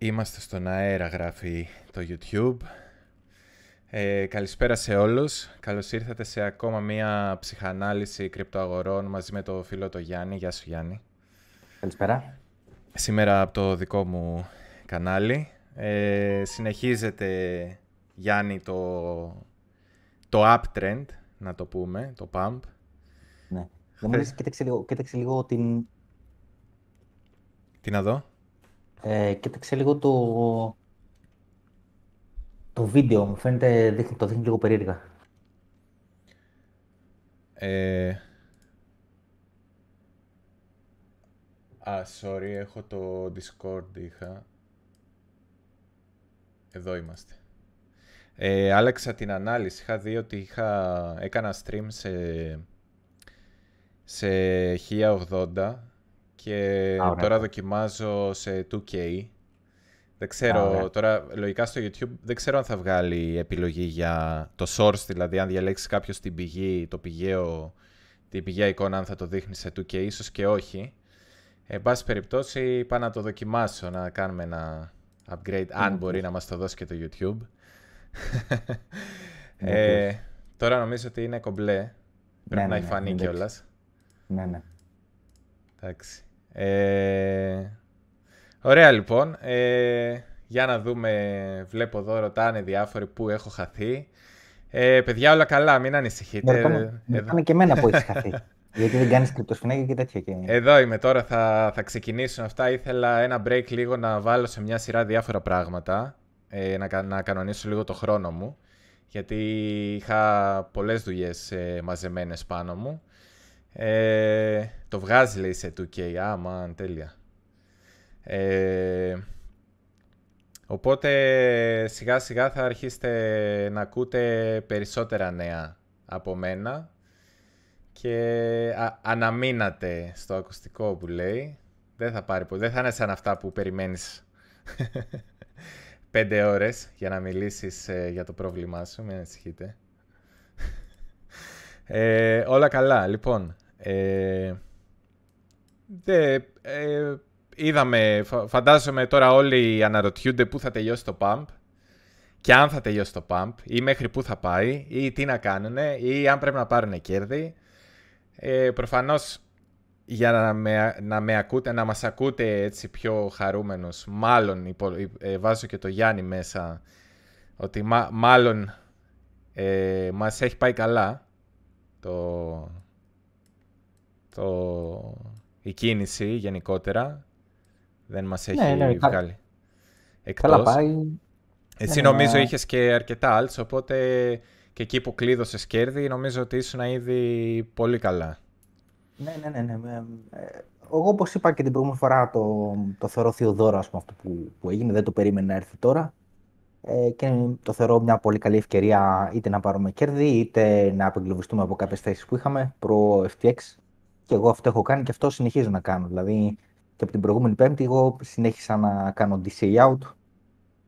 Είμαστε στον αέρα, γράφει το YouTube. Ε, καλησπέρα σε όλους. Καλώς ήρθατε σε ακόμα μία ψυχανάλυση κρυπτοαγορών μαζί με το φίλο το Γιάννη. Γεια σου Γιάννη. Καλησπέρα. Σήμερα από το δικό μου κανάλι. Ε, συνεχίζεται, Γιάννη, το, το uptrend, να το πούμε, το pump. Ναι. Δεν μου κοίταξε λίγο, κοίταξε λίγο την... Τι να δω; Ε, κοίταξε λίγο το... Το βίντεο μου φαίνεται, δείχνει, το δείχνει λίγο περίεργα. Ε... Α, sorry, έχω το Discord, είχα. Εδώ είμαστε. Ε, άλλαξα την ανάλυση. Είχα δει ότι είχα... έκανα stream σε, σε 1080 και τώρα δοκιμάζω σε 2K. Δεν ξέρω, τώρα λογικά στο YouTube δεν ξέρω αν θα βγάλει επιλογή για το source, δηλαδή αν διαλέξει κάποιος την πηγή, το πηγαίο, την πηγαία εικόνα αν θα το δείχνει σε 2K, ίσως και όχι. Εν πάση περιπτώσει, πάω να το δοκιμάσω, να κάνουμε ένα upgrade, αν μπορεί να μας το δώσει και το YouTube. ε, τώρα νομίζω ότι είναι κομπλέ. Πρέπει ναι, να ναι, έχει φανεί κιόλας. Ναι, ναι. Εντάξει. Ε, ωραία λοιπόν. Ε, για να δούμε, βλέπω εδώ, ρωτάνε διάφοροι που έχω χαθεί. Ε, παιδιά, όλα καλά, μην ανησυχείτε. Ρωτάνε και εμένα που έχεις χαθεί. Γιατί δεν κάνεις κρυπτοσφινάκια και τέτοια. Και... Εδώ είμαι τώρα, θα, θα ξεκινήσουν αυτά. Ήθελα ένα break λίγο να βάλω σε μια σειρά διάφορα πράγματα. Ε, να, να κανονίσω λίγο το χρόνο μου. Γιατί είχα πολλές δουλειές ε, μαζεμένες πάνω μου. Ε, το βγάζει λέει σε 2K. Α, man, τέλεια. Ε, οπότε σιγά σιγά θα αρχίσετε να ακούτε περισσότερα νέα από μένα και αναμείνατε στο ακουστικό που λέει. Δεν θα πάρει Δεν θα είναι σαν αυτά που περιμένεις πέντε ώρες για να μιλήσεις ε, για το πρόβλημά σου. Μην ανησυχείτε. Ε, όλα καλά. Λοιπόν, ε, δε, ε, είδαμε, φαντάζομαι τώρα όλοι αναρωτιούνται πού θα τελειώσει το pump και αν θα τελειώσει το pump ή μέχρι πού θα πάει ή τι να κάνουν ή αν πρέπει να πάρουν κέρδη. Ε, προφανώς για να με, να με ακούτε, να μας ακούτε έτσι πιο χαρούμενος, μάλλον ε, βάζω και το Γιάννη μέσα, ότι μάλλον ε, μας έχει πάει καλά το, το, η κίνηση γενικότερα. Δεν μας ναι, έχει ναι, βγάλει εκτός. Καλά πάει. Εσύ ναι, νομίζω ναι. είχες και αρκετά alts, οπότε και εκεί που κλείδωσες κέρδη, νομίζω ότι ήσουν ήδη πολύ καλά. Ναι, ναι, ναι. ναι. Ε, εγώ, όπως είπα και την προηγούμενη φορά, το, το θεωρώ θειοδόρο αυτό που, που έγινε. Δεν το περίμενε να έρθει τώρα. Ε, και το θεωρώ μια πολύ καλή ευκαιρία είτε να πάρουμε κέρδη, είτε να απεγκλωβιστούμε από κάποιες θέσεις που είχαμε προ FTX. Και εγώ αυτό έχω κάνει και αυτό συνεχίζω να κάνω. Δηλαδή, και από την προηγούμενη Πέμπτη, εγώ συνέχισα να κάνω DCA out.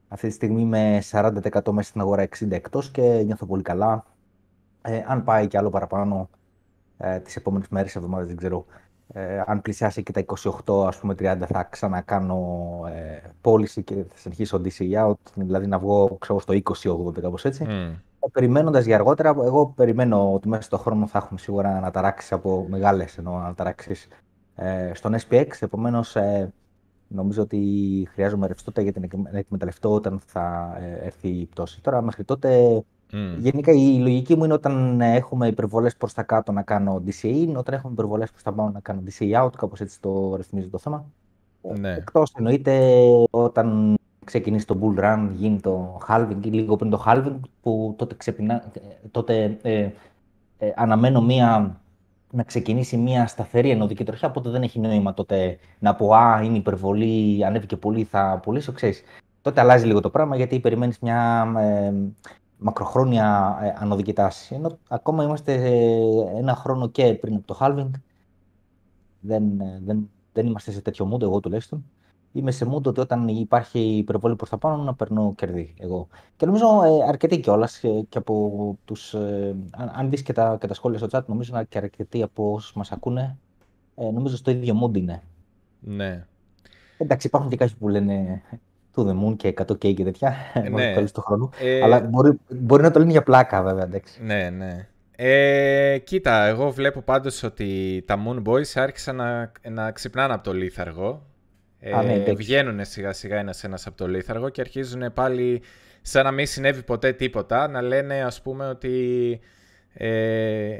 Αυτή τη στιγμή είμαι 40% μέσα στην αγορά, 60% εκτός και νιώθω πολύ καλά. Ε, αν πάει και άλλο παραπάνω ε, τις επόμενες μέρες, εβδομάδες, δεν ξέρω. Ε, αν πλησιάσει και τα 28, ας πούμε 30, θα ξανακάνω ε, πώληση και θα συνεχίσω DC out, δηλαδή να βγω ξέρω, στο 20-80, κάπως έτσι. Mm. Ε, περιμένοντας για αργότερα, εγώ περιμένω ότι μέσα στον χρόνο θα έχουμε σίγουρα αναταράξει από μεγάλες εννοώ, αναταράξεις ε, στον SPX, επομένως ε, νομίζω ότι χρειάζομαι ρευστότητα για την εκμεταλλευτώ όταν θα ε, έρθει η πτώση. Τώρα μέχρι τότε Mm. Γενικά η λογική μου είναι όταν έχουμε υπερβολές προς τα κάτω να κάνω DCA in, όταν έχουμε υπερβολές προς τα πάνω να κάνω DCA out, κάπως έτσι το ρυθμίζει το θέμα. Ναι. Εκτός εννοείται όταν ξεκινήσει το bull run, γίνει το halving ή λίγο πριν το halving, που τότε, ξεπινά, τότε ε, ε, αναμένω μία, να ξεκινήσει μια σταθερή ενωδική τροχιά, οπότε δεν έχει νόημα τότε να πω «Α, είναι υπερβολή, ανέβηκε πολύ, θα πουλήσω», ξέρεις. Τότε αλλάζει λίγο το πράγμα, γιατί περιμένεις μια ε, μακροχρόνια ε, ανωδική τάση. Ενώ ακόμα είμαστε ένα χρόνο και πριν από το halving. Δεν, ε, δεν, δεν είμαστε σε τέτοιο mood, εγώ τουλάχιστον. Είμαι σε mood ότι όταν υπάρχει υπερβολή προ τα πάνω να περνώ κερδί εγώ. Και νομίζω ε, αρκετοί κιόλας και από τους. Ε, αν δεις και, τα, και τα σχόλια στο chat, νομίζω και αρκετοί από όσους μας ακούνε, ε, νομίζω στο ίδιο mood είναι. Ναι. Εντάξει, υπάρχουν και κάποιοι που λένε to the moon και 100K και τέτοια. Ναι. τέλος του χρόνου. Αλλά μπορεί, μπορεί να το λένε για πλάκα, βέβαια. Εντάξει. Ναι, ναι. Ε, κοίτα, εγώ βλέπω πάντως ότι τα Moon Boys άρχισαν να, να ξυπνάνε από το λίθαργο. Ε, Α, ναι, βγαίνουν σιγά σιγά ένας ένας από το λίθαργο και αρχίζουν πάλι σαν να μην συνέβη ποτέ τίποτα να λένε ας πούμε ότι ε,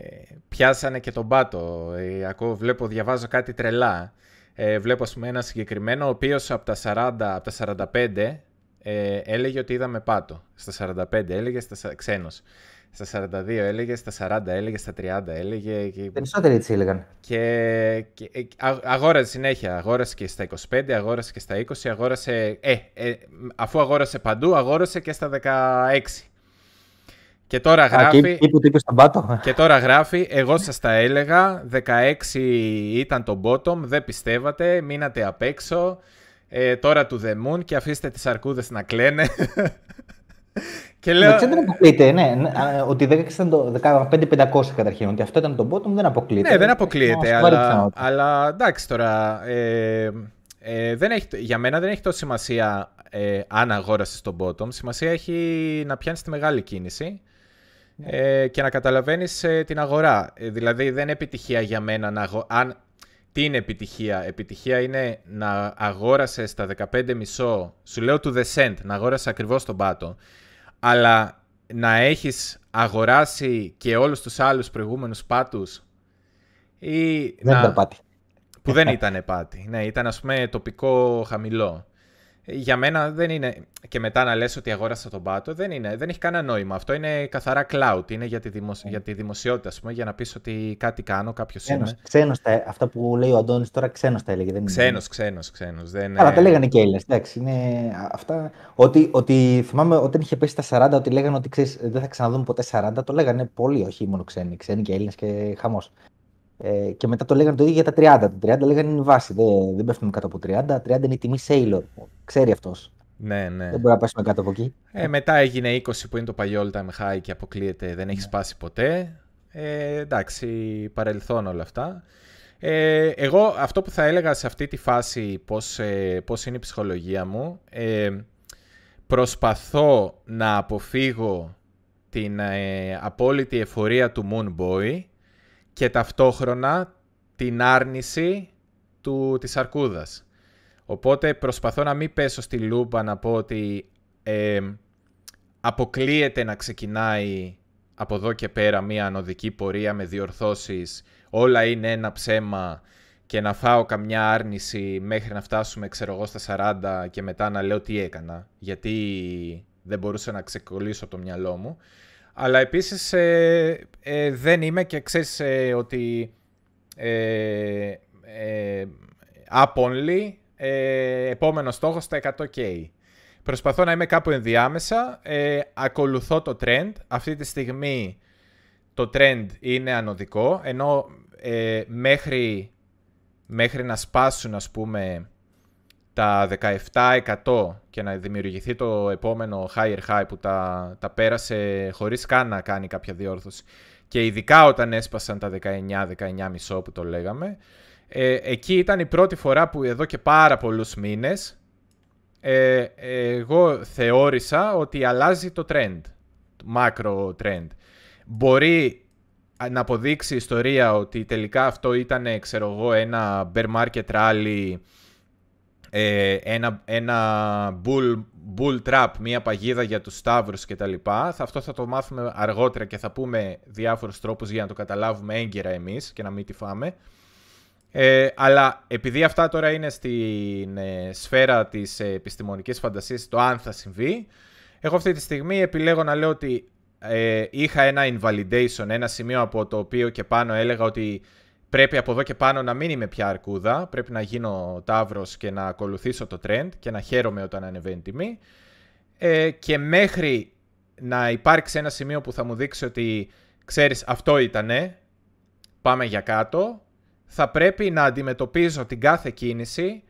πιάσανε και τον πάτο. Ε, ακούω, βλέπω, διαβάζω κάτι τρελά. Ε, βλέπω ας πούμε ένα συγκεκριμένο ο οποίος από τα 40, από τα 45 ε, έλεγε ότι είδαμε πάτο. Στα 45 έλεγε στα, ξένος. Στα 42 έλεγε, στα 40 έλεγε, στα 30 έλεγε. Και... Περισσότεροι έτσι έλεγαν. Και, και ε, αγόρασε συνέχεια. Αγόρασε και στα 25, αγόρασε και στα 20, αγόρασε. Ε, ε, αφού αγόρασε παντού, αγόρασε και στα 16. Και τώρα γράφει. Α, και, είπες στον πάτο. Και τώρα γράφει, εγώ σας τα έλεγα, 16 ήταν το bottom, δεν πιστεύατε, μείνατε απ' έξω, ε, τώρα του The Moon και αφήστε τις αρκούδες να κλαίνε. και λέω... Δεν αποκλείεται, ναι, ναι ότι 16 ήταν το 15-500 καταρχήν, ότι αυτό ήταν το bottom δεν αποκλείεται. Ναι, δεν αποκλείεται, αλλά, αλλά εντάξει τώρα, ε, ε, δεν έχει, για μένα δεν έχει τόσο σημασία ε, αν αγόρασες το bottom, σημασία έχει να πιάνεις τη μεγάλη κίνηση ε, και να καταλαβαίνεις ε, την αγορά. Ε, δηλαδή δεν είναι επιτυχία για μένα να αγο... αν... Τι είναι επιτυχία; Επιτυχία είναι να αγόρασες στα 15,5, σου λέω του The να αγόρασες ακριβώς τον πάτο, αλλά να έχεις αγοράσει και όλους τους άλλους προηγούμενους πάτους ή δεν να... ήταν πάτη. Που δεν ήταν πάτη. Ναι, ήταν ας πούμε τοπικό χαμηλό για μένα δεν είναι. Και μετά να λες ότι αγόρασα τον πάτο, δεν, είναι, δεν έχει κανένα νόημα. Αυτό είναι καθαρά cloud. Είναι για τη, δημοσ... για τη δημοσιότητα, ας πούμε, για να πεις ότι κάτι κάνω, κάποιος είναι. Ξένος τα. Αυτά που λέει ο Αντώνης τώρα, ξένος τα έλεγε. Δεν ξένος, ξένος, ξένος. Δεν... Αλλά τα λέγανε και οι Έλληνες. Εντάξει, είναι αυτά. Ότι, ότι θυμάμαι όταν είχε πέσει τα 40, ότι λέγανε ότι ξέρεις, δεν θα ξαναδούμε ποτέ 40, το λέγανε πολύ, όχι μόνο ξένοι. Ξένοι και Έλληνες και χαμός. Ε, και μετά το λέγανε το ίδιο για τα 30. Τα 30 λέγανε είναι η βάση. Δεν, δεν πέφτουμε κάτω από 30. 30 είναι η τιμή Sailor. Ξέρει αυτός. Ναι, ναι. Δεν μπορεί να πέσουμε κάτω από εκεί. Ε, μετά έγινε 20 που είναι το παλιό all time high και αποκλείεται, δεν έχει ναι. σπάσει ποτέ. Ε, εντάξει, παρελθόν όλα αυτά. Ε, εγώ αυτό που θα έλεγα σε αυτή τη φάση πώς, ε, πώς είναι η ψυχολογία μου ε, προσπαθώ να αποφύγω την ε, απόλυτη εφορία του Moon Boy και ταυτόχρονα την άρνηση του, της αρκούδας. Οπότε προσπαθώ να μην πέσω στη λούπα να πω ότι ε, αποκλείεται να ξεκινάει από εδώ και πέρα μία ανωδική πορεία με διορθώσεις, όλα είναι ένα ψέμα και να φάω καμιά άρνηση μέχρι να φτάσουμε ξέρω εγώ στα 40 και μετά να λέω τι έκανα, γιατί δεν μπορούσα να ξεκολλήσω το μυαλό μου. Αλλά επίσης ε, ε, δεν είμαι και ξέρεις ε, ότι ε, ε, only, ε, επόμενο στόχος στα 100k. Προσπαθώ να είμαι κάπου ενδιάμεσα, ε, ακολουθώ το trend. Αυτή τη στιγμή το trend είναι ανωδικό, ενώ μέχρι, μέχρι να σπάσουν ας πούμε τα 17% και να δημιουργηθεί το επόμενο higher high που τα, τα πέρασε χωρίς καν να κάνει κάποια διόρθωση. Και ειδικά όταν έσπασαν τα 19-19,5 που το λέγαμε, ε, εκεί ήταν η πρώτη φορά που εδώ και πάρα πολλούς μήνες ε, εγώ θεώρησα ότι αλλάζει το trend, το macro trend. Μπορεί να αποδείξει η ιστορία ότι τελικά αυτό ήταν, ξέρω εγώ, ένα bear market rally ε, ένα, ένα bull, bull trap, μία παγίδα για τους σταύρους και τα λοιπά. Αυτό θα το μάθουμε αργότερα και θα πούμε διάφορους τρόπους για να το καταλάβουμε έγκαιρα εμείς και να μην τη φάμε. Ε, αλλά επειδή αυτά τώρα είναι στην ε, σφαίρα της επιστημονικής φαντασίας, το αν θα συμβεί, εγώ αυτή τη στιγμή επιλέγω να λέω ότι ε, είχα ένα invalidation, ένα σημείο από το οποίο και πάνω έλεγα ότι πρέπει από εδώ και πάνω να μην είμαι πια αρκούδα. Πρέπει να γίνω τάβρος και να ακολουθήσω το trend και να χαίρομαι όταν ανεβαίνει τιμή. Ε, και μέχρι να υπάρξει ένα σημείο που θα μου δείξει ότι ξέρεις αυτό ήτανε, πάμε για κάτω, θα πρέπει να αντιμετωπίζω την κάθε κίνηση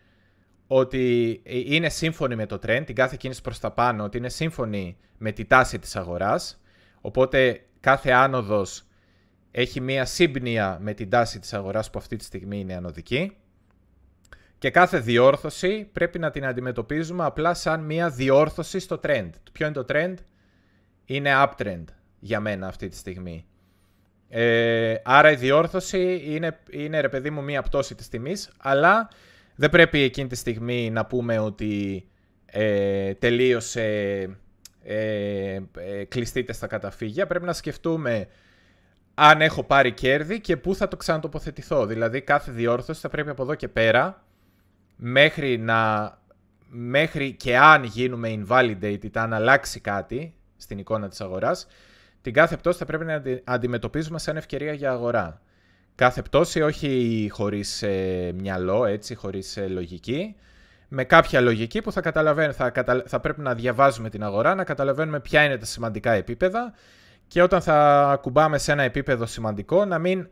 ότι είναι σύμφωνη με το trend, την κάθε κίνηση προς τα πάνω, ότι είναι σύμφωνη με τη τάση της αγοράς. Οπότε κάθε άνοδος έχει μία σύμπνοια με την τάση της αγοράς που αυτή τη στιγμή είναι ανωδική Και κάθε διόρθωση πρέπει να την αντιμετωπίζουμε απλά σαν μια διόρθωση στο trend. Ποιο είναι το trend? Είναι uptrend για μένα αυτή τη στιγμή. Ε, άρα η διόρθωση είναι, είναι ρε παιδί μου μία πτώση της τιμής, αλλά δεν πρέπει εκείνη τη στιγμή να πούμε ότι ε, τελείωσε, ε, ε, κλειστείτε στα καταφύγια. Πρέπει να σκεφτούμε αν έχω πάρει κέρδη και πού θα το ξανατοποθετηθώ. Δηλαδή κάθε διόρθωση θα πρέπει από εδώ και πέρα μέχρι, να, μέχρι και αν γίνουμε invalidated, αν αλλάξει κάτι στην εικόνα της αγοράς, την κάθε πτώση θα πρέπει να αντιμετωπίζουμε σαν ευκαιρία για αγορά. Κάθε πτώση όχι χωρίς ε, μυαλό, έτσι, χωρίς ε, λογική, με κάποια λογική που θα, θα, θα πρέπει να διαβάζουμε την αγορά, να καταλαβαίνουμε ποια είναι τα σημαντικά επίπεδα και όταν θα κουμπάμε σε ένα επίπεδο σημαντικό να μην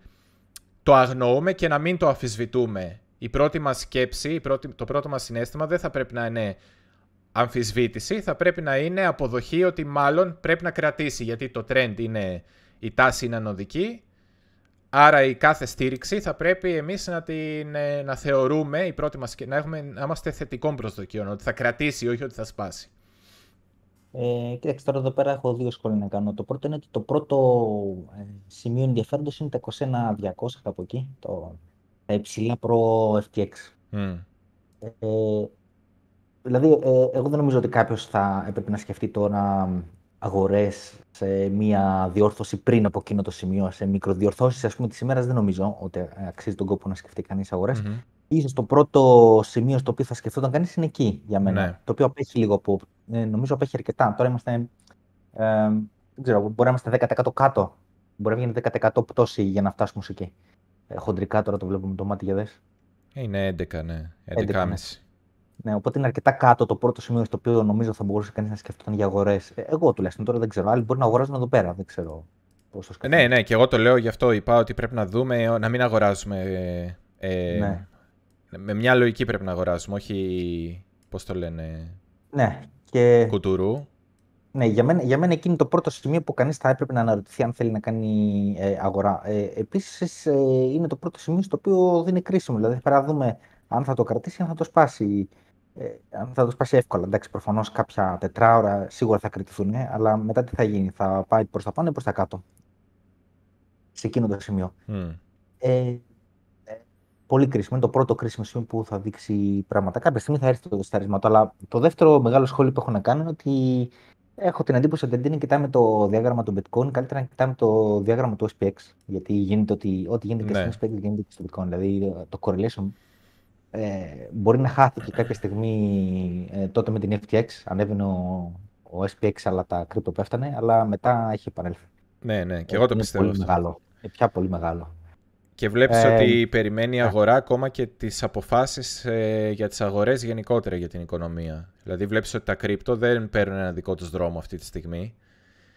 το αγνοούμε και να μην το αφισβητούμε. Η πρώτη μας σκέψη, το πρώτο μας συνέστημα δεν θα πρέπει να είναι αμφισβήτηση, θα πρέπει να είναι αποδοχή ότι μάλλον πρέπει να κρατήσει, γιατί το trend είναι, η τάση είναι ανωδική, άρα η κάθε στήριξη θα πρέπει εμείς να, την, ε, να θεωρούμε, η πρώτη μας, να, έχουμε, να είμαστε θετικών προσδοκιών, ότι θα κρατήσει, όχι ότι θα σπάσει. Ε, κοίταξε, τώρα εδώ πέρα έχω δύο σχόλια να κάνω. Το πρώτο είναι ότι το πρώτο ε, σημείο ενδιαφέροντος είναι τα 21-200 από εκεί, το, τα υψηλά προ FTX. Mm. Ε, Δηλαδή, ε, εγώ δεν νομίζω ότι κάποιος θα έπρεπε να σκεφτεί τώρα αγορές σε μία διόρθωση πριν από εκείνο το σημείο, σε μικροδιορθώσεις ας πούμε της ημέρας. Δεν νομίζω ότι αξίζει τον κόπο να σκεφτεί κανείς αγορές. Mm-hmm. Σω το πρώτο σημείο στο οποίο θα σκεφτόταν κανείς είναι εκεί για μένα. Ναι. Το οποίο απέχει λίγο από. Ε, νομίζω απέχει αρκετά. Τώρα είμαστε. Ε, δεν ξέρω, μπορεί να είμαστε 10% κάτω. Μπορεί να βγει 10% πτώση για να φτάσουμε εκεί. Ε, χοντρικά τώρα το βλέπουμε το μάτι για δες. Είναι 11, ναι. 11,5. Ναι, οπότε είναι αρκετά κάτω το πρώτο σημείο στο οποίο νομίζω θα μπορούσε κανείς να σκεφτόταν για αγορές. Ε, εγώ τουλάχιστον τώρα δεν ξέρω. Άλλοι μπορεί να αγοράζουν εδώ πέρα. Δεν ξέρω πώς το σκέφτομαι. Ναι, ναι, και εγώ το λέω γι' αυτό. Είπα ότι πρέπει να δούμε να μην αγοράζουμε. Ε, ναι. Με μια λογική πρέπει να αγοράζουμε, όχι. Πώς το λένε. Ναι. Και... Κουτουρού. Ναι, για μένα, για μένα εκείνη το πρώτο σημείο που κανείς θα έπρεπε να αναρωτηθεί αν θέλει να κάνει ε, αγορά. Ε, Επίσης, ε, είναι το πρώτο σημείο στο οποίο δεν είναι κρίσιμο. Δηλαδή, πρέπει να δούμε αν θα το κρατήσει, αν θα το σπάσει ε, θα το σπάσει εύκολα. Εντάξει, προφανώς κάποια τετράωρα σίγουρα θα κριτηθούν, αλλά μετά τι θα γίνει, θα πάει προς τα πάνω ή προς τα κάτω. Σε εκείνο το σημείο. Mm. Ε, ε, πολύ κρίσιμο. Είναι το πρώτο κρίσιμο σημείο που θα δείξει πράγματα. Κάποια στιγμή θα έρθει το δεστάρισμα Αλλά το δεύτερο μεγάλο σχόλιο που έχω να κάνω είναι ότι έχω την εντύπωση ότι δεν κοιτάμε το διάγραμμα του Bitcoin, καλύτερα να κοιτάμε το διάγραμμα του SPX. Γιατί γίνεται ότι ό,τι γίνεται ναι. και στο SPX γίνεται και στο Bitcoin. Δηλαδή το correlation ε, μπορεί να χάθηκε κάποια στιγμή ε, τότε με την FTX, ανέβαινε ο, ο SPX αλλά τα κρύπτο πέφτανε, αλλά μετά έχει επανέλθει. Ναι, ναι, και εγώ το πιστεύω. Πολύ μεγάλο. Είναι πια πολύ μεγάλο. Και βλέπεις ε, ότι περιμένει η αγορά ακόμα και τις αποφάσεις ε, για τις αγορές γενικότερα για την οικονομία. Δηλαδή βλέπεις ότι τα κρύπτο δεν παίρνουν ένα δικό τους δρόμο αυτή τη στιγμή.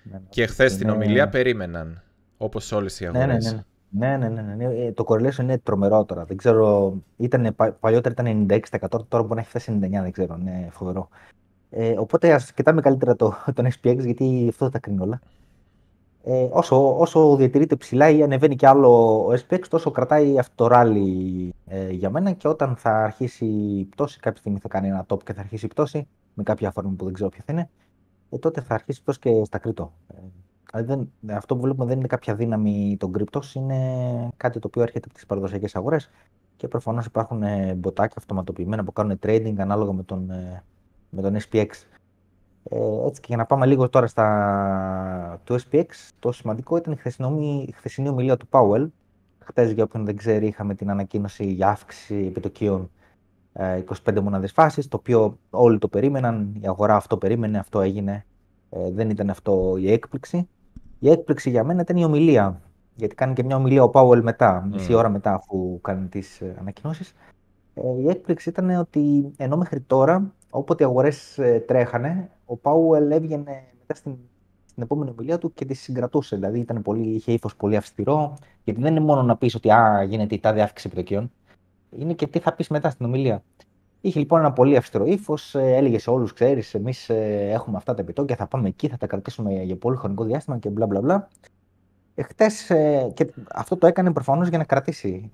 Ναι, ναι. και χθες στην ομιλία περίμεναν, όπως όλες οι αγορές. Ναι, ναι, ναι. Ναι, ναι, ναι, ναι. Ε, το correlation είναι τρομερό τώρα. Δεν ξέρω, ήταν, παλιότερα ήταν 96%, τώρα μπορεί να έχει φτάσει 99%, δεν ξέρω, είναι φοβερό. Ε, οπότε ας κοιτάμε καλύτερα το, τον SPX, γιατί αυτό θα τα κρίνει όλα. Ε, όσο, όσο διατηρείται ψηλά ή ανεβαίνει κι άλλο ο SPX, τόσο κρατάει αυτό το rally ε, για μένα και όταν θα αρχίσει η πτώση, κάποια στιγμή θα κάνει ένα top και θα αρχίσει η πτώση, με κάποια φόρμα που δεν ξέρω ποια θα είναι, ε, τότε θα αρχίσει η πτώση και στα κρίτο. Ε, δεν, αυτό που βλέπουμε δεν είναι κάποια δύναμη των κρυπτός, είναι κάτι το οποίο έρχεται από τις παραδοσιακές αγορές και προφανώς υπάρχουν ε, μποτάκια αυτοματοποιημένα που κάνουν trading ανάλογα με τον, ε, με τον SPX. Ε, έτσι και για να πάμε λίγο τώρα στα του SPX, το σημαντικό ήταν η χθεσινή, η χθεσινή ομιλία του Powell. Χθες, για όποιον δεν ξέρει, είχαμε την ανακοίνωση για αύξηση επιτοκίων 25 μονάδες φάσης, το οποίο όλοι το περίμεναν, η αγορά αυτό περίμενε, αυτό έγινε, δεν ήταν αυτό η έκπληξη. Η έκπληξη για μένα ήταν η ομιλία. Γιατί κάνει και μια ομιλία ο Πάουελ μετά, μισή ώρα μετά, αφού κάνει τις ε, ανακοινώσεις. Ε, η έκπληξη ήταν ότι ενώ μέχρι τώρα, όποτε οι αγορές ε, τρέχανε, ο Πάουελ έβγαινε μετά στην, στην επόμενη ομιλία του και τη συγκρατούσε. Δηλαδή ήταν πολύ, είχε ύφος πολύ αυστηρό, γιατί δεν είναι μόνο να πεις ότι α, γίνεται η τάδε αύξηση επιτοκίων. Είναι και τι θα πεις μετά στην ομιλία. Είχε λοιπόν ένα πολύ αυστηρό ύφος, ε, έλεγε σε όλους: Ξέρεις, εμείς ε, έχουμε αυτά τα επιτόκια, θα πάμε εκεί, θα τα κρατήσουμε για πολύ χρονικό διάστημα και μπλα μπλα μπλα. Εχθές, και αυτό το έκανε προφανώς για να κρατήσει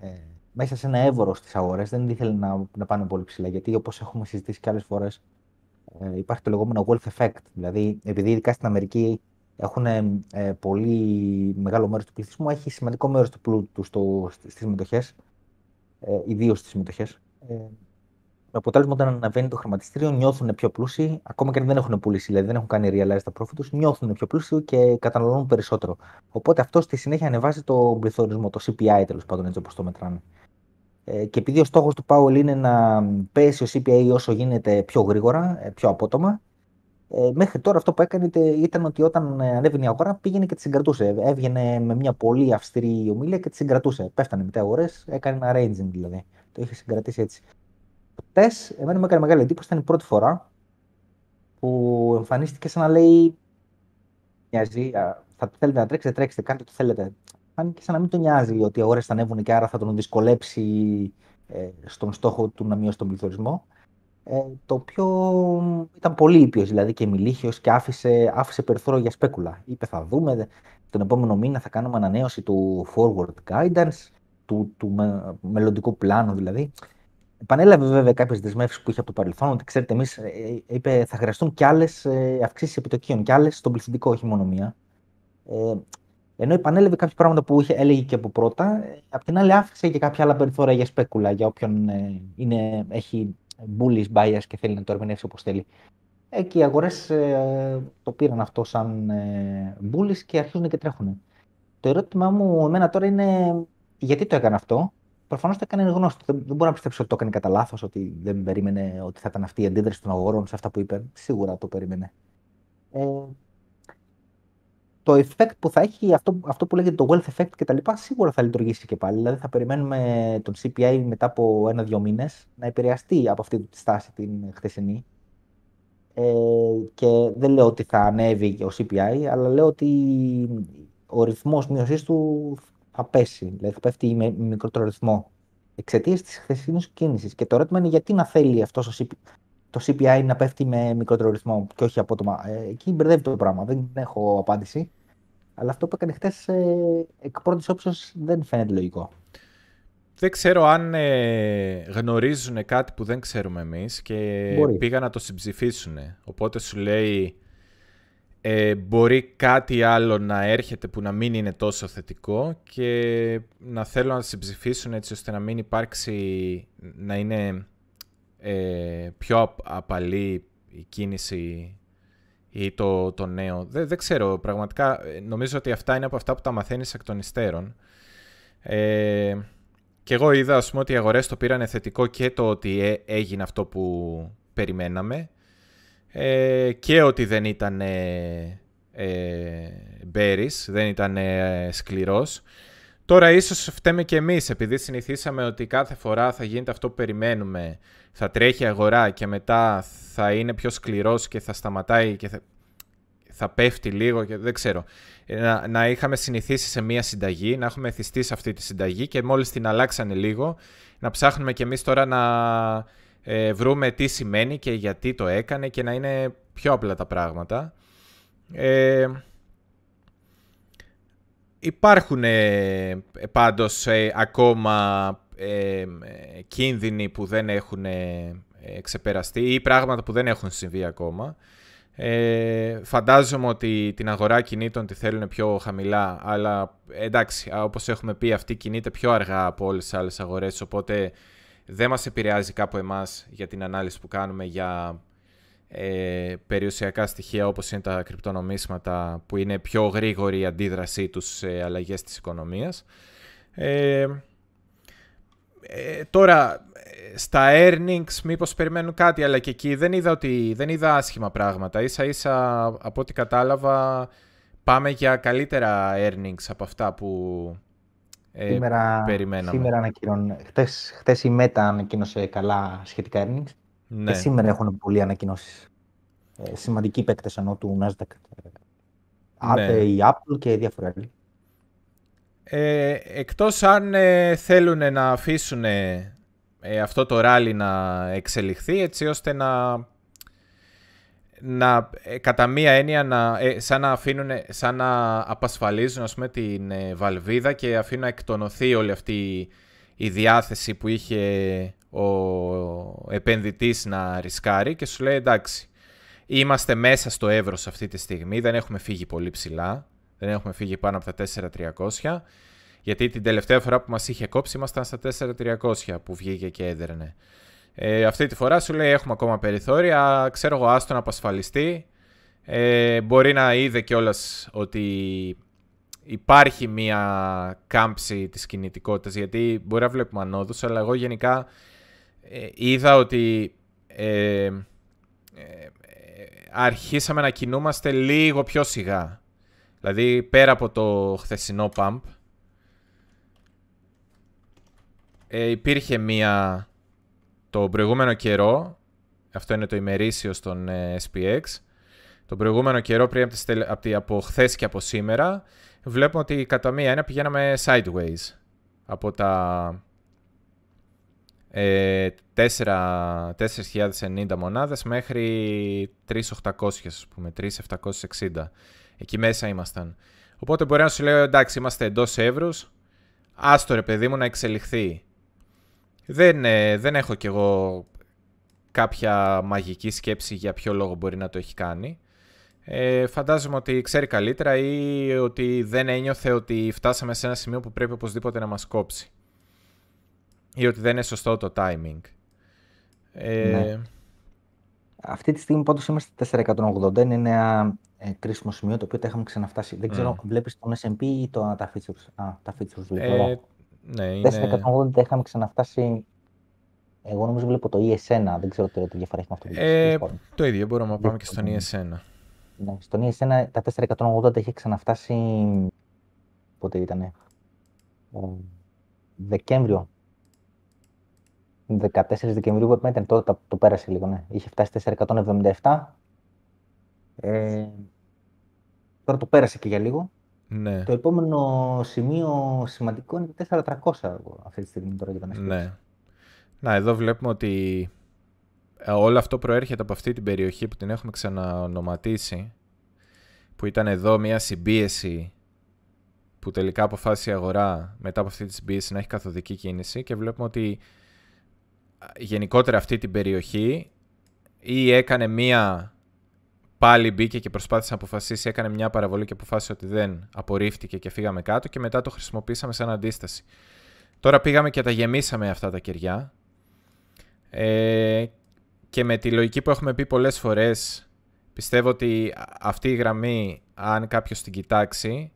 μέσα σε ένα εύωρο στις αγορές. Δεν ήθελε να, να πάνε πολύ ψηλά. Γιατί όπως έχουμε συζητήσει και άλλες φορές, ε, υπάρχει το λεγόμενο wealth effect. Δηλαδή, επειδή ειδικά στην Αμερική έχουν ε, πολύ μεγάλο μέρος του πληθυσμού, έχει σημαντικό μέρος του πλούτου στις μετοχέ, ε, ιδίως στις μετοχέ. Ε, με αποτέλεσμα όταν αναβαίνει το χρηματιστήριο νιώθουν πιο πλούσιοι, ακόμα και αν δεν έχουν πουλήσει, δηλαδή δεν έχουν κάνει realize τα profit τους, νιώθουν πιο πλούσιοι και καταναλώνουν περισσότερο. Οπότε αυτό στη συνέχεια ανεβάζει το πληθωρισμό, το CPI τέλος πάντων έτσι όπως το μετράνε. Ε, και επειδή ο στόχος του Powell είναι να πέσει ο CPI όσο γίνεται πιο γρήγορα, ε, πιο απότομα, ε, μέχρι τώρα αυτό που έκανε ήταν ότι όταν ανέβαινε η αγορά πήγαινε και τη συγκρατούσε. Έβγαινε με μια πολύ αυστηρή ομιλία και τη συγκρατούσε. Πέφτανε μετά αγορές, έκανε ένα ranging δηλαδή. Το είχε συγκρατήσει έτσι. Χτες, εμένα μου έκανε μεγάλη εντύπωση, ήταν η πρώτη φορά που εμφανίστηκε σαν να λέει. Μοιάζει, θα θέλετε να τρέξετε, τρέξτε, κάντε ό,τι θέλετε. Φάνηκε σαν να μην τον νοιάζει ότι οι αγορέ θα ανέβουν και άρα θα τον δυσκολέψει ε, στον στόχο του να μειώσει τον πληθωρισμό. Ε, το οποίο ήταν πολύ ήπιος δηλαδή και μιλήχιος και άφησε, άφησε περιθώριο για σπέκουλα. Είπε θα δούμε, τον επόμενο μήνα θα κάνουμε ανανέωση του forward guidance, του, του με, μελλοντικού πλάνου δηλαδή. Επανέλαβε βέβαια κάποιες δεσμεύσεις που είχε από το παρελθόν, ότι ξέρετε, εμείς ε, είπε θα χρειαστούν κι άλλες αυξήσεις επιτοκίων, κι άλλες στον πληθυντικό, όχι μόνο μία. Ε, ενώ επανέλαβε κάποια πράγματα που είχε, έλεγε και από πρώτα, ε, απ' την άλλη άφησε και κάποια άλλα περιθώρια για σπέκουλα, για όποιον ε, είναι, έχει bullish bias και θέλει να το ερμηνεύσει όπως θέλει. Εκεί οι αγορές ε, το πήραν αυτό σαν ε, bullish και αρχίζουν και τρέχουν. Το ερώτημά μου εμένα τώρα είναι γιατί το έκανε αυτό; Προφανώς το έκανε γνώστο. Δεν, δεν μπορώ να πιστέψω ότι το έκανε κατά λάθος, ότι δεν περίμενε ότι θα ήταν αυτή η αντίδραση των αγορών σε αυτά που είπε. Σίγουρα το περίμενε. Ε, το effect που θα έχει αυτό, αυτό που λέγεται το wealth effect και τα λοιπά σίγουρα θα λειτουργήσει και πάλι. Δηλαδή θα περιμένουμε τον CPI μετά από ένα-δύο μήνες να επηρεαστεί από αυτή τη στάση την χθεσινή. Ε, και δεν λέω ότι θα ανέβει ο CPI, αλλά λέω ότι ο ρυθμός μείωσής του θα πέσει. Δηλαδή θα πέφτει με μικρότερο ρυθμό εξαιτίας της χθεσινής κίνησης. Και το ερώτημα είναι γιατί να θέλει αυτός το CPI να πέφτει με μικρότερο ρυθμό και όχι απότομα. Ε, εκεί μπερδεύει το πράγμα. Δεν έχω απάντηση. Αλλά αυτό που έκανε χθες ε, εκ πρώτης όψεως δεν φαίνεται λογικό. Δεν ξέρω αν ε, γνωρίζουν κάτι που δεν ξέρουμε εμείς και μπορεί. πήγαν να το συμψηφίσουν. Οπότε σου λέει ε, μπορεί κάτι άλλο να έρχεται που να μην είναι τόσο θετικό και να θέλουν να συμψηφίσουν έτσι ώστε να μην υπάρξει, να είναι ε, πιο απαλή η κίνηση ή το, το νέο. Δεν, δεν ξέρω, πραγματικά ε, νομίζω ότι αυτά είναι από αυτά που τα μαθαίνεις εκ των υστέρων. Ε, και εγώ είδα ας πούμε, ότι οι αγορές το πήραν θετικό και το ότι ε, έγινε αυτό που περιμέναμε ε, και ότι δεν ήταν ε, δεν ήταν ε, σκληρός. Τώρα ίσως φταίμε και εμείς επειδή συνηθίσαμε ότι κάθε φορά θα γίνεται αυτό που περιμένουμε θα τρέχει αγορά και μετά θα είναι πιο σκληρός και θα σταματάει και θα, θα πέφτει λίγο και δεν ξέρω. Ε, να, να είχαμε συνηθίσει σε μία συνταγή, να έχουμε εθιστεί σε αυτή τη συνταγή και μόλις την αλλάξανε λίγο, να ψάχνουμε κι εμείς τώρα να ε, βρούμε τι σημαίνει και γιατί το έκανε και να είναι πιο απλά τα πράγματα. Ε, υπάρχουν ε, πάντως ε, ακόμα ε, κίνδυνοι που δεν έχουν ε, ξεπεραστεί ή πράγματα που δεν έχουν συμβεί ακόμα. Ε, φαντάζομαι ότι την αγορά κινήτων τη θέλουν πιο χαμηλά, αλλά εντάξει, όπως έχουμε πει, αυτή κινείται πιο αργά από όλες τις άλλες αγορές, οπότε δεν μας επηρεάζει κάπου εμάς για την ανάλυση που κάνουμε για ε, περιουσιακά στοιχεία όπως είναι τα κρυπτονομίσματα που είναι πιο γρήγορη η αντίδρασή τους σε αλλαγές της οικονομίας. Ε, ε, τώρα, στα earnings μήπως περιμένουν κάτι, αλλά και εκεί δεν είδα, ότι, δεν είδα άσχημα πράγματα. Ίσα ίσα από ό,τι κατάλαβα πάμε για καλύτερα earnings από αυτά που ε, σήμερα, περιμέναμε. Σήμερα ανακοινών, χτες, χτες η Meta ανακοίνωσε καλά σχετικά earnings ναι. και σήμερα έχουν πολλοί ανακοινώσεις. Ε, σημαντικοί παίκτες ενώ του Nasdaq. Ναι. η Apple και διάφορα άλλοι. Ε, εκτός αν ε, θέλουν να αφήσουν ε, αυτό το ράλι να εξελιχθεί έτσι ώστε να, να κατά μία έννοια να, σαν να αφήνουν, σαν να απασφαλίζουν ας πούμε, την βαλβίδα και αφήνουν να εκτονωθεί όλη αυτή η διάθεση που είχε ο επενδυτής να ρισκάρει και σου λέει εντάξει, είμαστε μέσα στο εύρος αυτή τη στιγμή, δεν έχουμε φύγει πολύ ψηλά, δεν έχουμε φύγει πάνω από τα 4.300, γιατί την τελευταία φορά που μας είχε κόψει ήμασταν στα 4.300 που βγήκε και έδερνε. Ε, αυτή τη φορά σου λέει έχουμε ακόμα περιθώρια, ξέρω εγώ άστο να απασφαλιστεί. Ε, μπορεί να είδε κιόλας ότι υπάρχει μία κάμψη της κινητικότητας, γιατί μπορεί να βλέπουμε ανόδους, αλλά εγώ γενικά ε, είδα ότι ε, ε, αρχίσαμε να κινούμαστε λίγο πιο σιγά. Δηλαδή, πέρα από το χθεσινό pump, υπήρχε μία το προηγούμενο καιρό, αυτό είναι το ημερήσιο στον SPX, το προηγούμενο καιρό πριν από, τη, από χθες και από σήμερα, βλέπουμε ότι κατά μία ένα πηγαίναμε sideways. Από τα ε, 4.090 μονάδες μέχρι 3.800 ας πούμε, 3.760. Εκεί μέσα ήμασταν. Οπότε μπορεί να σου λέω εντάξει είμαστε εντός εύρους, άστο ρε παιδί μου να εξελιχθεί. Δεν, ε, δεν έχω κι εγώ κάποια μαγική σκέψη για ποιο λόγο μπορεί να το έχει κάνει. Ε, φαντάζομαι ότι ξέρει καλύτερα ή ότι δεν ένιωθε ότι φτάσαμε σε ένα σημείο που πρέπει οπωσδήποτε να μας κόψει. Ή ότι δεν είναι σωστό το timing. Ε... Ναι. Αυτή τη στιγμή πάντως είμαστε 480. Είναι ένα ε, κρίσιμο σημείο το οποίο τα είχαμε ξαναφτάσει. Δεν ξέρω, mm. βλέπεις τον S&P ή το, τα features. Α, τα features ε, ναι, είναι... 480 τα είχαμε ξαναφτάσει εγώ νομίζω βλέπω το ES1, δεν ξέρω τι διαφορά έχει με αυτό. Ε, το ίδιο, μπορούμε να πάμε και στον ES1. Ναι, στον ES1 τα 480 είχε ξαναφτάσει. Πότε ήταν. Δεκέμβριο. 14 Δεκεμβρίου που ήταν τότε το, το πέρασε λίγο. Ναι. Είχε φτάσει 477. Ε, τώρα το πέρασε και για λίγο. Ναι. Το επόμενο σημείο σημαντικό είναι το 4300 αυτή τη στιγμή τώρα για τον Ναι. Να, εδώ βλέπουμε ότι ε, όλο αυτό προέρχεται από αυτή την περιοχή που την έχουμε ξαναονοματίσει που ήταν εδώ μια συμπίεση που τελικά αποφάσισε η αγορά μετά από αυτή τη συμπίεση να έχει καθοδική κίνηση και βλέπουμε ότι γενικότερα αυτή την περιοχή ή έκανε μία πάλι μπήκε και προσπάθησε να αποφασίσει, έκανε μια παραβολή και αποφάσισε ότι δεν απορρίφθηκε και φύγαμε κάτω και μετά το χρησιμοποίησαμε σαν αντίσταση. Τώρα πήγαμε και τα γεμίσαμε αυτά τα κεριά ε, και με τη λογική που έχουμε πει πολλές φορές, πιστεύω ότι αυτή η γραμμή, αν κάποιος την κοιτάξει,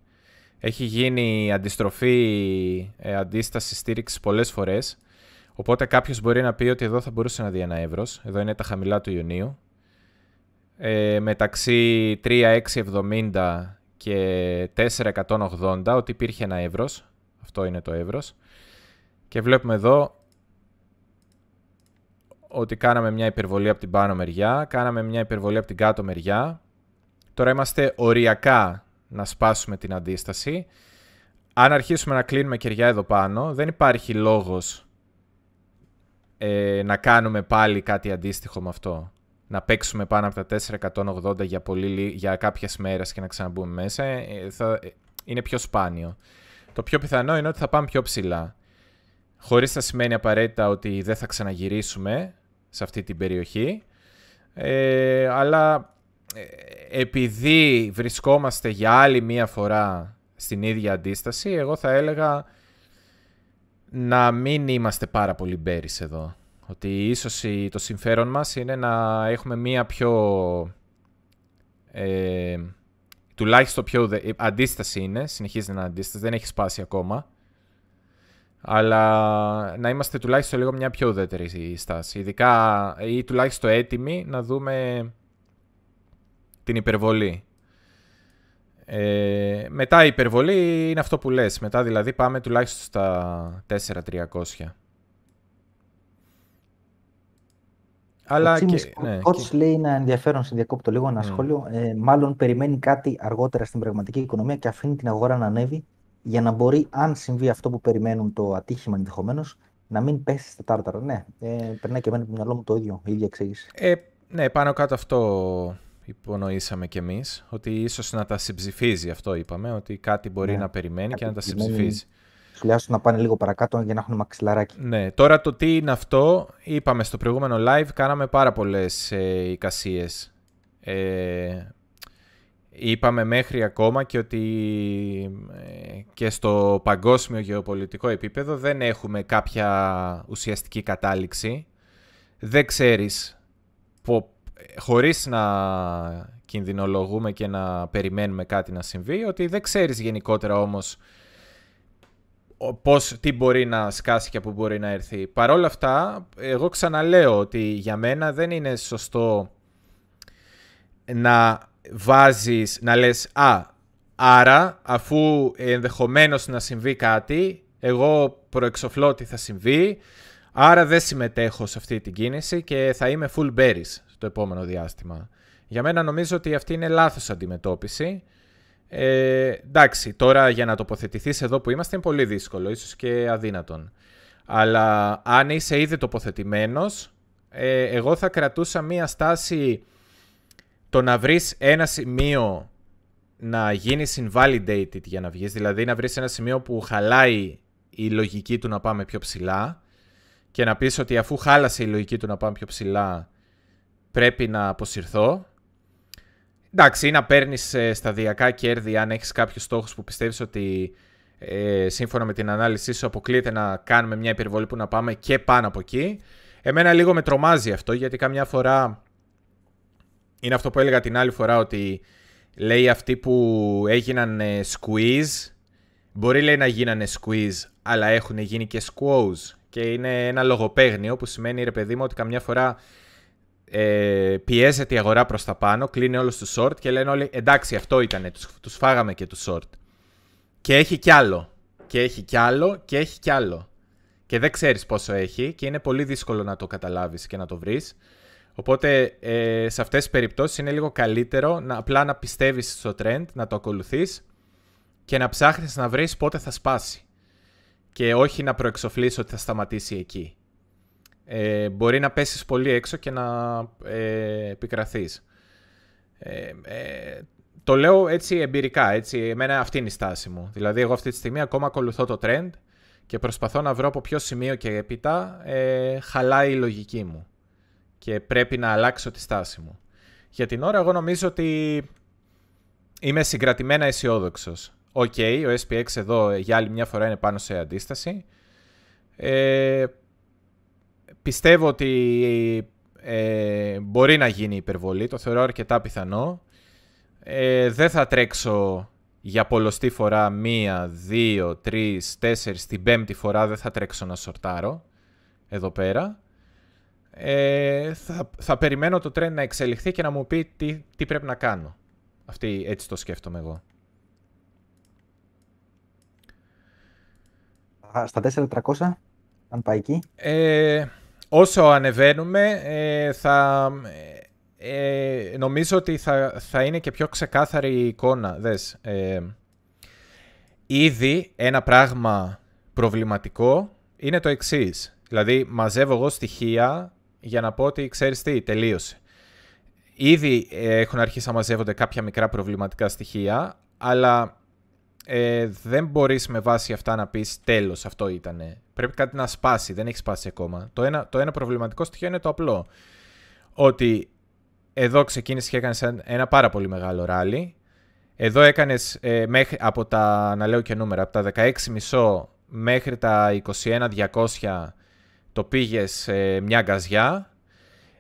έχει γίνει αντιστροφή, ε, αντίσταση, στήριξη πολλές φορές. Οπότε κάποιος μπορεί να πει ότι εδώ θα μπορούσε να δει ένα εύρος. Εδώ είναι τα χαμηλά του Ιουνίου. Ε, μεταξύ 3.670 και 4.180 ότι υπήρχε ένα εύρος. Αυτό είναι το εύρος. Και βλέπουμε εδώ ότι κάναμε μια υπερβολή από την πάνω μεριά, κάναμε μια υπερβολή από την κάτω μεριά. Τώρα είμαστε οριακά να σπάσουμε την αντίσταση. Αν αρχίσουμε να κλείνουμε κεριά εδώ πάνω, δεν υπάρχει λόγος ε, να κάνουμε πάλι κάτι αντίστοιχο με αυτό. Να παίξουμε πάνω από τα 480 για, πολύ, για κάποιες μέρες και να ξαναμπούμε μέσα. Ε, θα, ε, είναι πιο σπάνιο. Το πιο πιθανό είναι ότι θα πάμε πιο ψηλά. Χωρίς να σημαίνει απαραίτητα ότι δεν θα ξαναγυρίσουμε, σε αυτή την περιοχή. Ε, αλλά ε, επειδή βρισκόμαστε για άλλη μία φορά στην ίδια αντίσταση, εγώ θα έλεγα να μην είμαστε πάρα πολύ μπέρις εδώ. Ότι ίσως το συμφέρον μας είναι να έχουμε μία πιο... Ε, τουλάχιστον πιο... Αντίσταση είναι, συνεχίζει να είναι αντίσταση, δεν έχει σπάσει ακόμα. Αλλά να είμαστε τουλάχιστον λίγο μια πιο ουδέτερη στάση. Ειδικά ή τουλάχιστον έτοιμοι να δούμε την υπερβολή. Ε, μετά η υπερβολή είναι αυτό που λες. Μετά δηλαδή πάμε τουλάχιστον στα 4.300. Αλλά ο και, ναι, και... λέει ένα ενδιαφέρον, σε διακόπτω λίγο, ένα mm. σχόλιο. Ε, μάλλον περιμένει κάτι αργότερα στην πραγματική οικονομία και αφήνει την αγορά να ανέβει για να μπορεί, αν συμβεί αυτό που περιμένουν το ατύχημα ενδεχομένως, να μην πέσει στα τάρταρα. Ναι, ε, περνάει και εμένα από το μυαλό μου το ίδιο, η ίδια εξήγηση. Ε, ναι, πάνω κάτω αυτό υπονοήσαμε κι εμείς, ότι ίσως να τα συμψηφίζει αυτό είπαμε, ότι κάτι μπορεί ναι, να περιμένει και να τα συμψηφίζει. τουλάχιστον να πάνε λίγο παρακάτω για να έχουν μαξιλαράκι. Ναι, τώρα το τι είναι αυτό, είπαμε στο προηγούμενο live, κάναμε πάρα πολλές ε, εικασίες. Ε, είπαμε μέχρι ακόμα και ότι ε, και στο παγκόσμιο γεωπολιτικό επίπεδο δεν έχουμε κάποια ουσιαστική κατάληξη. Δεν ξέρεις, χωρίς να κινδυνολογούμε και να περιμένουμε κάτι να συμβεί, ότι δεν ξέρεις γενικότερα όμως πώς, τι μπορεί να σκάσει και από μπορεί να έρθει. Παρ' όλα αυτά, εγώ ξαναλέω ότι για μένα δεν είναι σωστό να βάζεις, να λες «Α, άρα αφού ενδεχομένως να συμβεί κάτι, εγώ προεξοφλώ ότι θα συμβεί, άρα δεν συμμετέχω σε αυτή την κίνηση και θα είμαι full berries στο επόμενο διάστημα». Για μένα νομίζω ότι αυτή είναι λάθος αντιμετώπιση. Ε, εντάξει, τώρα για να τοποθετηθείς εδώ που είμαστε είναι πολύ δύσκολο, ίσως και αδύνατον. Αλλά αν είσαι ήδη τοποθετημένος, ε, εγώ θα κρατούσα μία στάση το να βρεις ένα σημείο να γίνει invalidated για να βγεις, δηλαδή να βρεις ένα σημείο που χαλάει η λογική του να πάμε πιο ψηλά και να πεις ότι αφού χάλασε η λογική του να πάμε πιο ψηλά πρέπει να αποσυρθώ Εντάξει, ή να παίρνεις ε, σταδιακά κέρδη αν έχεις κάποιους στόχους που πιστεύεις ότι ε, σύμφωνα με την ανάλυση σου αποκλείεται να κάνουμε μια υπερβολή που να πάμε και πάνω από εκεί. Εμένα λίγο με τρομάζει αυτό γιατί καμιά φορά είναι αυτό που έλεγα την άλλη φορά ότι λέει αυτοί που έγιναν ε, squeeze μπορεί λέει να γίνανε squeeze αλλά έχουν γίνει και squoze και είναι ένα λογοπαίγνιο που σημαίνει ρε παιδί μου ότι καμιά φορά ε, πιέζεται η αγορά προς τα πάνω, κλείνει όλους τους short και λένε όλοι εντάξει αυτό ήτανε, τους, τους φάγαμε και τους short. Και έχει κι άλλο, και έχει κι άλλο, και έχει κι άλλο. Και δεν ξέρεις πόσο έχει και είναι πολύ δύσκολο να το καταλάβεις και να το βρεις. Οπότε ε, σε αυτές τις περιπτώσεις είναι λίγο καλύτερο να, απλά να πιστεύεις στο trend, να το ακολουθείς και να ψάχνεις να βρεις πότε θα σπάσει. Και όχι να προεξοφλείς ότι θα σταματήσει εκεί ε, μπορεί να πέσεις πολύ έξω και να ε, πικραθείς. Ε, ε, το λέω έτσι εμπειρικά, έτσι, εμένα αυτή είναι η στάση μου. Δηλαδή εγώ αυτή τη στιγμή ακόμα ακολουθώ το trend και προσπαθώ να βρω από ποιο σημείο και έπειτα ε, χαλάει η λογική μου και πρέπει να αλλάξω τη στάση μου. Για την ώρα εγώ νομίζω ότι είμαι συγκρατημένα αισιόδοξος. Οκ, okay, ο SPX εδώ για άλλη μια φορά είναι πάνω σε αντίσταση. Ε, πιστεύω ότι ε, μπορεί να γίνει υπερβολή, το θεωρώ αρκετά πιθανό. Ε, δεν θα τρέξω για πολλωστή φορά μία, δύο, τρεις, τέσσερις, την πέμπτη φορά δεν θα τρέξω να σορτάρω εδώ πέρα. Ε, θα, θα περιμένω το τρέν να εξελιχθεί και να μου πει τι, τι πρέπει να κάνω. Αυτή, έτσι το σκέφτομαι εγώ. Στα 4.300, αν πάει εκεί. Ε, όσο ανεβαίνουμε ε, θα... Ε, νομίζω ότι θα, θα είναι και πιο ξεκάθαρη η εικόνα. Δες, ε, ήδη ένα πράγμα προβληματικό είναι το εξής. Δηλαδή μαζεύω εγώ στοιχεία για να πω ότι ξέρεις τι, τελείωσε. Ήδη έχουν αρχίσει να μαζεύονται κάποια μικρά προβληματικά στοιχεία, αλλά ε, δεν μπορείς με βάση αυτά να πεις τέλος αυτό ήτανε. Πρέπει κάτι να σπάσει, δεν έχει σπάσει ακόμα. Το ένα, το ένα προβληματικό στοιχείο είναι το απλό. Ότι εδώ ξεκίνησες και έκανες ένα πάρα πολύ μεγάλο ράλι. Εδώ έκανες ε, μέχρι, από τα, να λέω και νούμερα, από τα 16,5 μέχρι τα 21,200 το πήγες ε, μια γκαζιά.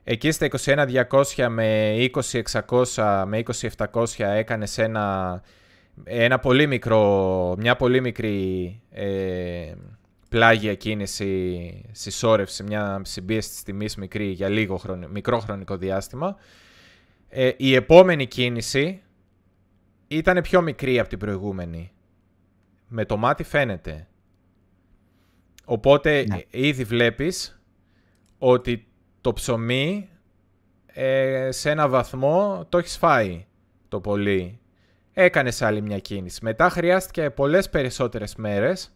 Εκεί στα 21,200 με 20,600 με 20,700 έκανες ένα ένα πολύ μικρό, μια πολύ μικρή ε, πλάγια κίνηση συσσόρευση, μια συμπίεση της τιμής μικρή για λίγο χρονικό, μικρό χρονικό διάστημα. Ε, η επόμενη κίνηση ήταν πιο μικρή από την προηγούμενη. Με το μάτι φαίνεται. Οπότε ναι. ήδη βλέπεις ότι το ψωμί ε, σε ένα βαθμό το έχεις φάει το πολύ έκανες άλλη μια κίνηση. Μετά χρειάστηκε πολλές περισσότερες μέρες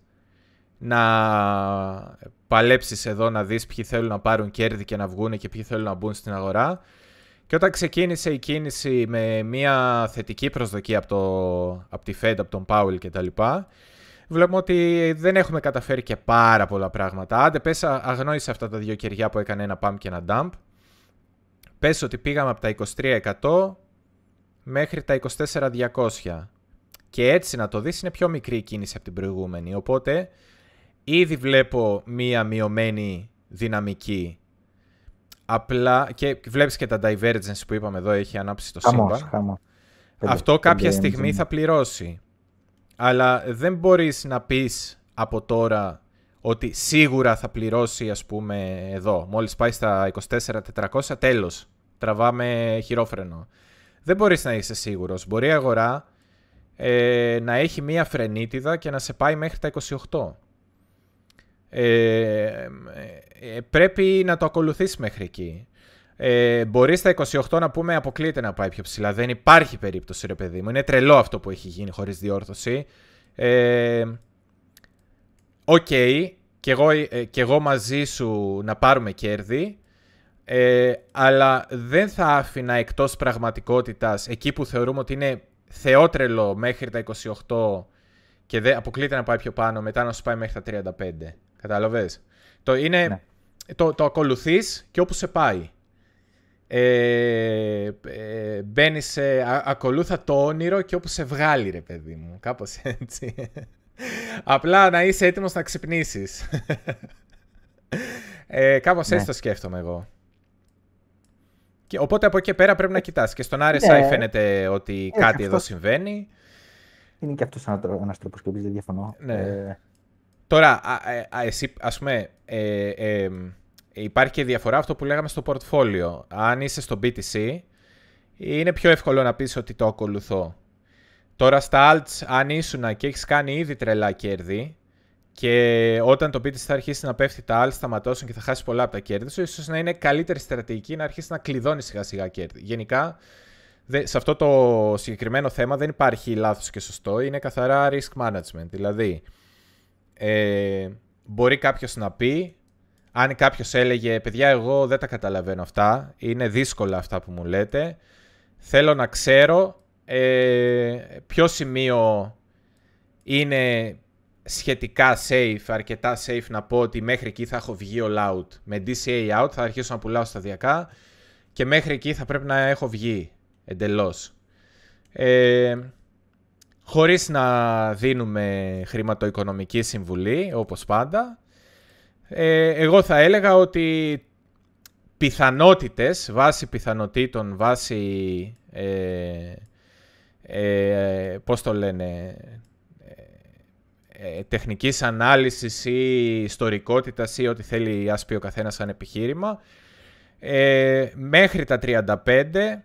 να παλέψεις εδώ να δεις ποιοι θέλουν να πάρουν κέρδη και να βγουν και ποιοι θέλουν να μπουν στην αγορά. Και όταν ξεκίνησε η κίνηση με μια θετική προσδοκία από, το, από τη Fed, από τον Powell κτλ. βλέπουμε ότι δεν έχουμε καταφέρει και πάρα πολλά πράγματα. Άντε πες αγνώρισε αυτά τα δύο κεριά που έκανε ένα pump και ένα dump. Πες ότι πήγαμε από τα 23% μέχρι τα 24.200. Και έτσι να το δεις είναι πιο μικρή κίνηση από την προηγούμενη. Οπότε ήδη βλέπω μία μειωμένη δυναμική. Απλά και βλέπεις και τα divergence που είπαμε εδώ έχει ανάψει το σύμπαν. Αυτό κάποια στιγμή θα πληρώσει. Αλλά δεν μπορείς να πεις από τώρα ότι σίγουρα θα πληρώσει ας πούμε εδώ. Μόλις πάει στα 24.400 τέλος. Τραβάμε χειρόφρενο. Δεν μπορείς να είσαι σίγουρος. Μπορεί η αγορά ε, να έχει μία φρενίτιδα και να σε πάει μέχρι τα 28. Ε, ε, πρέπει να το ακολουθείς μέχρι εκεί. Ε, μπορείς στα 28 να πούμε αποκλείεται να πάει πιο ψηλά. Δεν υπάρχει περίπτωση, ρε παιδί μου. Είναι τρελό αυτό που έχει γίνει χωρίς διόρθωση. Ε, OK, okay, και, εγώ, ε, και εγώ μαζί σου να πάρουμε κέρδη. Ε, αλλά δεν θα άφηνα εκτός πραγματικότητας εκεί που θεωρούμε ότι είναι θεότρελο μέχρι τα 28 και δεν, αποκλείται να πάει πιο πάνω μετά να σου πάει μέχρι τα 35. Κατάλαβες; Το, είναι, ναι. το, το ακολουθείς και όπου σε πάει. Ε, ε, μπαίνεις σε ακολούθα το όνειρο και όπου σε βγάλει ρε παιδί μου. Κάπως έτσι. Απλά να είσαι έτοιμος να ξυπνήσεις. ε, κάπως ναι. έτσι το σκέφτομαι εγώ. Και, οπότε από εκεί πέρα πρέπει να κοιτάς. Και στον RSI ναι. φαίνεται ότι ε, κάτι εδώ συμβαίνει. Είναι και αυτός ένας τρόπο σκέψη, δεν διαφωνώ. Ναι. Ε... Τώρα, α, ε, α, εσύ, ας πούμε, ε, ε, υπάρχει και διαφορά αυτό που λέγαμε στο portfolio. Αν είσαι στο BTC, είναι πιο εύκολο να πεις ότι το ακολουθώ. Τώρα στα alts, αν ήσουν και έχεις κάνει ήδη τρελά κέρδη, και όταν το BTC θα αρχίσει να πέφτει, τα άλλα σταματώσουν και θα χάσεις πολλά από τα κέρδη σου, ίσως να είναι καλύτερη στρατηγική να αρχίσεις να κλειδώνεις σιγά σιγά κέρδη. Γενικά, σε αυτό το συγκεκριμένο θέμα δεν υπάρχει λάθος και σωστό, είναι καθαρά risk management. Δηλαδή, ε, μπορεί κάποιος να πει, αν κάποιος έλεγε, παιδιά εγώ δεν τα καταλαβαίνω αυτά, είναι δύσκολα αυτά που μου λέτε, θέλω να ξέρω ε, ποιο σημείο είναι σχετικά safe, αρκετά safe να πω ότι μέχρι εκεί θα έχω βγει all out. Με DCA out θα αρχίσω να πουλάω σταδιακά και μέχρι εκεί θα πρέπει να έχω βγει εντελώς. Ε, χωρίς να δίνουμε χρηματοοικονομική συμβουλή, όπως πάντα, ε, εγώ θα έλεγα ότι πιθανότητες, βάσει πιθανότητων, βάσει, ε, ε, πώς το λένε, ε, τεχνικής ανάλυσης ή ιστορικότητας ή ό,τι θέλει ας πει ο καθένας σαν επιχείρημα. Ε, μέχρι τα 35,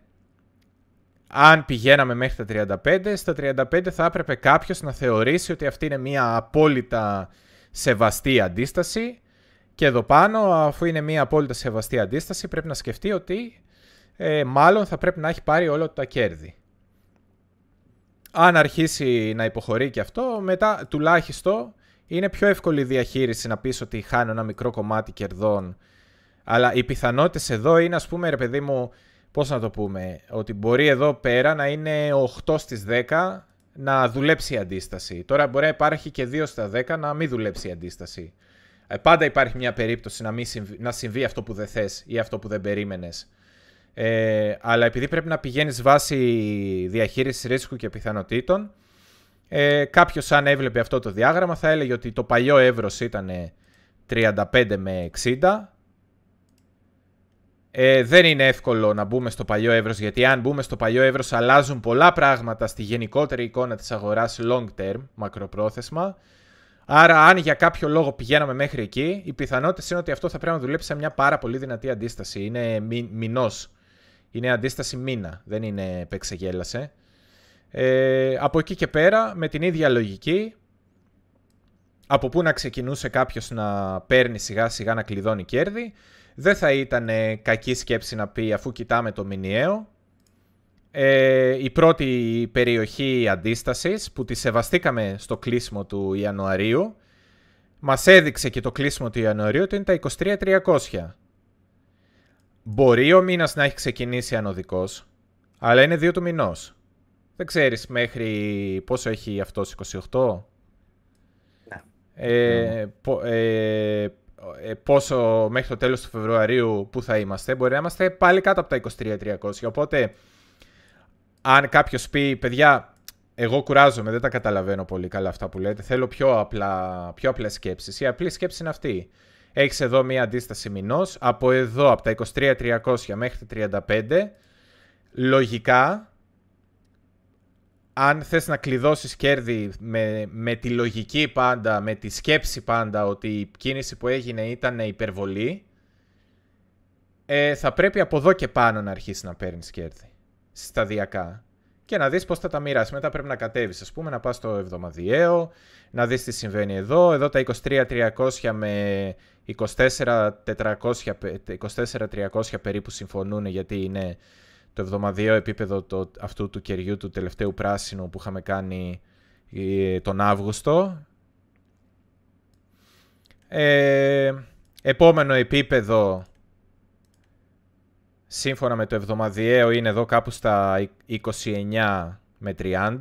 αν πηγαίναμε μέχρι τα 35, στα 35 θα έπρεπε κάποιος να θεωρήσει ότι αυτή είναι μια απόλυτα σεβαστή αντίσταση και εδώ πάνω, αφού είναι μια απόλυτα σεβαστή αντίσταση, πρέπει να σκεφτεί ότι ε, μάλλον θα πρέπει να έχει πάρει όλα τα κέρδη αν αρχίσει να υποχωρεί και αυτό, μετά τουλάχιστον είναι πιο εύκολη η διαχείριση να πεις ότι χάνω ένα μικρό κομμάτι κερδών. Αλλά οι πιθανότητες εδώ είναι, ας πούμε, ρε παιδί μου, πώς να το πούμε, ότι μπορεί εδώ πέρα να είναι 8 στις 10 να δουλέψει η αντίσταση. Τώρα μπορεί να υπάρχει και 2 στα 10 να μην δουλέψει η αντίσταση. Ε, πάντα υπάρχει μια περίπτωση να, μην συμβεί, να συμβεί αυτό που δεν θες ή αυτό που δεν περίμενες. Ε, αλλά επειδή πρέπει να πηγαίνεις βάσει διαχείρισης ρίσκου και πιθανότητων, ε, κάποιος αν έβλεπε αυτό το διάγραμμα θα έλεγε ότι το παλιό εύρος ήταν 35 με 60. Ε, δεν είναι εύκολο να μπούμε στο παλιό εύρος γιατί αν μπούμε στο παλιό εύρος αλλάζουν πολλά πράγματα στη γενικότερη εικόνα της αγοράς long term, μακροπρόθεσμα. Άρα, αν για κάποιο λόγο πηγαίναμε μέχρι εκεί, οι πιθανότητες είναι ότι αυτό θα πρέπει να δουλέψει σε μια πάρα πολύ δυνατή αντίσταση. Είναι μηνός είναι αντίσταση μήνα, δεν είναι επεξεγέλασε. Ε, από εκεί και πέρα, με την ίδια λογική, από πού να ξεκινούσε κάποιος να παίρνει σιγά σιγά να κλειδώνει κέρδη, δεν θα ήταν κακή σκέψη να πει αφού κοιτάμε το μηνιαίο. Ε, η πρώτη περιοχή αντίστασης που τη σεβαστήκαμε στο κλείσιμο του Ιανουαρίου μας έδειξε και το κλείσιμο του Ιανουαρίου ότι είναι τα 23.300. Μπορεί ο μήνας να έχει ξεκινήσει ανωδικός, αλλά είναι δύο του μηνός. Δεν ξέρεις μέχρι πόσο έχει αυτός, 28. Ε, ε, ε, πόσο μέχρι το τέλος του Φεβρουαρίου που θα είμαστε. Μπορεί να είμαστε πάλι κάτω από τα 23.300. Οπότε, αν κάποιος πει, παιδιά, εγώ κουράζομαι, δεν τα καταλαβαίνω πολύ καλά αυτά που λέτε. Θέλω πιο, απλά, πιο απλές σκέψεις. Η απλή σκέψη είναι αυτή. Έχεις εδώ μία αντίσταση μηνός. Από εδώ, από τα 23.300 μέχρι τα 35, λογικά αν θες να κλειδώσεις κέρδη με, με τη λογική πάντα, με τη σκέψη πάντα ότι η κίνηση που έγινε ήταν υπερβολή, ε, θα πρέπει από εδώ και πάνω να αρχίσεις να παίρνεις κέρδη, σταδιακά. Και να δεις πώς θα τα μοιράσει. Μετά πρέπει να κατέβεις, ας πούμε, να πας στο εβδομαδιαίο, να δεις τι συμβαίνει εδώ. Εδώ τα 23.300 με 24.300 περίπου συμφωνούν γιατί είναι το εβδομαδιαίο επίπεδο το, αυτού του κεριού του τελευταίου πράσινου που είχαμε κάνει ε, τον Αύγουστο. Ε, επόμενο επίπεδο σύμφωνα με το εβδομαδιαίο είναι εδώ κάπου στα 29 με 30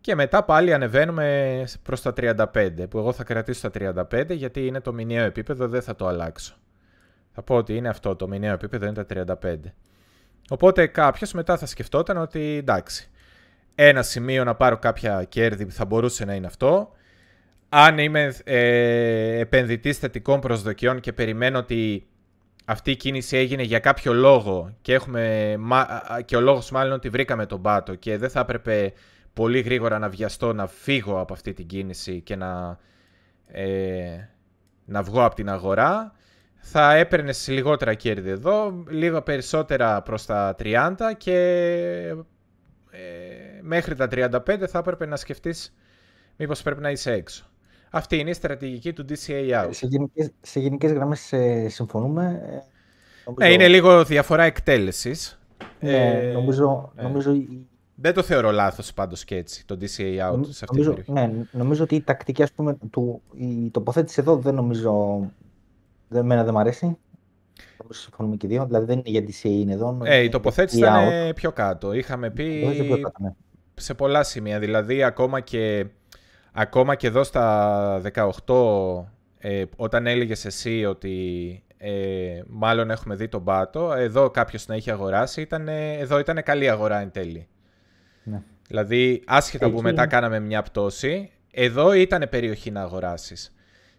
και μετά πάλι ανεβαίνουμε προς τα 35 που εγώ θα κρατήσω τα 35 γιατί είναι το μηνιαίο επίπεδο δεν θα το αλλάξω. Θα πω ότι είναι αυτό το μηνιαίο επίπεδο, είναι τα 35. Οπότε κάποιος μετά θα σκεφτόταν ότι εντάξει, ένα σημείο να πάρω κάποια κέρδη θα μπορούσε να είναι αυτό. Αν είμαι ε, επενδυτής θετικών προσδοκιών και περιμένω ότι αυτή η κίνηση έγινε για κάποιο λόγο και, έχουμε, και ο λόγος μάλλον ότι βρήκαμε τον πάτο και δεν θα έπρεπε πολύ γρήγορα να βιαστώ να φύγω από αυτή την κίνηση και να, ε, να βγω από την αγορά θα έπαιρνες λιγότερα κέρδη εδώ, λίγο περισσότερα προς τα 30 και ε, μέχρι τα 35 θα έπρεπε να σκεφτείς μήπως πρέπει να είσαι έξω. Αυτή είναι η στρατηγική του DCA out. Σε γενικές, σε γενικές γραμμές ε, συμφωνούμε. Ε, νομίζω... είναι λίγο διαφορά εκτέλεσης. Ναι, ε, νομίζω, ναι. νομίζω... Δεν το θεωρώ λάθος πάντως και έτσι, το DCA out σε αυτή νομίζω, την Ναι, νομίζω ότι η τακτική, ας πούμε, του, η τοποθέτηση εδώ δεν νομίζω δεν, εμένα δεν μου αρέσει. Όπως συμφωνούμε και δύο. Δηλαδή δεν είναι για DCA είναι εδώ. Ε, η τοποθέτηση ήταν πιο κάτω. Είχαμε πει ναι. σε πολλά σημεία. Δηλαδή ακόμα και, ακόμα και εδώ στα 18 ε, όταν έλεγες εσύ ότι ε, μάλλον έχουμε δει τον πάτο, εδώ κάποιος να είχε αγοράσει, ήταν, εδώ ήταν καλή αγορά εν τέλει. Ναι. Δηλαδή, άσχετα που μετά κάναμε μια πτώση, εδώ ήταν περιοχή να αγοράσεις.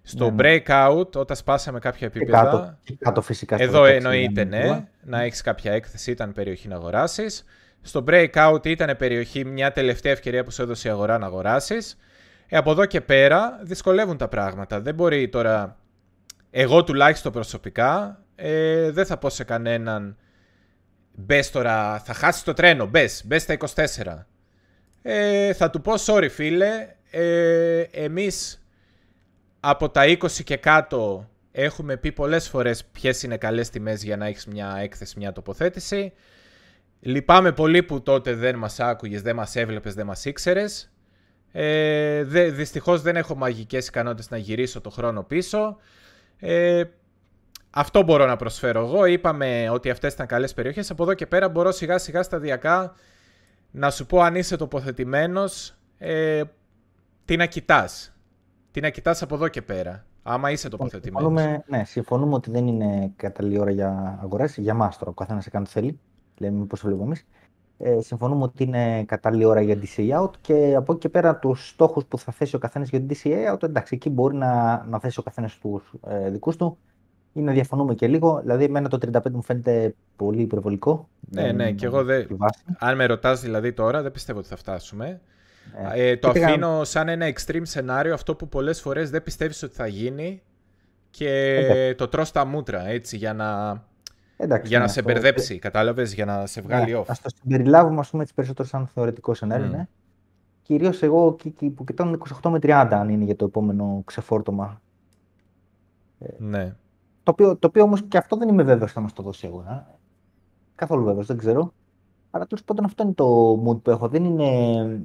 Στο ναι, ναι. breakout, όταν σπάσαμε κάποια επίπεδα. Κάτω, κάτω φυσικά. Εδώ εννοείται, ναι, να έχεις κάποια έκθεση, ήταν περιοχή να αγοράσεις. Στο breakout ήταν περιοχή, μια τελευταία ευκαιρία που σου έδωσε η αγορά να αγοράσεις. Ε, από εδώ και πέρα δυσκολεύουν τα πράγματα. Δεν μπορεί τώρα. Εγώ τουλάχιστον προσωπικά ε, δεν θα πω σε κανέναν. Μπες τώρα, θα χάσεις το τρένο. Μπες, μπες στα 24. Ε, θα του πω, sorry φίλε, ε, εμείς από τα 20 και κάτω έχουμε πει πολλές φορές ποιες είναι καλές τιμές για να έχεις μια έκθεση, μια τοποθέτηση. Λυπάμαι πολύ που τότε δεν μας άκουγες, δεν μας έβλεπες, δεν μας ήξερες. Ε, δε, δυστυχώς δεν έχω μαγικές ικανότητες να γυρίσω το χρόνο πίσω. Ε, αυτό μπορώ να προσφέρω εγώ. Είπαμε ότι αυτές ήταν καλές περιοχές. Από εδώ και πέρα μπορώ σιγά σιγά σταδιακά να σου πω αν είσαι τοποθετημένος ε, τι να κοιτάς τι να κοιτάς από εδώ και πέρα. Άμα είσαι τοποθετημένος. Ναι, συμφωνούμε ότι δεν είναι κατάλληλη ώρα για αγορές. Για μα τώρα, ο καθένας έκανε ό,τι θέλει. Λέμε πώς το βλέπουμε εμείς. Ε, συμφωνούμε ότι είναι κατάλληλη ώρα για DCA out και από εκεί και πέρα τους στόχους που θα θέσει ο καθένας για την DCA out, εντάξει, εκεί μπορεί να, να θέσει ο καθένας τους ε, δικούς του ή να διαφωνούμε και λίγο. Δηλαδή, εμένα το 35 μου φαίνεται πολύ υπερβολικό. Ναι, ναι, και εγώ δεν. Αν με ρωτάς δηλαδή τώρα, δεν πιστεύω ότι θα φτάσουμε. Ε, ε, το αφήνω σαν ένα extreme σενάριο, αυτό που πολλές φορές δεν πιστεύεις ότι θα γίνει και το τρως τα μούτρα, έτσι, για να, Εντάξει, για να ναι, σε μπερδέψει, το... κατάλαβες, για να σε βγάλει ναι, off. Ας το συμπεριλάβουμε, ας πούμε, έτσι περισσότερο σαν θεωρητικό σενάριο, mm. ναι. Κυρίως εγώ που κοιτάω 28 με 30, αν είναι για το επόμενο ξεφόρτωμα. Ε, ναι. Το οποίο, το οποίο όμως και αυτό δεν είμαι βέβαιος θα μας το δώσει εγώ. Καθόλου βέβαιος, δεν ξέρω. Αλλά τέλος πάντων αυτό είναι το mood που έχω. Δεν είναι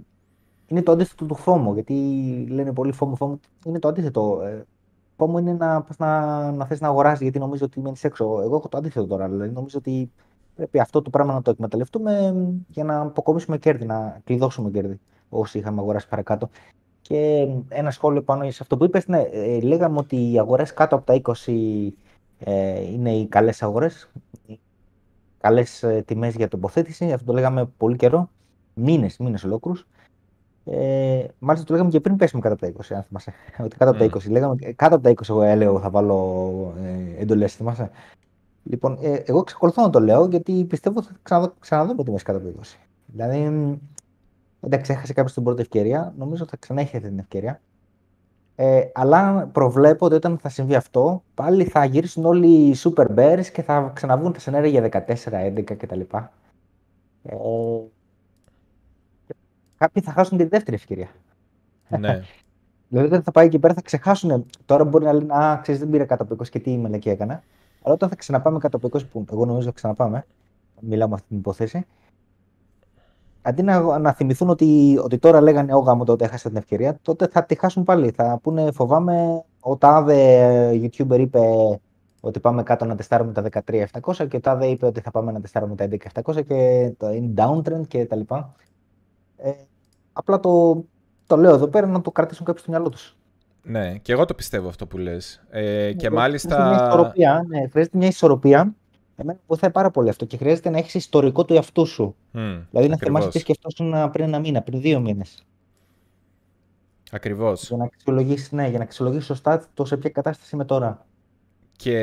είναι το αντίθετο του φόμο. Γιατί λένε πολύ φόμο, φόμο. Είναι το αντίθετο. Ε, φόμο είναι να, να, να θες να αγοράσεις γιατί νομίζω ότι μένεις έξω. Εγώ έχω το αντίθετο τώρα. Δηλαδή νομίζω ότι πρέπει αυτό το πράγμα να το εκμεταλλευτούμε για να αποκομίσουμε κέρδη, να κλειδώσουμε κέρδη όσοι είχαμε αγοράσει παρακάτω. Και Και ένα σχόλιο πάνω σε αυτό που είπες, ναι, ε, λέγαμε ότι οι αγορές κάτω από τα 20 ε, είναι οι καλές αγορές, καλές ε, τιμές για τοποθέτηση, αυτό το λέγαμε πολύ καιρό, μήνες, μήνες ολόκληρους. Ε, μάλιστα το λέγαμε και πριν πέσουμε κάτω από τα 20, αν θυμάσαι. Ότι κάτω από τα 20. Λέγαμε, κάτω από τα 20 εγώ έλεγα θα βάλω ε, εντολές, θυμάσαι. Λοιπόν, ε, εγώ εξακολουθώ να το λέω γιατί πιστεύω ότι θα ξαναδώ, ξαναδούμε τιμές κάτω από τα 20. Δηλαδή, εντάξει, έχασε κάποιος την πρώτη ευκαιρία, νομίζω ότι θα ξανά έχει την ευκαιρία. Ε, αλλά προβλέπω ότι όταν θα συμβεί αυτό, πάλι θα γυρίσουν όλοι οι Super Bears και θα ξαναβγούν τα σενέρια για 14, 11 κτλ. Ε, κάποιοι θα χάσουν τη δεύτερη ευκαιρία. Ναι. δηλαδή όταν θα πάει εκεί πέρα θα ξεχάσουν. Τώρα μπορεί να λένε Α, ξέρεις, δεν πήρα κάτω από 20 και τι μελακή έκανα. Αλλά όταν θα ξαναπάμε κάτω από 20, που εγώ νομίζω θα ξαναπάμε, μιλάμε αυτή την υπόθεση, αντί να, να θυμηθούν ότι, ότι τώρα λέγανε Ω μου τότε έχασα την ευκαιρία, τότε θα τη χάσουν πάλι. Θα πούνε φοβάμαι ο τάδε YouTuber είπε ότι πάμε κάτω να τεστάρουμε τα 13.700 και ο τάδε είπε ότι θα πάμε να τεστάρουμε τα 11.700 και το είναι downtrend και τα λοιπά. Ε, απλά το, το λέω εδώ πέρα να το κρατήσουν κάποιοι στο μυαλό τους. Ναι, και εγώ το πιστεύω αυτό που λες. Ε, και ναι, μάλιστα... Χρειάζεται μια ισορροπία, ναι, χρειάζεται μια ισορροπία. Εμένα βοηθάει πάρα πολύ αυτό και χρειάζεται να έχεις ιστορικό του εαυτού σου. Mm, δηλαδή να θυμάσαι τι σκεφτόσουν πριν ένα μήνα, πριν δύο μήνες. Ακριβώς. Για να αξιολογήσεις, ναι, για να αξιολογήσεις σωστά το σε ποια κατάσταση είμαι τώρα. Και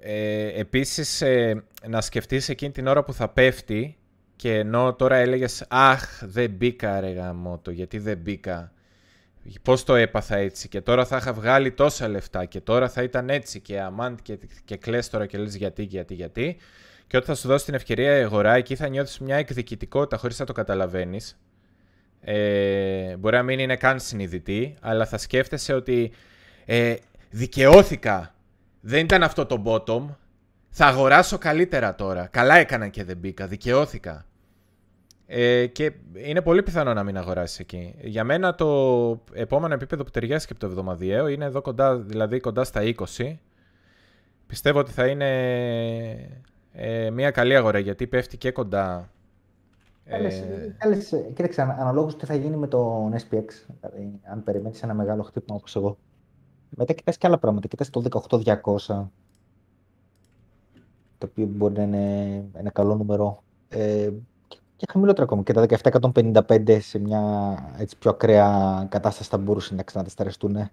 ε, επίσης ε, να σκεφτείς εκείνη την ώρα που θα πέφτει και ενώ τώρα έλεγες «Αχ, δεν μπήκα ρε γαμότο, γιατί δεν μπήκα» πώς το έπαθα έτσι και τώρα θα είχα βγάλει τόσα λεφτά και τώρα θα ήταν έτσι και αμάν και, και κλαις τώρα και λες γιατί, γιατί, γιατί και όταν θα σου δώσει την ευκαιρία η αγορά εκεί θα νιώθεις μια εκδικητικότητα χωρίς να το καταλαβαίνεις. Ε, μπορεί να μην είναι καν συνειδητή αλλά θα σκέφτεσαι ότι ε, δικαιώθηκα. Δεν ήταν αυτό το bottom θα αγοράσω καλύτερα τώρα καλά έκανα και δεν μπήκα, δικαιώθηκα ε, και είναι πολύ πιθανό να μην αγοράσεις εκεί. Για μένα το επόμενο επίπεδο που ταιριάζει και από το εβδομαδιαίο είναι εδώ κοντά, δηλαδή κοντά στα 20. Πιστεύω ότι θα είναι ε, μια καλή αγορά γιατί πέφτει και κοντά. Ε... κοίταξε, αναλόγως τι θα γίνει με τον SPX. Δηλαδή, αν περιμένεις ένα μεγάλο χτύπημα όπως εγώ. Μετά κοιτάς και άλλα πράγματα. Κοιτάς το 18200 το οποίο μπορεί να είναι ένα καλό νούμερο. Ε, και χαμηλότερα ακόμα. Και τα 1755 σε μια έτσι, πιο ακραία κατάσταση θα μπορούσαν να ξανατεσταριστούν.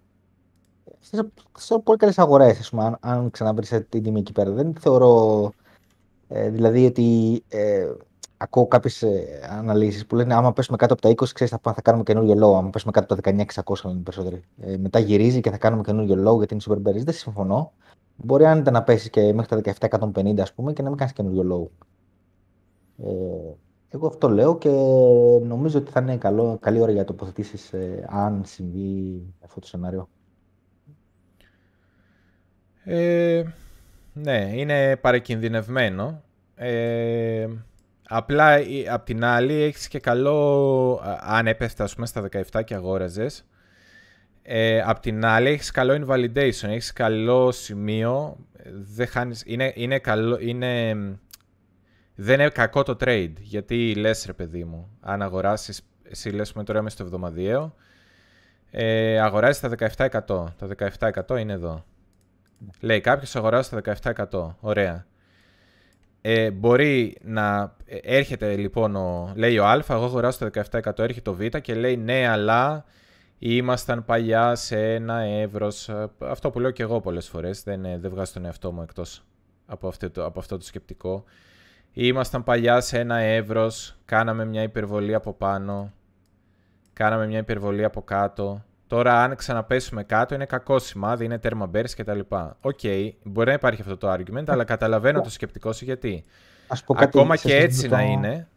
Σε πολύ καλές αγορές, αν, αν ξαναβρεις την τιμή εκεί πέρα. Δεν θεωρώ. Ε, δηλαδή ότι ε, ακούω κάποιες ε, αναλύσεις που λένε άμα πέσουμε κάτω από τα 20, ξέρεις, θα, θα κάνουμε καινούριο low. Άμα πέσουμε κάτω από τα 19.600, είναι περισσότεροι. Ε, μετά γυρίζει και θα κάνουμε καινούριο low γιατί είναι super bearish. Δεν συμφωνώ. Μπορεί αν ήταν να πέσει και μέχρι τα 17.150, ας πούμε, και να μην κάνεις καινούριο low. Ε, εγώ αυτό λέω και νομίζω ότι θα είναι καλό, καλή ώρα για τοποθετήσεις ε, αν συμβεί αυτό το σενάριο. Ε, ναι, είναι παρακινδυνευμένο. Ε, απλά απ' την άλλη έχεις και καλό, αν έπεφτε ας πούμε στα 17 και αγόραζες, ε, απ' την άλλη έχεις καλό invalidation, έχεις καλό σημείο, δεν χάνεις, είναι, είναι, καλό, είναι δεν είναι κακό το trade. Γιατί λες, ρε παιδί μου, αν αγοράσεις, εσύ λες με τώρα είμαι στο εβδομαδιαίο, ε, αγοράζεις τα 17%. Τα 17% είναι εδώ. Λέει κάποιος αγοράζει τα 17%. Ωραία. Ε, μπορεί να ε, έρχεται λοιπόν, ο, λέει ο Α, εγώ αγοράζω το 17%, έρχεται το Β και λέει ναι, αλλά ήμασταν παλιά σε ένα εύρος. Αυτό που λέω και εγώ πολλές φορές. Δεν, ε, δεν βγάζω τον εαυτό μου εκτός από αυτό από αυτό το σκεπτικό. Ήμασταν παλιά σε ένα εύρος, κάναμε μια υπερβολή από πάνω, κάναμε μια υπερβολή από κάτω. Τώρα αν ξαναπέσουμε κάτω είναι κακό σημάδι, είναι τέρμα μπέρς κτλ. OK, okay, μπορεί να υπάρχει αυτό το argument, αλλά καταλαβαίνω το σκεπτικό σου γιατί. Ας πω κάτι Ακόμα και έτσι να είναι,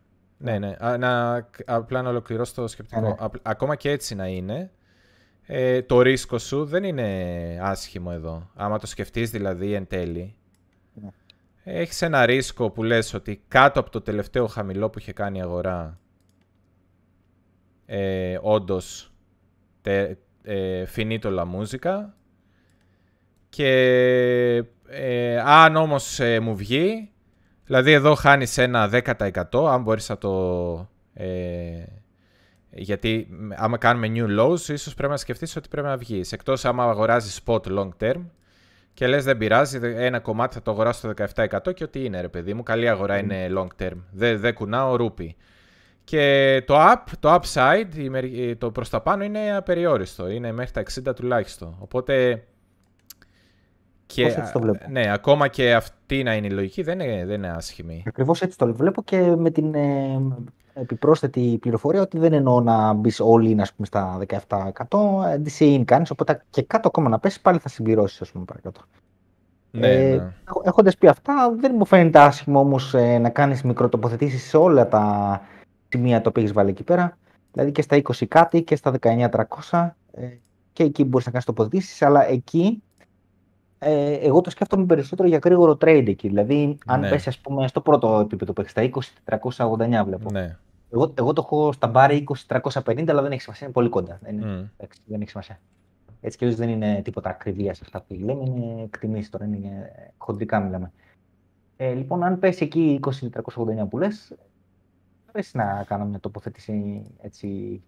ναι, ναι, να, απλά να ολοκληρώσω το σκεπτικό. Ναι, ναι. Ακόμα και έτσι να είναι, ε, το ρίσκο σου δεν είναι άσχημο εδώ. Άμα το σκεφτείς δηλαδή εν τέλει, έχεις ένα ρίσκο που λες ότι κάτω από το τελευταίο χαμηλό που είχε κάνει η αγορά ε, όντως τε, ε, la μούζικα και ε, αν όμως ε, μου βγει δηλαδή εδώ χάνεις ένα 10% αν μπορείς να το ε, Γιατί άμα κάνουμε new lows, ίσως πρέπει να σκεφτείς ότι πρέπει να βγεις. Εκτός άμα αγοράζεις spot long term και λες δεν πειράζει, ένα κομμάτι θα το αγοράσω στο 17% και ότι είναι ρε παιδί μου, καλή αγορά είναι long term. Δεν δε κουνάω ρούπι. Και το up, το upside, το προς τα πάνω είναι απεριόριστο. Είναι μέχρι τα 60 τουλάχιστον. Οπότε... Και, έτσι το βλέπω. Ναι, ακόμα και αυτή να είναι η λογική δεν είναι, δεν είναι άσχημη. Ακριβώς έτσι το βλέπω και με την ε, επιπρόσθετη πληροφορία ότι δεν εννοώ να μπεις όλοι in πούμε, στα 17%. DCA in κάνεις, οπότε και κάτω ακόμα να πέσεις πάλι θα συμπληρώσεις, ας πούμε, παρακάτω. Ναι, ε, ναι. Έχοντας πει αυτά, δεν μου φαίνεται άσχημο όμως ε, να κάνεις μικροτοποθετήσεις σε όλα τα σημεία τα οποία έχεις βάλει εκεί πέρα. Δηλαδή και στα 20 κάτι και στα 19.300 ε, και εκεί μπορείς να κάνεις τοποθετήσεις, αλλά εκεί ε, εγώ το σκέφτομαι περισσότερο για γρήγορο trade εκεί. Δηλαδή, αν ναι. πέσει ας πούμε, στο πρώτο επίπεδο που έχεις στα 20.389 βλέπω. Ναι. Εγώ, εγώ το έχω στα μπάρι 20.350, αλλά δεν έχει σημασία, είναι πολύ κοντά. Δεν, είναι, mm. δεν έχει σημασία. Έτσι κι δεν είναι τίποτα ακριβία σε αυτά που λέμε, είναι εκτιμήσεις τώρα, είναι χοντρικά μιλάμε. Ε, λοιπόν, αν πέσει εκεί 20.389 που λες, αρέσει να κάνω μια τοποθέτηση έτσι,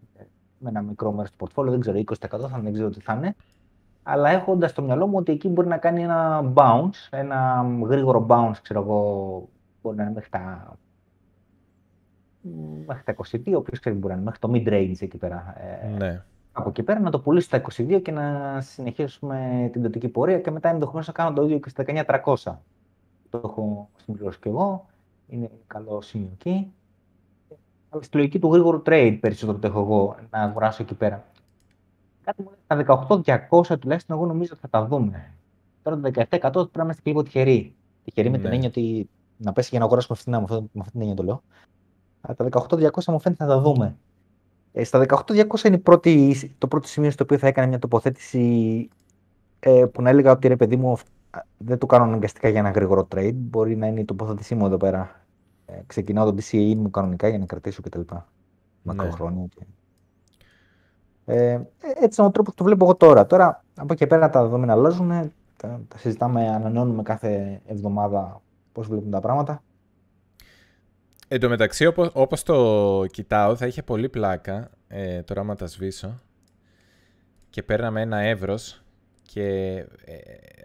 με ένα μικρό μέρος του πορτφόλιο, δεν ξέρω, 20% θα δεν ξέρω τι θα είναι. Αλλά έχοντας στο μυαλό μου ότι εκεί μπορεί να κάνει ένα bounce, ένα γρήγορο bounce, ξέρω εγώ, μπορεί να είναι μέχρι τα μέχρι τα 22, όποιος ξέρει μπορεί να είναι, μέχρι το mid-range εκεί πέρα. Ε, ναι. Από εκεί πέρα να το πουλήσει στα 22 και να συνεχίσουμε την δοτική πορεία και μετά ενδεχομένως να κάνω το ίδιο και στα 19.300. Το έχω συμπληρώσει κι εγώ. Είναι καλό σημείο εκεί. Αλλά στη λογική του γρήγορου trade περισσότερο το έχω εγώ να αγοράσω εκεί πέρα. Κάτι μου λέει τα 18.200 τουλάχιστον εγώ νομίζω ότι θα τα δούμε. Τώρα το 17% πρέπει να είμαστε λίγο τυχεροί. Τυχεροί με την ναι. έννοια ότι να πέσει για να αγοράσουμε φθηνά, με αυτή την έννοια το λέω. Τα 18.200 μου φαίνεται να τα δούμε. Ε, στα 18.200 είναι πρώτη, το πρώτο σημείο στο οποίο θα έκανε μια τοποθέτηση ε, που να έλεγα ότι ρε παιδί μου δεν το κάνω αναγκαστικά για ένα γρήγορο trade. Μπορεί να είναι η τοποθέτησή μου εδώ πέρα. Ε, ξεκινάω το DCA μου κανονικά για να κρατήσω κτλ. Ναι. Μακροχρόνια. Και... Ε, έτσι είναι ο τρόπο που το βλέπω εγώ τώρα. Τώρα από εκεί πέρα τα δεδομένα αλλάζουν. Τα, τα συζητάμε, ανανεώνουμε κάθε εβδομάδα πώς βλέπουν τα πράγματα. Εν τω μεταξύ, όπως, όπως το κοιτάω, θα είχε πολύ πλάκα, ε, τώρα άμα τα σβήσω, και παίρναμε ένα εύρος και ε,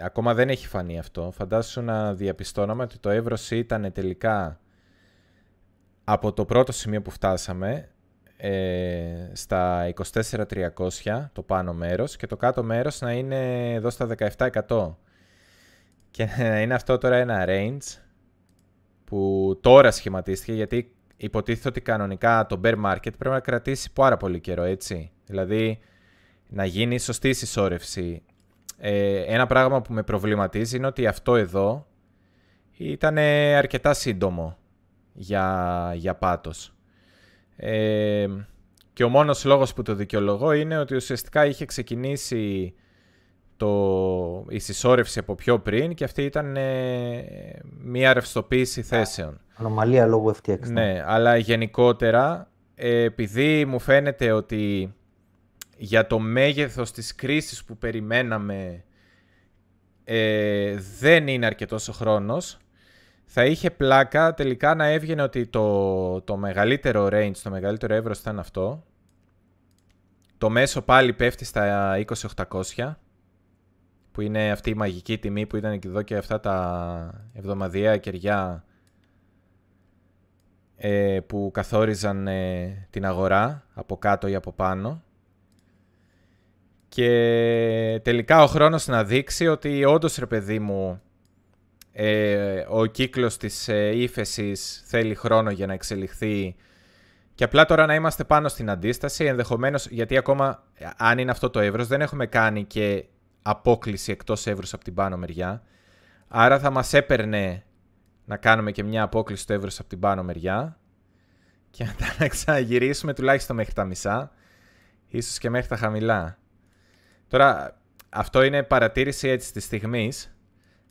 ακόμα δεν έχει φανεί αυτό. Φαντάσου να διαπιστώναμε ότι το εύρος ήταν τελικά από το πρώτο σημείο που φτάσαμε ε, στα 24.300 το πάνω μέρος και το κάτω μέρος να είναι εδώ στα 17%. Και να είναι αυτό τώρα ένα range που τώρα σχηματίστηκε, γιατί υποτίθεται ότι κανονικά το bear market πρέπει να κρατήσει πάρα πολύ καιρό, έτσι. Δηλαδή, να γίνει σωστή συσσόρευση. Ε, ένα πράγμα που με προβληματίζει είναι ότι αυτό εδώ ήταν αρκετά σύντομο για, για πάτος. Ε, και ο μόνος λόγος που το δικαιολογώ είναι ότι ουσιαστικά είχε ξεκινήσει το, η συσσόρευση από πιο πριν και αυτή ήταν ε, μία ρευστοποίηση θέσεων. Ανομαλία λόγω FTX. Ναι, ναι αλλά γενικότερα ε, επειδή μου φαίνεται ότι για το μέγεθος της κρίσης που περιμέναμε ε, δεν είναι αρκετός ο χρόνος, θα είχε πλάκα τελικά να έβγαινε ότι το, το μεγαλύτερο range, το μεγαλύτερο εύρος ήταν αυτό. Το μέσο πάλι πέφτει στα 20.800 που είναι αυτή η μαγική τιμή που ήταν και εδώ και αυτά τα εβδομαδιαία κεριά ε, που καθόριζαν ε, την αγορά από κάτω ή από πάνω. Και τελικά ο χρόνος να δείξει ότι όντως ρε παιδί μου ε, ο κύκλος της ε, θέλει χρόνο για να εξελιχθεί και απλά τώρα να είμαστε πάνω στην αντίσταση ενδεχομένως γιατί ακόμα αν είναι αυτό το εύρος δεν έχουμε κάνει και απόκληση εκτός εύρους από την πάνω μεριά. Άρα θα μας έπαιρνε να κάνουμε και μια απόκληση στο εύρος από την πάνω μεριά και μετά να ξαναγυρίσουμε τουλάχιστον μέχρι τα μισά, ίσως και μέχρι τα χαμηλά. Τώρα, αυτό είναι παρατήρηση έτσι της στιγμής.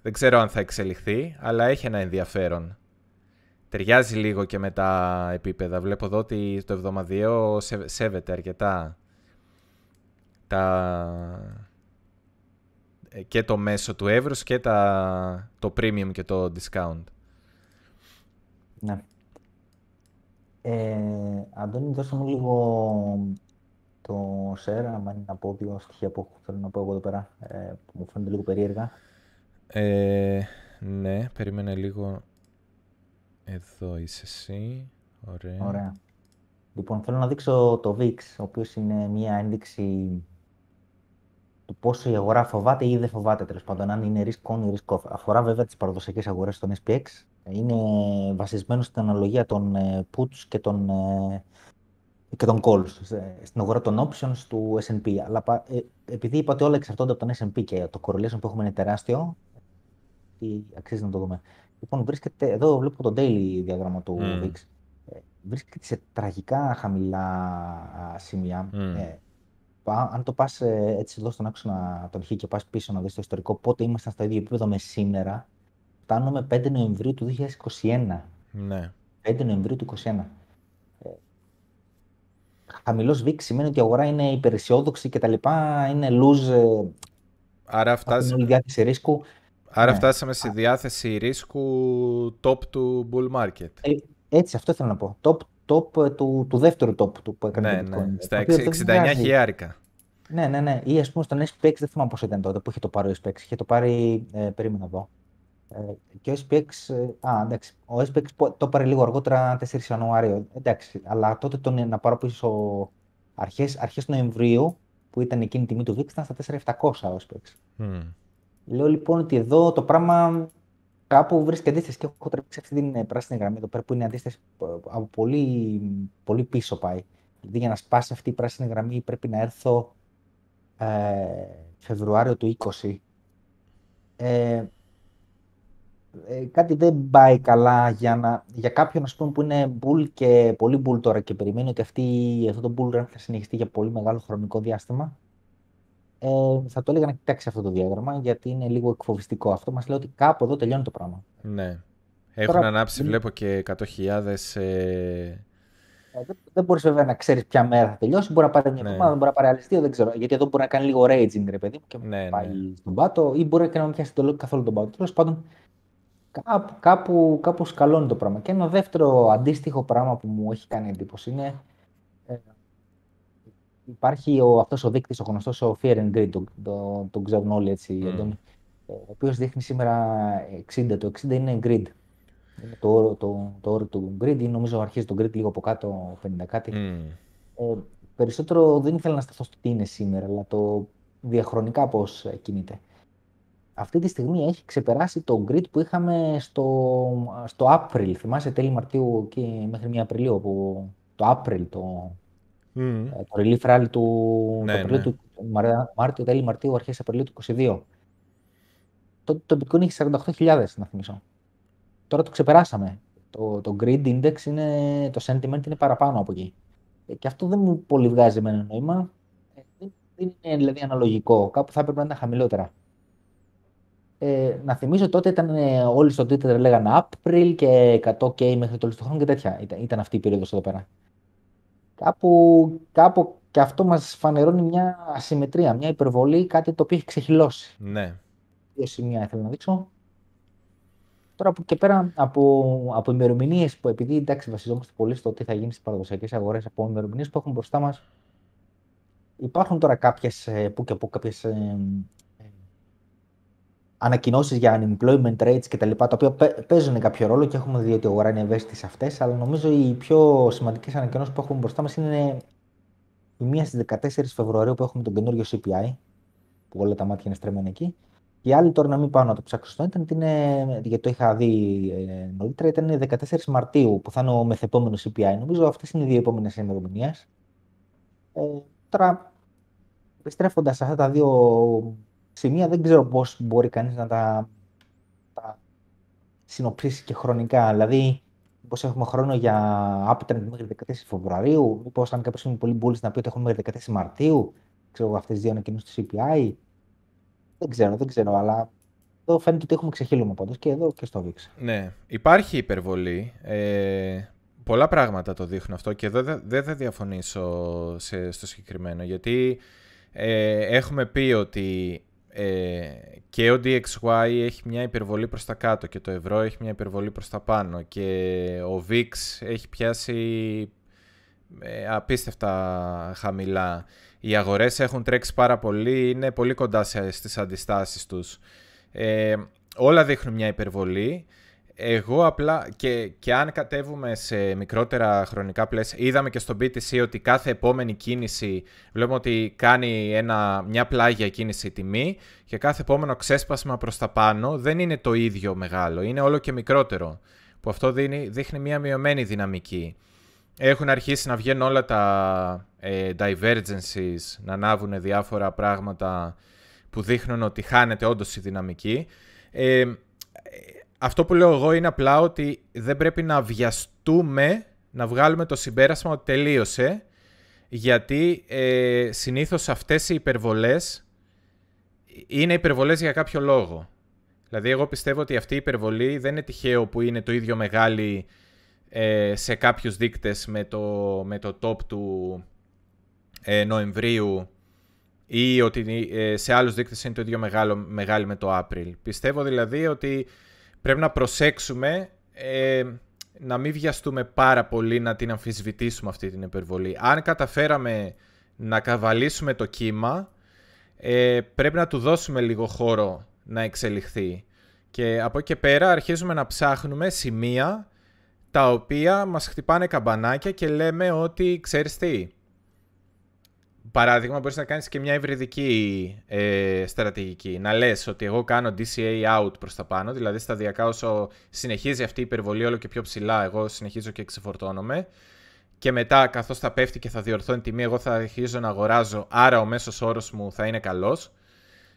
Δεν ξέρω αν θα εξελιχθεί, αλλά έχει ένα ενδιαφέρον. Ταιριάζει λίγο και με τα επίπεδα. Βλέπω εδώ ότι το εβδομαδιαίο σέβεται αρκετά τα, ε, και το μέσο του εύρους και τα, το premium και το discount. Ναι. Ε, Αντώνη, δώσε μου λίγο το share, άμα είναι να πω δύο στοιχεία που θέλω να πω εγώ εδώ πέρα, ε, που μου φαίνονται λίγο περίεργα. Ε, ναι, περίμενε λίγο. Εδώ είσαι εσύ. Ωραία. Ωραία. Λοιπόν, θέλω να δείξω το VIX, ο οποίος είναι μια ένδειξη του πόσο η αγορά φοβάται ή δεν φοβάται τέλος πάντων, αν είναι risk on ή risk off. Αφορά βέβαια τις παραδοσιακές αγορές των SPX. Είναι βασισμένο στην αναλογία των ε, puts και των, ε, και των calls στην αγορά των options του S&P. Αλλά ε, επειδή είπα ότι όλα εξαρτώνται από τον S&P και το correlation που έχουμε είναι τεράστιο, αξίζει να το δούμε. Λοιπόν, βρίσκεται, εδώ βλέπω το daily διάγραμμα του mm. VIX. Βρίσκεται σε τραγικά χαμηλά σημεία. Mm αν το πας ε, έτσι εδώ στον άξονα τον Χ και πας πίσω να δεις το ιστορικό πότε ήμασταν στο ίδιο επίπεδο με σήμερα, φτάνουμε 5 Νοεμβρίου του 2021. Ναι. 5 Νοεμβρίου του 2021. Ε, χαμηλός VIX σημαίνει ότι η αγορά είναι υπεραισιόδοξη και τα λοιπά, είναι lose, ε, Άρα φτάσαμε... διάθεση ρίσκου. Άρα ναι. φτάσαμε στη διάθεση ρίσκου top του bull market. Ε, έτσι, αυτό θέλω να πω. Top, top ε, του, του δεύτερου top του που έκανε ναι, το Bitcoin. Ναι. Στα 69 χιλιάρικα. Ναι, ναι, ναι. Ή ας πούμε στον SPX, δεν θυμάμαι πώς ήταν τότε που είχε το πάρει ο SPX. Είχε το πάρει. Ε, περίμενα εδώ. Ε, και ο SPX. Ε, α, εντάξει. Ο SPX το πάρει λίγο αργότερα, 4 Ιανουάριο. Εντάξει. Αλλά τότε τον να πάρω πίσω αρχές αρχές Νοεμβρίου, που ήταν εκείνη η τιμή του VIX, ήταν στα 4.700 ο SPX. Mm. Λέω λοιπόν ότι εδώ το πράγμα κάπου βρίσκεται αντίσταση και έχω τραβήξει αυτή την ε, πράσινη γραμμή εδώ πέρα που είναι αντίσταση από πολύ, πολύ πίσω πάει. Δηλαδή για να σπάσει αυτή η πράσινη γραμμή πρέπει να έρθω ε, Φεβρουάριο του 20. Ε, ε, κάτι δεν πάει καλά για, να, για κάποιον ας πούμε, που είναι bull και πολύ bull τώρα και περιμένει ότι αυτή, αυτό το bull run θα συνεχιστεί για πολύ μεγάλο χρονικό διάστημα ε, θα το έλεγα να κοιτάξει αυτό το διάγραμμα γιατί είναι λίγο εκφοβιστικό. Αυτό μας λέει ότι κάπου εδώ τελειώνει το πράγμα. Ναι. Έχουν Τώρα, ανάψει, βλέπω και 100.000. Ε... Ε, δεν, δεν μπορείς βέβαια να ξέρεις ποια μέρα θα τελειώσει. Μπορεί να πάρει μια ναι. εβδομάδα, μπορεί να πάρει άλλε δύο, δεν ξέρω. Γιατί εδώ μπορεί να κάνει λίγο raging, ρε παιδί μου, και ναι, πάει ναι. στον πάτο, ή μπορεί και να μην πιάσει το καθόλου τον πάτο. Τέλος πάντων, κάπου, κάπου, κάπου σκαλώνει το πράγμα. Και ένα δεύτερο αντίστοιχο πράγμα που μου έχει κάνει εντύπωση είναι υπάρχει ο, αυτός ο δείκτης, ο γνωστός ο Fear and Greed, τον το, το, ξέρουν όλοι έτσι, mm. τον, ο οποίος δείχνει σήμερα 60, το 60 είναι Greed. Είναι το, όρο, το, το όρο του Greed, νομίζω αρχίζει το Greed λίγο από κάτω, 50 κάτι. Mm. Ε, περισσότερο δεν ήθελα να σταθώ στο τι είναι σήμερα, αλλά το διαχρονικά πώς κινείται. Αυτή τη στιγμή έχει ξεπεράσει το grid που είχαμε στο, στο April. Θυμάσαι τέλη Μαρτίου και μέχρι 1 Απριλίου, που το April, το, Mm. Το relief rally του, ναι, το ναι. του Μάρτιο, τέλη Μαρτίου, αρχές Απριλίου του 2022. Το, το bitcoin έχει 48.000 να θυμίσω. Τώρα το ξεπεράσαμε. Το, το grid index, είναι, το sentiment είναι παραπάνω από εκεί. Ε, και αυτό δεν μου πολύ βγάζει ένα νόημα. Ε, δεν, δεν είναι δηλαδή αναλογικό. Κάπου θα έπρεπε να είναι χαμηλότερα. Ε, να θυμίσω τότε ήταν όλοι στο Twitter λέγανε April και 100k μέχρι το τέλος του χρόνου και τέτοια. Ήταν, ήταν αυτή η περίοδος εδώ πέρα κάπου, κάπου και αυτό μας φανερώνει μια ασυμμετρία, μια υπερβολή, κάτι το οποίο έχει ξεχυλώσει. Ναι. Δύο σημεία ήθελα να δείξω. Τώρα από και πέρα από, από ημερομηνίες που επειδή εντάξει βασιζόμαστε πολύ στο τι θα γίνει στις παραδοσιακές αγορές, από ημερομηνίες που έχουν μπροστά μας, υπάρχουν τώρα κάποιες που και που κάποιες ανακοινώσεις για unemployment rates και τα λοιπά, τα οποία παίζουν κάποιο ρόλο και έχουμε δει ότι η αγορά είναι ευαίσθητη σε αυτές. Αλλά νομίζω οι πιο σημαντικές ανακοινώσεις που έχουμε μπροστά μας είναι η μία στις 14 Φεβρουαρίου που έχουμε τον καινούριο CPI, που όλα τα μάτια είναι στρεμμένα εκεί. Και η άλλη τώρα να μην πάω να το ψάξω στο Ιντερνετ, είναι, γιατί το είχα δει ε, νωρίτερα, ήταν 14 Μαρτίου που θα είναι ο μεθεπόμενο CPI. Νομίζω αυτές είναι οι δύο επόμενες ημερομηνίες. Ε, τώρα, επιστρέφοντας σε αυτά τα δύο σημεία δεν ξέρω πώς μπορεί κανείς να τα, τα συνοψίσει και χρονικά. Δηλαδή, πώ έχουμε χρόνο για uptrend μέχρι 14 Φεβρουαρίου, μήπως αν κάποιο είναι πολύ μπουλή να πει ότι έχουμε μέχρι 14 Μαρτίου, ξέρω εγώ αυτές τις δύο ανακοινώσεις του CPI. Δεν ξέρω, δεν ξέρω, αλλά εδώ φαίνεται ότι έχουμε ξεχύλωμα πάντως και εδώ και στο VIX. Ναι, υπάρχει υπερβολή. Ε, πολλά πράγματα το δείχνουν αυτό και εδώ δεν θα διαφωνήσω σε, στο συγκεκριμένο γιατί ε, έχουμε πει ότι ε, και ο DXY έχει μια υπερβολή προς τα κάτω και το ευρώ έχει μια υπερβολή προς τα πάνω και ο VIX έχει πιάσει ε, απίστευτα χαμηλά. Οι αγορές έχουν τρέξει πάρα πολύ, είναι πολύ κοντά στις αντιστάσεις τους. Ε, όλα δείχνουν μια υπερβολή. Εγώ απλά και, και αν κατέβουμε σε μικρότερα χρονικά πλαίσια, είδαμε και στο BTC ότι κάθε επόμενη κίνηση βλέπουμε ότι κάνει ένα, μια πλάγια κίνηση η τιμή και κάθε επόμενο ξέσπασμα προς τα πάνω δεν είναι το ίδιο μεγάλο, είναι όλο και μικρότερο. Που αυτό δίνει, δείχνει μια μειωμένη δυναμική. Έχουν αρχίσει να βγαίνουν όλα τα ε, divergences, να ανάβουν διάφορα πράγματα που δείχνουν ότι χάνεται όντως η δυναμική. Ε, αυτό που λέω εγώ είναι απλά ότι δεν πρέπει να βιαστούμε να βγάλουμε το συμπέρασμα ότι τελείωσε, γιατί ε, συνήθως αυτές οι υπερβολές είναι υπερβολές για κάποιο λόγο. Δηλαδή, εγώ πιστεύω ότι αυτή η υπερβολή δεν είναι τυχαίο που είναι το ίδιο μεγάλη ε, σε κάποιους δείκτες με το, με το top του ε, Νοεμβρίου ή ότι ε, σε άλλους δείκτες είναι το ίδιο μεγάλο, μεγάλη με το April. Πιστεύω δηλαδή ότι πρέπει να προσέξουμε ε, να μην βιαστούμε πάρα πολύ να την αμφισβητήσουμε αυτή την υπερβολή. Αν καταφέραμε να καβαλήσουμε το κύμα, ε, πρέπει να του δώσουμε λίγο χώρο να εξελιχθεί. Και από εκεί και πέρα αρχίζουμε να ψάχνουμε σημεία τα οποία μας χτυπάνε καμπανάκια και λέμε ότι ξέρεις τι, παράδειγμα, μπορείς να κάνεις και μια ευρυδική ε, στρατηγική. Να λες ότι εγώ κάνω DCA out προς τα πάνω, δηλαδή σταδιακά όσο συνεχίζει αυτή η υπερβολή όλο και πιο ψηλά, εγώ συνεχίζω και ξεφορτώνομαι. Και μετά, καθώς θα πέφτει και θα διορθώνει τιμή, εγώ θα αρχίζω να αγοράζω, άρα ο μέσος όρος μου θα είναι καλός.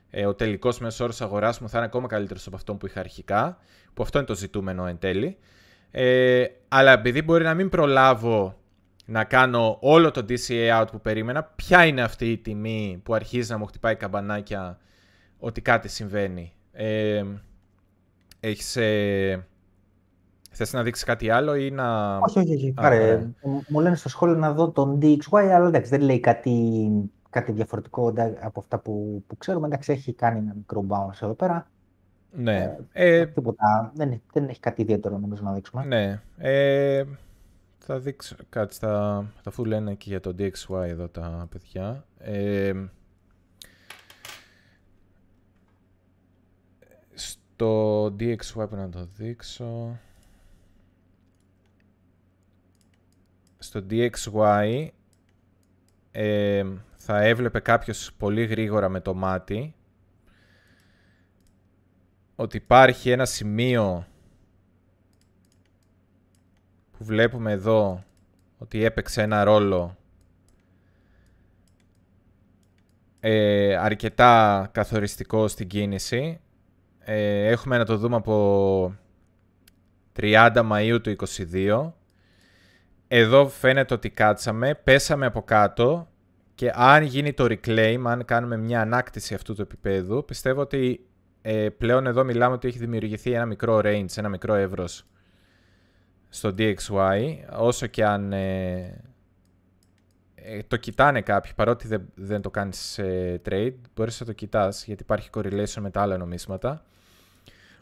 Ε, ο τελικός μέσος όρος αγοράς μου θα είναι ακόμα καλύτερος από αυτό που είχα αρχικά, που αυτό είναι το ζητούμενο εν τέλει. Ε, αλλά επειδή μπορεί να μην προλάβω να κάνω όλο το DCA out που περίμενα, ποια είναι αυτή η τιμή που αρχίζει να μου χτυπάει καμπανάκια ότι κάτι συμβαίνει. Ε, έχεις, ε, θες να δείξεις κάτι άλλο ή να... Όχι, όχι, όχι. Άρα, μου λένε στο σχόλιο να δω τον DXY, αλλά εντάξει, δεν λέει κάτι, κάτι διαφορετικό από αυτά που, που ξέρουμε. Εντάξει, έχει κάνει ένα μικρό bounce εδώ πέρα. Ναι. Ε, ε, τίποτα, δεν, δεν έχει κάτι ιδιαίτερο νομίζω να δείξουμε. Ναι. Ε, θα δείξω κάτι στα... Τα αφού λένε και για το DXY εδώ τα παιδιά. Ε, στο DXY που να το δείξω. Στο DXY ε, θα έβλεπε κάποιος πολύ γρήγορα με το μάτι ότι υπάρχει ένα σημείο που βλέπουμε εδώ ότι έπαιξε ένα ρόλο ε, αρκετά καθοριστικό στην κίνηση. Ε, έχουμε να το δούμε από 30 Μαΐου του 2022. Εδώ φαίνεται ότι κάτσαμε, πέσαμε από κάτω και αν γίνει το reclaim, αν κάνουμε μια ανάκτηση αυτού του επίπεδου, πιστεύω ότι ε, πλέον εδώ μιλάμε ότι έχει δημιουργηθεί ένα μικρό range, ένα μικρό εύρος στο DXY, όσο και αν ε, ε, το κοιτάνε κάποιοι, παρότι δεν, δεν το κάνεις σε trade, μπορείς να το κοιτάς, γιατί υπάρχει correlation με τα άλλα νομίσματα.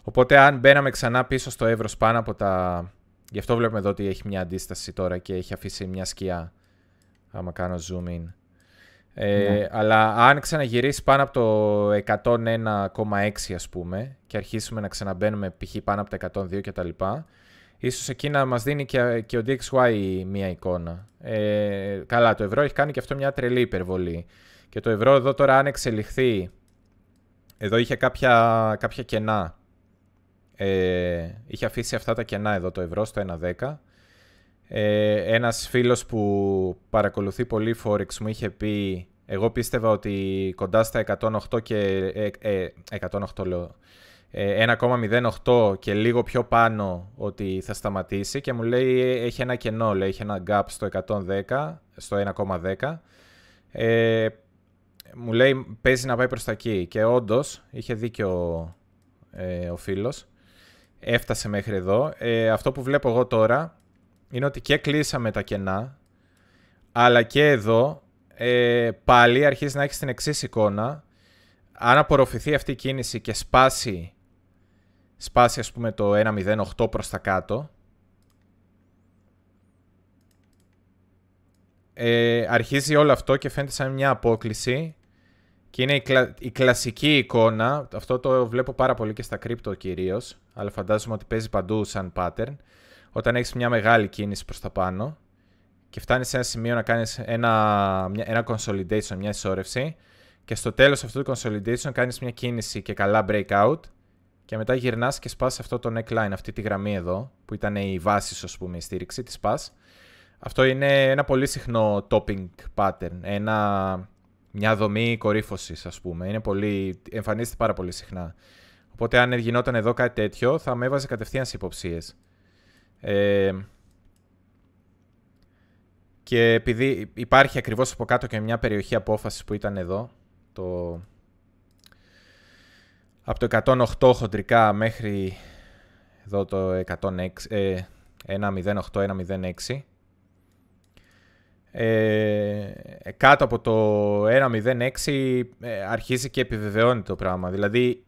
Οπότε αν μπαίναμε ξανά πίσω στο εύρος πάνω από τα... Γι' αυτό βλέπουμε εδώ ότι έχει μια αντίσταση τώρα και έχει αφήσει μια σκιά, άμα κάνω zoom in. Ε, ναι. Αλλά αν ξαναγυρίσεις πάνω από το 101,6 ας πούμε και αρχίσουμε να ξαναμπαίνουμε π.χ. πάνω από τα 102 κτλ. Ίσως εκεί να μας δίνει και, και ο DXY μία εικόνα. Ε, καλά, το ευρώ έχει κάνει και αυτό μια τρελή υπερβολή. Και το ευρώ εδώ τώρα αν εξελιχθεί, εδώ είχε κάποια, κάποια κενά. Ε, είχε αφήσει αυτά τα κενά εδώ το ευρώ στο 1.10. Ε, ένας φίλος που παρακολουθεί πολύ Forex μου είχε πει εγώ πίστευα ότι κοντά στα 108 και... Ε, 108 ε, λέω. 1,08 ε, και λίγο πιο πάνω ότι θα σταματήσει και μου λέει έχει ένα κενό, λέει, έχει ένα gap στο 110, στο 1,10. Ε, μου λέει παίζει να πάει προς τα εκεί και όντως είχε δίκιο ε, ο φίλος. Έφτασε μέχρι εδώ. Ε, αυτό που βλέπω εγώ τώρα είναι ότι και κλείσαμε τα κενά αλλά και εδώ ε, πάλι αρχίζει να έχει την εξής εικόνα αν απορροφηθεί αυτή η κίνηση και σπάσει, σπάσει ας πούμε το 1.08 προς τα κάτω, ε, αρχίζει όλο αυτό και φαίνεται σαν μια απόκληση. Και είναι η, κλασική εικόνα, αυτό το βλέπω πάρα πολύ και στα κρύπτο κυρίως, αλλά φαντάζομαι ότι παίζει παντού σαν pattern, όταν έχεις μια μεγάλη κίνηση προς τα πάνω και φτάνεις σε ένα σημείο να κάνεις ένα, μια, ένα consolidation, μια ισόρευση και στο τέλος αυτού του consolidation κάνεις μια κίνηση και καλά breakout και μετά γυρνάς και σπάς αυτό το neckline, αυτή τη γραμμή εδώ, που ήταν η βάσης, ας πούμε, η στήριξη, τη σπάς. Αυτό είναι ένα πολύ συχνό topping pattern, ένα, μια δομή κορύφωσης, ας πούμε. Είναι πολύ, εμφανίζεται πάρα πολύ συχνά. Οπότε αν γινόταν εδώ κάτι τέτοιο, θα με έβαζε κατευθείαν σε υποψίες. Ε, και επειδή υπάρχει ακριβώς από κάτω και μια περιοχή απόφασης που ήταν εδώ, το... από το 108 χοντρικά μέχρι εδώ το 106, ε, 108-106, ε, κάτω από το 1.06 ε, αρχίζει και επιβεβαιώνει το πράγμα. Δηλαδή,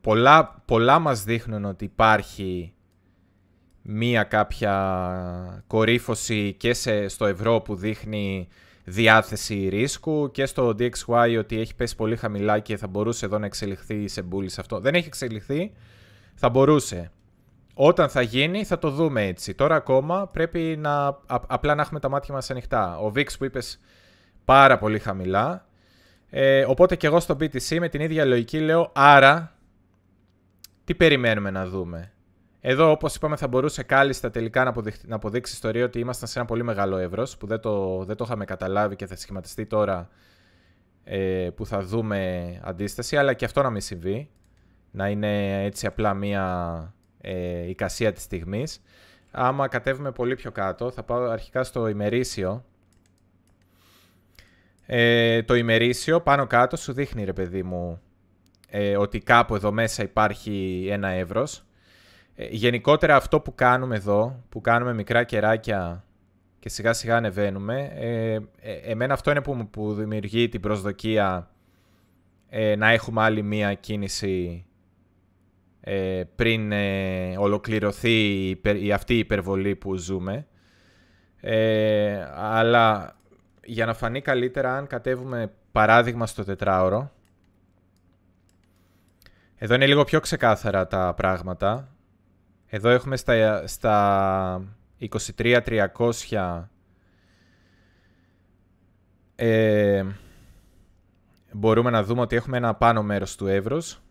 πολλά, πολλά μας δείχνουν ότι υπάρχει μία κάποια κορύφωση και σε, στο ευρώ που δείχνει διάθεση ρίσκου και στο DXY ότι έχει πέσει πολύ χαμηλά και θα μπορούσε εδώ να εξελιχθεί σε σε αυτό. Δεν έχει εξελιχθεί, θα μπορούσε. Όταν θα γίνει θα το δούμε έτσι. Τώρα ακόμα πρέπει να απλά να έχουμε τα μάτια μας ανοιχτά. Ο VIX που είπες πάρα πολύ χαμηλά. Ε, οπότε και εγώ στο BTC με την ίδια λογική λέω άρα τι περιμένουμε να δούμε. Εδώ όπως είπαμε θα μπορούσε κάλλιστα τελικά να, αποδείξει, να αποδείξει ιστορία ότι ήμασταν σε ένα πολύ μεγάλο εύρος που δεν το, δεν το είχαμε καταλάβει και θα σχηματιστεί τώρα ε, που θα δούμε αντίσταση αλλά και αυτό να μην συμβεί. Να είναι έτσι απλά μία ε, εικασία της στιγμής. Άμα κατέβουμε πολύ πιο κάτω, θα πάω αρχικά στο ημερήσιο. Ε, το ημερήσιο πάνω κάτω σου δείχνει ρε παιδί μου ε, ότι κάπου εδώ μέσα υπάρχει ένα εύρος. Ε, γενικότερα αυτό που κάνουμε εδώ, που κάνουμε μικρά κεράκια και σιγά σιγά ανεβαίνουμε, ε, εμένα αυτό είναι που, που δημιουργεί την προσδοκία να έχουμε άλλη μία κίνηση ε, πριν ε, ολοκληρωθεί η, αυτή η υπερβολή που ζούμε. Ε, αλλά για να φανεί καλύτερα αν κατέβουμε παράδειγμα στο τετράωρο. Εδώ είναι λίγο πιο ξεκάθαρα τα πράγματα. Εδώ έχουμε στα, στα 23.300 ε, μπορούμε να δούμε ότι έχουμε ένα πάνω μέρος του εύρους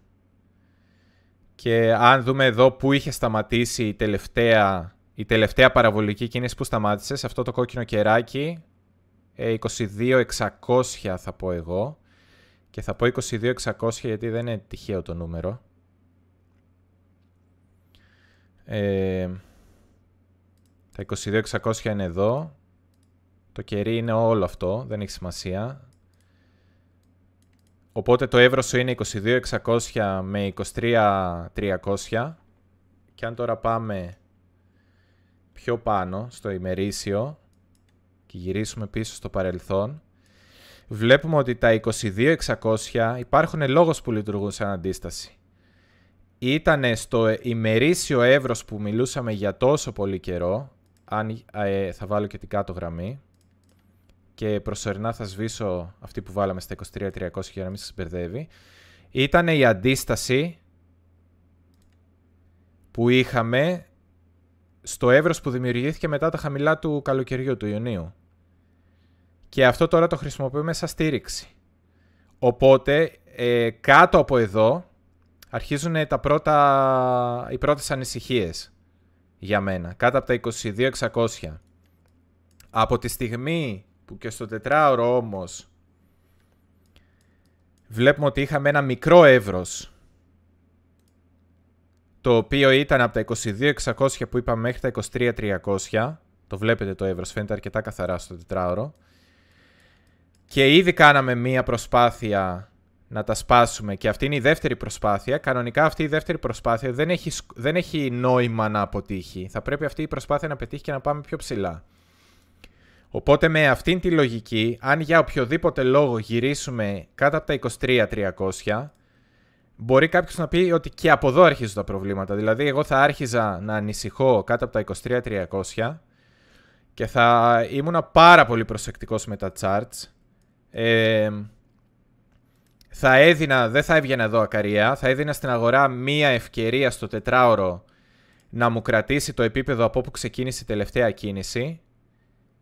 και αν δούμε εδώ που είχε σταματήσει η τελευταία, η τελευταία παραβολική κίνηση που σταμάτησε, σε αυτό το κόκκινο κεράκι, 22.600 ε, θα πω εγώ. Και θα πω 22.600 γιατί δεν είναι τυχαίο το νούμερο. Ε, τα 22.600 είναι εδώ. Το κερί είναι όλο αυτό, δεν έχει σημασία. Οπότε το εύρος σου είναι 22.600 με 23.300 και αν τώρα πάμε πιο πάνω στο ημερήσιο και γυρίσουμε πίσω στο παρελθόν βλέπουμε ότι τα 22.600 υπάρχουν λόγος που λειτουργούν σαν αντίσταση. Ήτανε στο ημερήσιο εύρος που μιλούσαμε για τόσο πολύ καιρό αν ε, θα βάλω και την κάτω γραμμή και προσωρινά θα σβήσω αυτή που βάλαμε στα 23.300 για να μην σας μπερδεύει, ήταν η αντίσταση που είχαμε στο εύρος που δημιουργήθηκε μετά τα χαμηλά του καλοκαιριού, του Ιουνίου. Και αυτό τώρα το χρησιμοποιούμε σαν στήριξη. Οπότε, ε, κάτω από εδώ, αρχίζουν τα πρώτα, οι πρώτες ανησυχίες για μένα. Κάτω από τα 22.600. Από τη στιγμή που και στο τετράωρο όμως βλέπουμε ότι είχαμε ένα μικρό εύρος το οποίο ήταν από τα 22.600 που είπαμε μέχρι τα 23.300 το βλέπετε το εύρος, φαίνεται αρκετά καθαρά στο τετράωρο και ήδη κάναμε μία προσπάθεια να τα σπάσουμε και αυτή είναι η δεύτερη προσπάθεια. Κανονικά αυτή η δεύτερη προσπάθεια δεν έχει, δεν έχει νόημα να αποτύχει. Θα πρέπει αυτή η προσπάθεια να πετύχει και να πάμε πιο ψηλά. Οπότε με αυτήν τη λογική, αν για οποιοδήποτε λόγο γυρίσουμε κάτω από τα 23.300, μπορεί κάποιος να πει ότι και από εδώ αρχίζουν τα προβλήματα. Δηλαδή, εγώ θα άρχιζα να ανησυχώ κάτω από τα 23.300 και θα ήμουν πάρα πολύ προσεκτικός με τα charts. Ε, θα έδινα, δεν θα έβγαινα εδώ ακαριά, θα έδινα στην αγορά μία ευκαιρία στο τετράωρο να μου κρατήσει το επίπεδο από όπου ξεκίνησε η τελευταία κίνηση,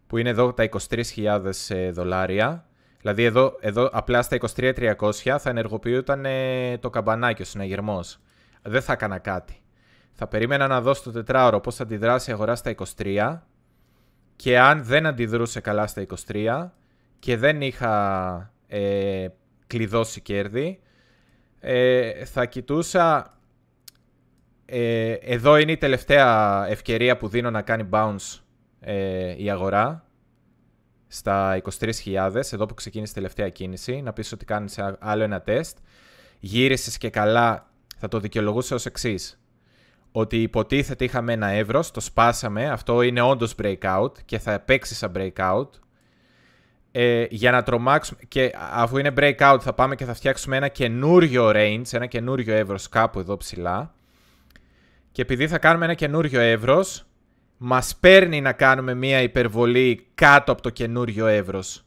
που είναι εδώ τα 23.000 ε, δολάρια. Δηλαδή εδώ, εδώ απλά στα 23.300 θα ενεργοποιούταν ε, το καμπανάκι, ο συναγερμός. Δεν θα έκανα κάτι. Θα περίμενα να δω στο τετράωρο πώς θα αντιδράσει η αγορά στα 23 και αν δεν αντιδρούσε καλά στα 23 και δεν είχα ε, κλειδώσει κέρδη, ε, θα κοιτούσα... Ε, εδώ είναι η τελευταία ευκαιρία που δίνω να κάνει bounce ε, η αγορά στα 23.000, εδώ που ξεκίνησε η τελευταία κίνηση, να πεις ότι κάνεις άλλο ένα τεστ. Γύρισες και καλά, θα το δικαιολογούσα ως εξής. Ότι υποτίθεται είχαμε ένα εύρος, το σπάσαμε, αυτό είναι όντως breakout και θα παίξεις σαν breakout ε, για να τρομάξουμε και αφού είναι breakout θα πάμε και θα φτιάξουμε ένα καινούριο range, ένα καινούριο εύρος κάπου εδώ ψηλά και επειδή θα κάνουμε ένα καινούριο εύρος μας παίρνει να κάνουμε μια υπερβολή κάτω από το καινούριο εύρος.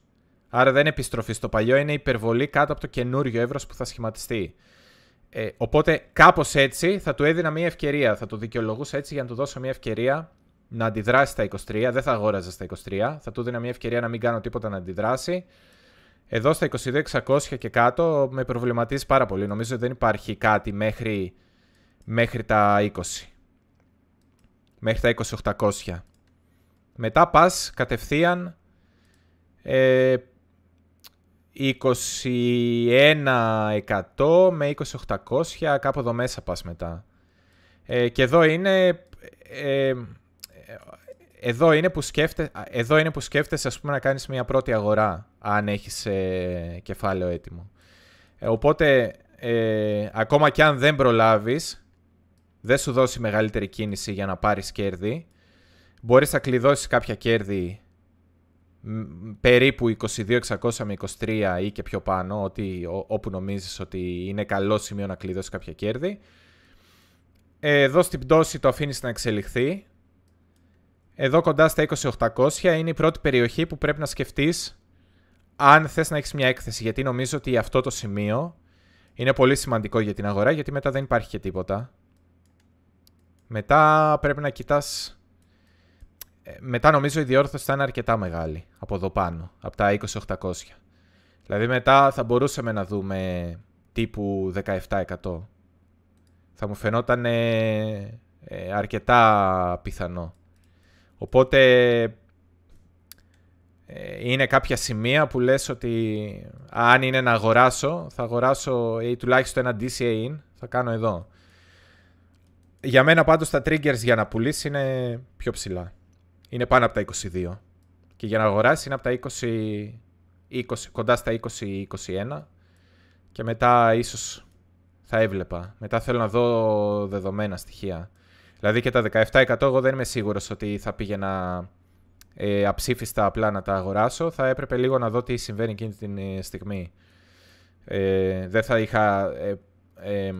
Άρα δεν είναι επιστροφή στο παλιό, είναι υπερβολή κάτω από το καινούριο εύρος που θα σχηματιστεί. Ε, οπότε κάπως έτσι θα του έδινα μια ευκαιρία, θα το δικαιολογούσα έτσι για να του δώσω μια ευκαιρία να αντιδράσει στα 23. Δεν θα αγόραζα στα 23. Θα του δίνα μια ευκαιρία να μην κάνω τίποτα να αντιδράσει. Εδώ στα 22.600 και κάτω με προβληματίζει πάρα πολύ. Νομίζω ότι δεν υπάρχει κάτι μέχρι, μέχρι τα 20. Μέχρι τα 20.800. Μετά πας κατευθείαν ε, 21.100 με 20.800 κάπου εδώ μέσα πας μετά. Ε, και εδώ είναι... Ε, εδώ είναι που, σκέφτε, εδώ είναι που σκέφτεσαι ας πούμε, να κάνεις μια πρώτη αγορά, αν έχεις ε, κεφάλαιο έτοιμο. Ε, οπότε, ε, ακόμα και αν δεν προλάβεις, δεν σου δώσει μεγαλύτερη κίνηση για να πάρεις κέρδη, μπορείς να κλειδώσεις κάποια κέρδη περίπου 22.600 με 23 ή και πιο πάνω, ότι, όπου νομίζεις ότι είναι καλό σημείο να κλειδώσεις κάποια κέρδη. Εδώ στην πτώση το αφήνεις να εξελιχθεί, εδώ κοντά στα 2800 είναι η πρώτη περιοχή που πρέπει να σκεφτείς αν θες να έχεις μια έκθεση. Γιατί νομίζω ότι αυτό το σημείο είναι πολύ σημαντικό για την αγορά γιατί μετά δεν υπάρχει και τίποτα. Μετά πρέπει να κοιτάς... Ε, μετά νομίζω η διόρθωση θα είναι αρκετά μεγάλη από εδώ πάνω, από τα 2800. Δηλαδή μετά θα μπορούσαμε να δούμε τύπου 17%. Θα μου φαινόταν ε, αρκετά πιθανό. Οπότε ε, είναι κάποια σημεία που λες ότι αν είναι να αγοράσω, θα αγοράσω ή τουλάχιστον ένα DCA in, θα κάνω εδώ. Για μένα πάντως τα triggers για να πουλήσεις είναι πιο ψηλά. Είναι πάνω από τα 22. Και για να αγοράσεις είναι από τα 20, 20 κοντά στα 20-21. Και μετά ίσως θα έβλεπα. Μετά θέλω να δω δεδομένα στοιχεία. Δηλαδή και τα 17% εγώ δεν είμαι σίγουρος ότι θα πήγαινα ε, αψήφιστα απλά να τα αγοράσω. Θα έπρεπε λίγο να δω τι συμβαίνει εκείνη την ε, στιγμή. Ε, δεν θα είχα... Ε, ε,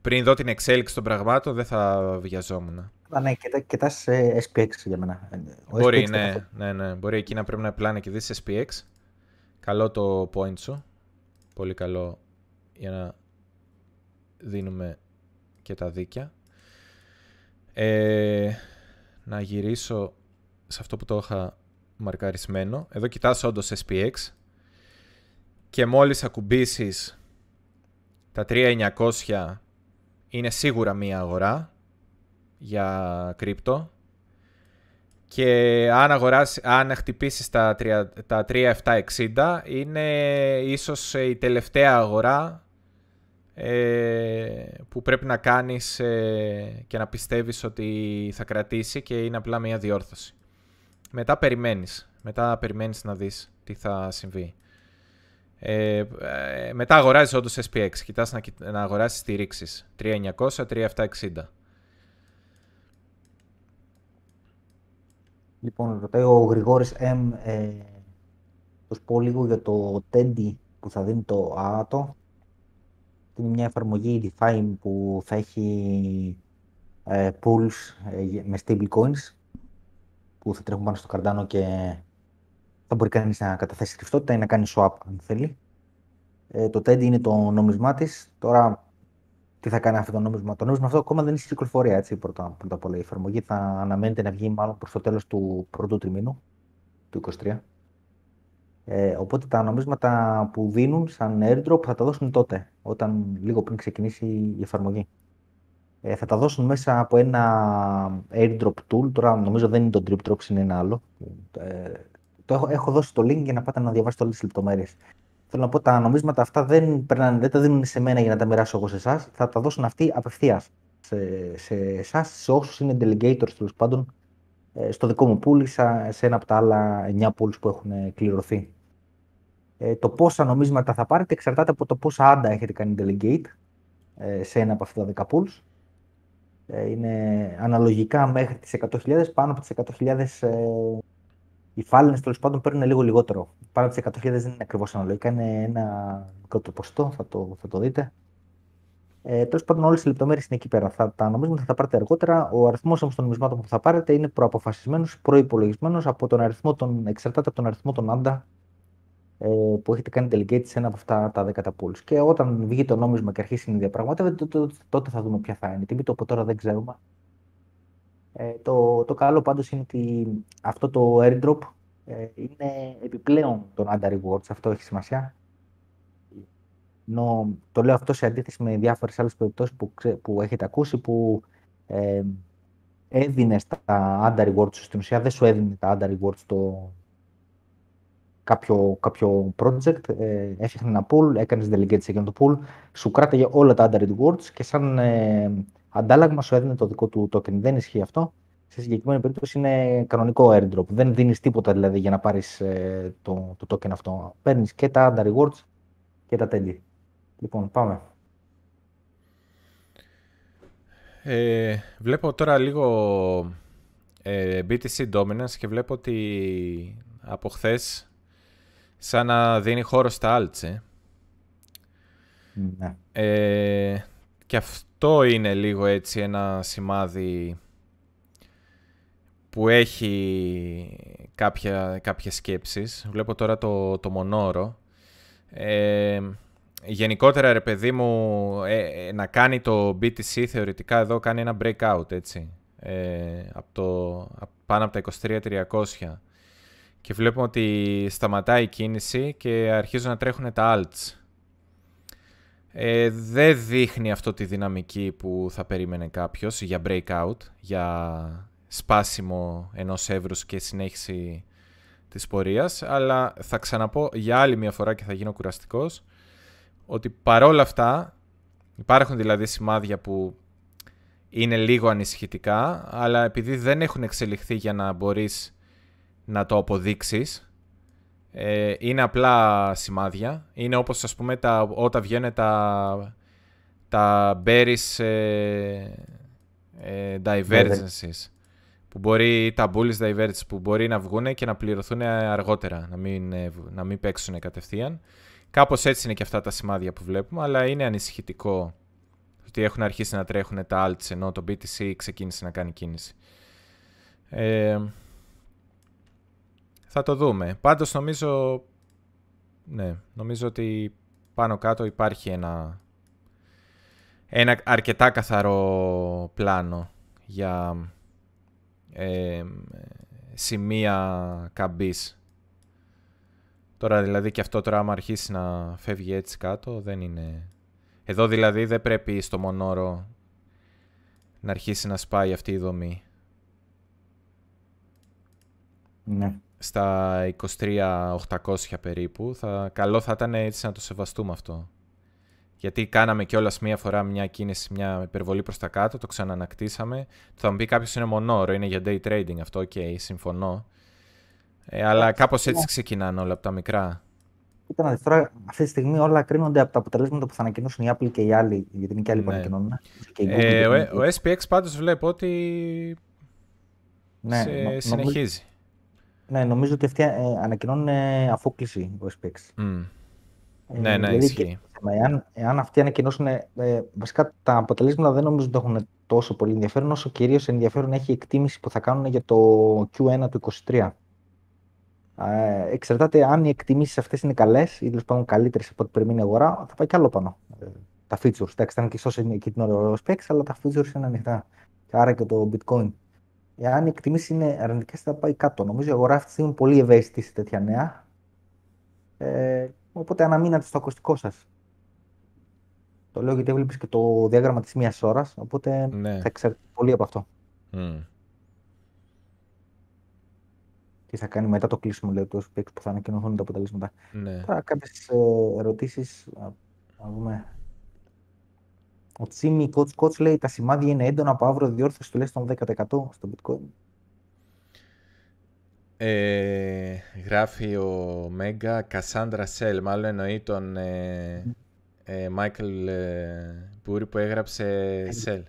πριν δω την εξέλιξη των πραγμάτων δεν θα βιαζόμουν. Α, ναι, κοιτάς SPX για μένα. Μπορεί, ναι, ναι, ναι. Μπορεί εκεί να πρέπει να πλάνε και δεις SPX. Καλό το point σου. Πολύ καλό για να δίνουμε και τα δίκια. Ε, να γυρίσω σε αυτό που το είχα μαρκαρισμένο. Εδώ κοιτάς όντως SPX και μόλις ακουμπήσεις τα 3900 είναι σίγουρα μία αγορά για κρύπτο και αν, αγοράσει, αν χτυπήσεις τα, τα 3760 είναι ίσως η τελευταία αγορά ε, που πρέπει να κάνεις ε, και να πιστεύεις ότι θα κρατήσει και είναι απλά μια διόρθωση. Μετά περιμένεις. Μετά περιμένεις να δεις τι θα συμβεί. Ε, ε μετά αγοράζεις όντως SPX. Κοιτάς να, να αγοράσεις στηρίξεις. 3900, 3760. Λοιπόν, ρωτάει ο Γρηγόρης M. Ε, θα σου πω λίγο για το Teddy που θα δίνει το AATO. Είναι μια εφαρμογή Define που θα έχει ε, pools ε, με stable coins που θα τρέχουν πάνω στο Cardano και θα μπορεί κανείς να καταθέσει κρυφτότητα ή να κάνει swap αν θέλει. Ε, το TED είναι το νόμισμά της. Τώρα, τι θα κάνει αυτό το νόμισμα; Το νόμισμα αυτό ακόμα δεν είναι στην κυκλοφορία έτσι, πρώτα, πρώτα απ' όλα. Η εφαρμογή θα αναμένεται να βγει μάλλον προς το τέλος του πρώτου τριμήνου του 2023. Ε, οπότε τα νομίσματα που δίνουν σαν airdrop θα τα δώσουν τότε, όταν λίγο πριν ξεκινήσει η εφαρμογή. Ε, θα τα δώσουν μέσα από ένα airdrop tool. Τώρα νομίζω δεν είναι το drip drops, είναι ένα άλλο. Ε, το έχω, έχω δώσει το link για να πάτε να διαβάσετε όλες τις λεπτομέρειες. Θέλω να πω, τα νομίσματα αυτά δεν, περνάνε, δεν τα δίνουν σε μένα για να τα μοιράσω εγώ σε εσάς. Θα τα δώσουν αυτοί απευθείας σε, σε εσάς, σε όσους είναι delegators τέλος πάντων, ε, στο δικό μου pool ή σε ένα από τα άλλα 9 pools που έχουν κληρωθεί. Ε, το πόσα νομίσματα θα πάρετε εξαρτάται από το πόσα άντα έχετε κάνει delegate ε, σε ένα από αυτά τα 10 pools. Ε, είναι αναλογικά μέχρι τις 100.000, πάνω από τις 100.000 ε, οι φάλαινες τέλος πάντων παίρνουν λίγο λιγότερο. Πάνω από τις 100.000 δεν είναι ακριβώς αναλογικά, είναι ένα μικρό ποσοστό, θα το, θα το δείτε. Ε, Τέλος πάντων, όλες οι λεπτομέρειες είναι εκεί πέρα. Θα τα νομίζουμε ότι θα τα πάρετε αργότερα. Ο αριθμός όμως των νομισμάτων που θα πάρετε είναι προαποφασισμένος, προπολογισμένο από τον αριθμό των, εξαρτάται από τον αριθμό των άντα ε, που έχετε κάνει delegate σε ένα από αυτά τα 10 pools. Και όταν βγει το νόμισμα και αρχίσει να διαπραγματεύεται, τότε θα δούμε ποια θα είναι η τιμή. Το από τώρα δεν ξέρουμε. Ε, το, το καλό πάντως είναι ότι αυτό το airdrop ε, είναι επιπλέον των ADA rewards, αυτό έχει σημασία. Νο, το λέω αυτό σε αντίθεση με διάφορες άλλες περιπτώσεις που, που έχετε ακούσει που ε, έδινε τα ADA rewards στην ουσία, δεν σου έδινε τα ADA rewards το κάποιο, κάποιο project, ε, έφτιαχνε ένα pool, έκανες delegate σε εκείνο το pool, σου κράταγε όλα τα ADA rewards και σαν ε, αντάλλαγμα σου έδινε το δικό του token. Δεν ισχύει αυτό. Σε συγκεκριμένη περίπτωση είναι κανονικό airdrop. Δεν δίνεις τίποτα δηλαδή για να πάρεις ε, το, το token αυτό. Παίρνεις και τα under rewards και τα τέλη. Λοιπόν, πάμε. Ε, βλέπω τώρα λίγο ε, BTC Dominance και βλέπω ότι από χθες σαν να δίνει χώρο στα alts. Ε. Ναι. Ε, και αυτό είναι λίγο έτσι ένα σημάδι που έχει κάποια, κάποιες σκέψεις. Βλέπω τώρα το, το μονόρο. Ε, γενικότερα, ρε παιδί μου, ε, ε, να κάνει το BTC θεωρητικά εδώ κάνει ένα breakout, έτσι. Ε, από το, πάνω από τα 23.300. Και βλέπουμε ότι σταματάει η κίνηση και αρχίζουν να τρέχουν τα alts. Ε, δεν δείχνει αυτό τη δυναμική που θα περίμενε κάποιος για breakout, για σπάσιμο ενός εύρους και συνέχιση της πορείας, αλλά θα ξαναπώ για άλλη μια φορά και θα γίνω κουραστικός, ότι παρόλα αυτά υπάρχουν δηλαδή σημάδια που είναι λίγο ανησυχητικά, αλλά επειδή δεν έχουν εξελιχθεί για να μπορείς να το αποδείξεις, ε, είναι απλά σημάδια. Είναι όπως ας πούμε τα, όταν βγαίνουν τα, τα berries ε, ε, divergences. Που μπορεί, τα bullish divergences που μπορεί να βγουν και να πληρωθούν αργότερα, να μην, ε, να μην παίξουν κατευθείαν. Κάπως έτσι είναι και αυτά τα σημάδια που βλέπουμε, αλλά είναι ανησυχητικό ότι έχουν αρχίσει να τρέχουν τα alts ενώ το BTC ξεκίνησε να κάνει κίνηση. Ε, θα το δούμε. Πάντως νομίζω, ναι, νομίζω ότι πάνω κάτω υπάρχει ένα, ένα αρκετά καθαρό πλάνο για ε, σημεία καμπής. Τώρα δηλαδή και αυτό τώρα άμα αρχίσει να φεύγει έτσι κάτω δεν είναι... Εδώ δηλαδή δεν πρέπει στο μονόωρο να αρχίσει να σπάει αυτή η δομή. Ναι στα 23.800 περίπου. Θα, καλό θα ήταν έτσι να το σεβαστούμε αυτό. Γιατί κάναμε κιόλας μία φορά μια κίνηση, μια υπερβολή προς τα κάτω, το ξανανακτήσαμε. Θα μου πει κάποιος είναι μονόωρο, είναι για day trading αυτό, OK, okay, συμφωνώ. Ε, αλλά κάπως έτσι ξεκινάνε όλα από τα μικρά. Κοίτα να τώρα αυτή τη στιγμή όλα κρίνονται από τα αποτελέσματα που θα ανακοινώσουν η Apple και οι άλλοι, γιατί είναι και άλλοι ναι. που ανακοινώνουν. Ε, ο, ο SPX πάντως βλέπω ότι ναι, σε, συνεχίζει. Ναι, νομίζω ότι αυτοί ε, ανακοινώνουν ε, αφόκληση ο SPX. Mm. Ε, ναι, ναι, δηλαδή, ισχύει. εάν, εάν αυτοί ανακοινώσουν. Ε, βασικά τα αποτελέσματα δεν νομίζω ότι έχουν τόσο πολύ ενδιαφέρον, όσο κυρίως ενδιαφέρον έχει η εκτίμηση που θα κάνουν για το Q1 του 2023. Ε, εξαρτάται αν οι εκτιμήσεις αυτές είναι καλές ή τέλος πάντων καλύτερες από ό,τι περιμένει η αγορά, θα πάει κι άλλο πάνω. Ε, τα features. Εντάξει, ήταν και ίσω εκεί την ώρα ο specs, αλλά τα features είναι ανοιχτά. Άρα και το bitcoin. Εάν οι εκτιμήσεις είναι αρνητικές, θα πάει κάτω. Νομίζω η αγορά αυτή τη στιγμή είναι πολύ ευαίσθητη σε τέτοια νέα. Ε, οπότε αναμείνατε στο ακουστικό σας. Το λέω γιατί έβλεπες και το διάγραμμα της μίας ώρας. Οπότε Ναι. θα εξαρτηθεί πολύ από αυτό. Mm. Τι θα κάνει μετά το κλείσιμο λέει, του SPX που θα ανακοινωθούν τα αποτελέσματα. Ναι. Τώρα κάποιες ερωτήσεις. Να δούμε. Ο Τσίμι Coach Coach λέει τα σημάδια είναι έντονα από αύριο διόρθωση τουλάχιστον 10% στο bitcoin. Ε, γράφει ο Μέγκα Κασάντρα Σέλ, μάλλον εννοεί τον ε, ε, Μάικλ ε, Μπούρι που έγραψε Σέλ.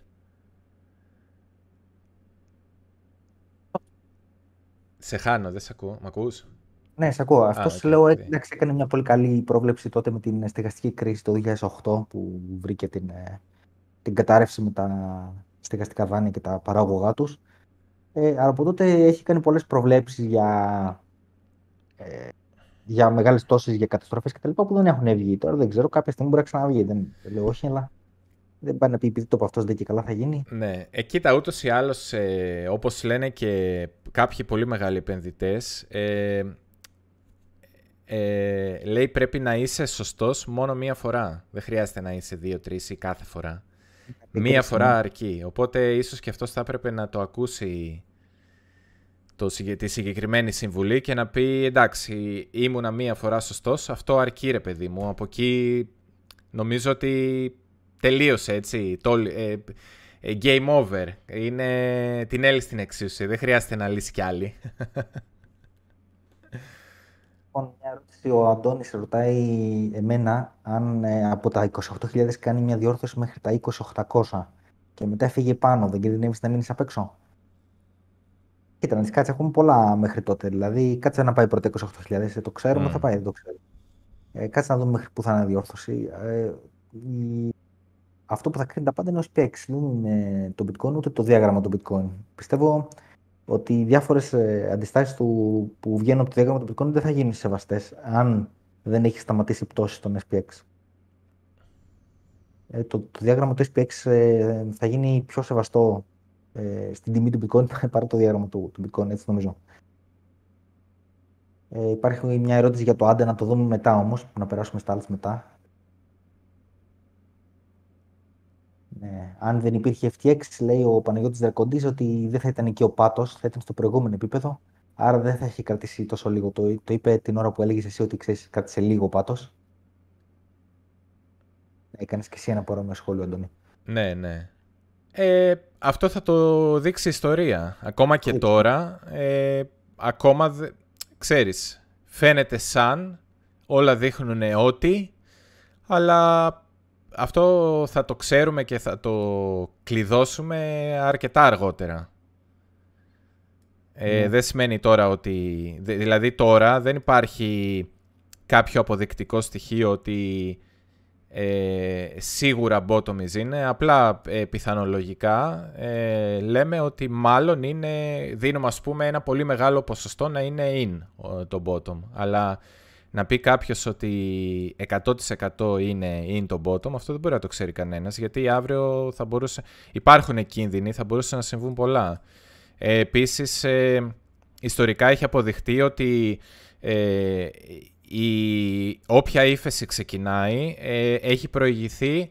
Σε χάνω, δεν σε ακούω. Μ' ακούς; Ναι, σε ακούω. Αυτός οκ, λέω, οκ. εντάξει, έκανε μια πολύ καλή πρόβλεψη τότε με την στεγαστική κρίση το 2008 που βρήκε την, ε, την κατάρρευση με τα στεγαστικά δάνεια και τα παράγωγά τους. Ε, αλλά από τότε έχει κάνει πολλές προβλέψεις για, ε, για μεγάλες πτώσεις, για καταστροφές κτλ. που δεν έχουν βγει. Τώρα δεν ξέρω, κάποια στιγμή μπορεί να ξαναβγεί. Δεν, δεν λέω όχι, αλλά δεν πάει να πει επειδή το 'πε αυτός ντε και καλά θα γίνει. Ναι, ε, κοίτα, ούτως ή άλλως, ε, όπως λένε και κάποιοι πολύ μεγάλοι επενδυτές, ε, ε, λέει πρέπει να είσαι σωστός μόνο μία φορά. Δεν χρειάζεται να είσαι δύο-τρεις ή κάθε φορά. Μία Επίτευξη, φορά ναι. αρκεί. Οπότε ίσως και αυτός θα έπρεπε να το ακούσει το, συγκε- τη συγκεκριμένη συμβουλή και να πει εντάξει ήμουνα μία φορά σωστός, αυτό αρκεί ρε παιδί μου. Από εκεί νομίζω ότι τελείωσε έτσι. Το, ε, ε, game over. Είναι την έλυση στην εξίσωση. Δεν χρειάζεται να λύσει κι άλλη. Λοιπόν, μια ερώτηση. Ο Αντώνης ρωτάει εμένα αν ε, από τα 28.000 κάνει μια διόρθωση μέχρι τα 20.800 και μετά έφυγε πάνω. Δεν κινδυνεύεις να μείνεις απ' έξω; Κοίτα, να τις κάτσε, έχουμε πολλά μέχρι τότε. Δηλαδή, κάτσε να πάει πρώτα 28.000. Ε, το ξέρουμε, Μμ. θα πάει, δεν το ξέρω. Ε, κάτσε να δούμε μέχρι πού θα είναι η διόρθωση. Ε, η- Αυτό που θα κρίνει τα πάντα είναι ο SPX. Δεν είναι το bitcoin ούτε το διάγραμμα του bitcoin. Πιστεύω ότι οι διάφορες αντιστάσεις του που βγαίνουν από το διάγραμμα του bitcoin δεν θα γίνουν σεβαστές αν δεν έχει σταματήσει η πτώση στον SPX. Ε, το, το διάγραμμα του SPX ε, θα γίνει πιο σεβαστό ε, στην τιμή του bitcoin παρά το διάγραμμα του, του bitcoin, έτσι νομίζω. Ε, υπάρχει μια ερώτηση για το άντε να το δούμε μετά όμως, να περάσουμε στα άλλα μετά. Ναι. Αν δεν υπήρχε FTX, λέει ο Παναγιώτης Δρακοντής, ότι δεν θα ήταν εκεί ο πάτος, θα ήταν στο προηγούμενο επίπεδο, άρα δεν θα έχει κρατήσει τόσο λίγο. Το, το είπε την ώρα που έλεγες εσύ ότι ξέρεις, κράτησε λίγο ο πάτος. Έκανες και εσύ ένα παρόμοιο σχόλιο, Αντώνη. Ναι, ναι. Ε, αυτό θα το δείξει η ιστορία. Ακόμα και Έτσι. τώρα, ε, ακόμα, δε- ξέρεις, φαίνεται σαν, όλα δείχνουν ότι, αλλά αυτό θα το ξέρουμε και θα το κλειδώσουμε αρκετά αργότερα. Ε, Ναι. Δεν σημαίνει τώρα ότι... δη- Δηλαδή τώρα δεν υπάρχει κάποιο αποδεικτικό στοιχείο ότι ε, σίγουρα bottom είναι. Απλά ε, πιθανολογικά ε, λέμε ότι μάλλον είναι, δίνουμε ας πούμε ένα πολύ μεγάλο ποσοστό να είναι in ο- το bottom. Αλλά να πει κάποιος ότι 100% είναι in το bottom, αυτό δεν μπορεί να το ξέρει κανένας, γιατί αύριο θα μπορούσε... Υπάρχουν κίνδυνοι, θα μπορούσαν να συμβούν πολλά. Ε, επίσης, ε, ιστορικά έχει αποδειχτεί ότι ε, η, όποια ύφεση ξεκινάει ε, έχει προηγηθεί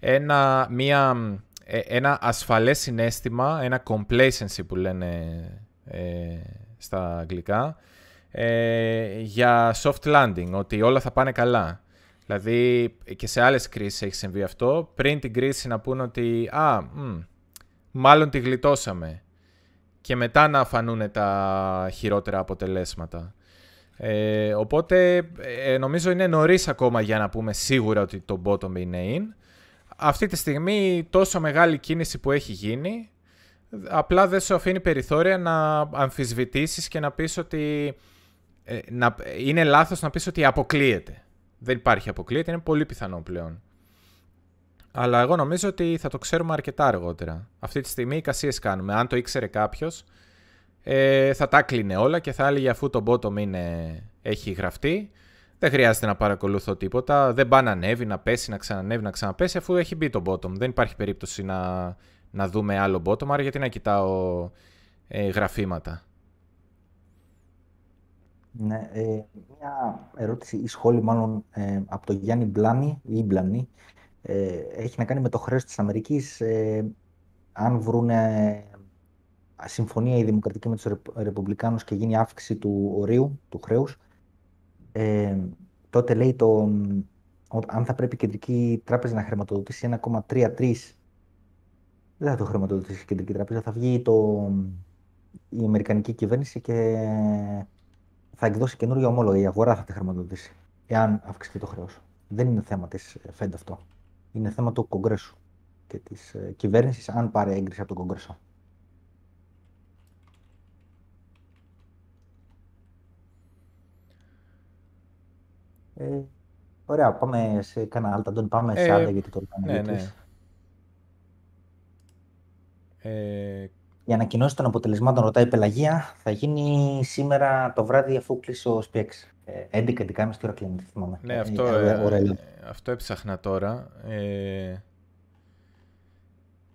ένα, μια, ε, ένα ασφαλές συνέστημα, ένα complacency που λένε ε, στα αγγλικά, ε, για soft landing, ότι όλα θα πάνε καλά. Δηλαδή και σε άλλες κρίσεις έχει συμβεί αυτό. Πριν την κρίση να πούνε ότι «Α, μ, μάλλον τη γλιτώσαμε» και μετά να φανούν τα χειρότερα αποτελέσματα. Ε, οπότε ε, νομίζω είναι νωρίς ακόμα για να πούμε σίγουρα ότι το bottom είναι in. Αυτή τη στιγμή τόσο μεγάλη κίνηση που έχει γίνει απλά δεν σου αφήνει περιθώρια να αμφισβητήσεις και να πεις ότι ε, να, είναι λάθος να πεις ότι αποκλείεται. Δεν υπάρχει αποκλείεται, είναι πολύ πιθανό πλέον. Αλλά εγώ νομίζω ότι θα το ξέρουμε αρκετά αργότερα. Αυτή τη στιγμή εικασίες κάνουμε. Αν το ήξερε κάποιος, ε, θα τα κλείνε όλα και θα έλεγε αφού το bottom είναι, έχει γραφτεί, δεν χρειάζεται να παρακολουθώ τίποτα. Δεν πάει να ανέβει, να πέσει, να ξανανέβει, να ξαναπέσει, αφού έχει μπει το bottom. Δεν υπάρχει περίπτωση να, να δούμε άλλο bottom, άρα γιατί να κοιτάω ε, γραφήματα. Ναι, ε, μια ερώτηση ή σχόλιο μάλλον ε, από τον Γιάννη Μπλάνη ή Μπλανή ε, έχει να κάνει με το χρέος της Αμερικής. Ε, αν βρουν συμφωνία η Δημοκρατική με τους Ρεπουμπλικάνους και γίνει αύξηση του ορίου, του χρέους, ε, τότε λέει το, αν θα πρέπει η Κεντρική Τράπεζα να χρηματοδοτήσει 1,33 δεν θα το χρηματοδοτήσει η Κεντρική Τράπεζα, θα βγει το, η Αμερικανική κυβέρνηση και θα εκδώσει καινούργια ομόλογα. Η αγορά θα τη χρηματοδοτήσει, εάν αυξηθεί το χρέος. Δεν είναι θέμα της Fed αυτό. Είναι θέμα του Κογκρέσου και της ε, κυβέρνησης, αν πάρει έγκριση από τον Κογκρέσο. Ε, ωραία, πάμε σε κανένα άλλο. Τον πάμε σε άλλα γιατί τώρα ναι, ναι. Ε, η ανακοινώση των αποτελεσμάτων, ρωτάει η Πελαγία, θα γίνει σήμερα το βράδυ αφού κλείσει ο SPX. 11-11.30 ώρα κλείνει, θυμάμαι. Ναι, αυτό, ε, ε, αυτό έψαχνα τώρα. Ε,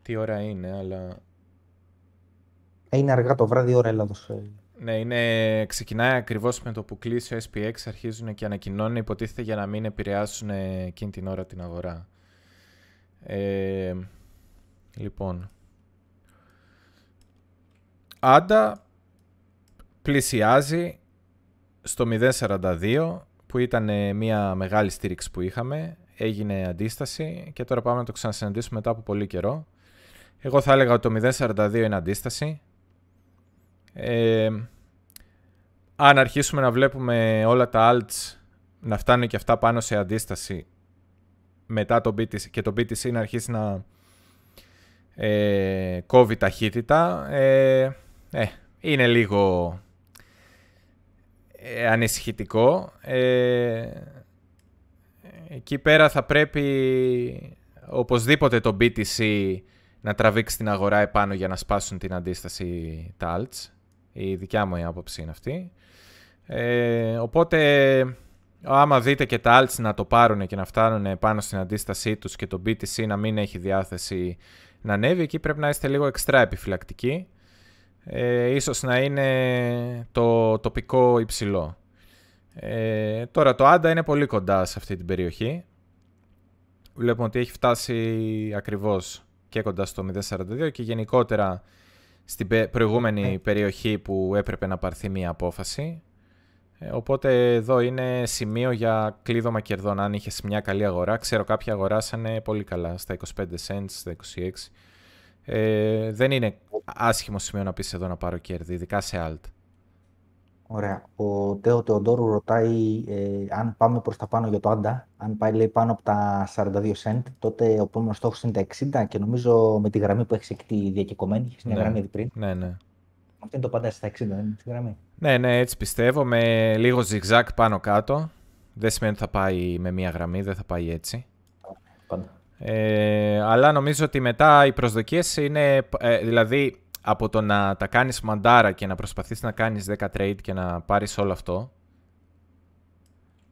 τι ώρα είναι, αλλά... Είναι αργά το βράδυ ώρα Ελλάδος. Ναι, είναι, ξεκινάει ακριβώς με το που κλείσει ο SPX, αρχίζουν και ανακοινώνουν, υποτίθεται για να μην επηρεάσουν εκείνη την ώρα την αγορά. Ε, λοιπόν, Άντα πλησιάζει στο 0.42 που ήταν μια μεγάλη στήριξη που είχαμε. Έγινε αντίσταση και τώρα πάμε να το ξανασυναντήσουμε μετά από πολύ καιρό. Εγώ θα έλεγα ότι το 0.42 είναι αντίσταση. Ε, αν αρχίσουμε να βλέπουμε όλα τα alts να φτάνουν και αυτά πάνω σε αντίσταση μετά το BTC και το BTC να αρχίσει να ε, κόβει ταχύτητα, ε, ε, είναι λίγο ε, ανησυχητικό. Ε, εκεί πέρα θα πρέπει οπωσδήποτε το BTC να τραβήξει την αγορά επάνω για να σπάσουν την αντίσταση τα alts. Η δικιά μου η άποψη είναι αυτή. Ε, οπότε άμα δείτε και τα alts να το πάρουν και να φτάνουν πάνω στην αντίστασή τους και το BTC να μην έχει διάθεση να ανέβει, εκεί πρέπει να είστε λίγο εξτρά επιφυλακτικοί ε, ίσως να είναι το τοπικό υψηλό. Ε, τώρα το Άντα είναι πολύ κοντά σε αυτή την περιοχή. Βλέπουμε ότι έχει φτάσει ακριβώς και κοντά στο 0.42 και γενικότερα στην προηγούμενη ναι. περιοχή που έπρεπε να πάρθει μία απόφαση. Ε, οπότε εδώ είναι σημείο για κλείδωμα κερδών. Αν είχες μια καλή αγορά, ξέρω κάποιοι αγοράσανε πολύ καλά στα 25 cents, στα 26 ε, δεν είναι άσχημο σημείο να πεις εδώ να πάρω κέρδη, ειδικά σε alt. Ωραία. Ο Τέο Τεοντόρου ρωτάει ε, αν πάμε προς τα πάνω για το Άντα. Αν πάει λέει, πάνω από τα 42 cent, τότε ο επόμενος στόχος είναι τα 60 και νομίζω με τη γραμμή που έχεις εκεί τη διακεκομένη, έχεις μια ναι. γραμμή ήδη πριν. Ναι, ναι. Αυτό είναι το πάντα στα 60, δεν είναι τη γραμμή. Ναι, ναι, έτσι πιστεύω. Με λίγο zigzag πάνω κάτω. Δεν σημαίνει ότι θα πάει με μια γραμμή, δεν θα πάει έτσι. Πάντα. Ε, αλλά νομίζω ότι μετά οι προσδοκίες είναι, ε, δηλαδή από το να τα κάνεις μαντάρα και να προσπαθείς να κάνεις 10 trade και να πάρεις όλο αυτό,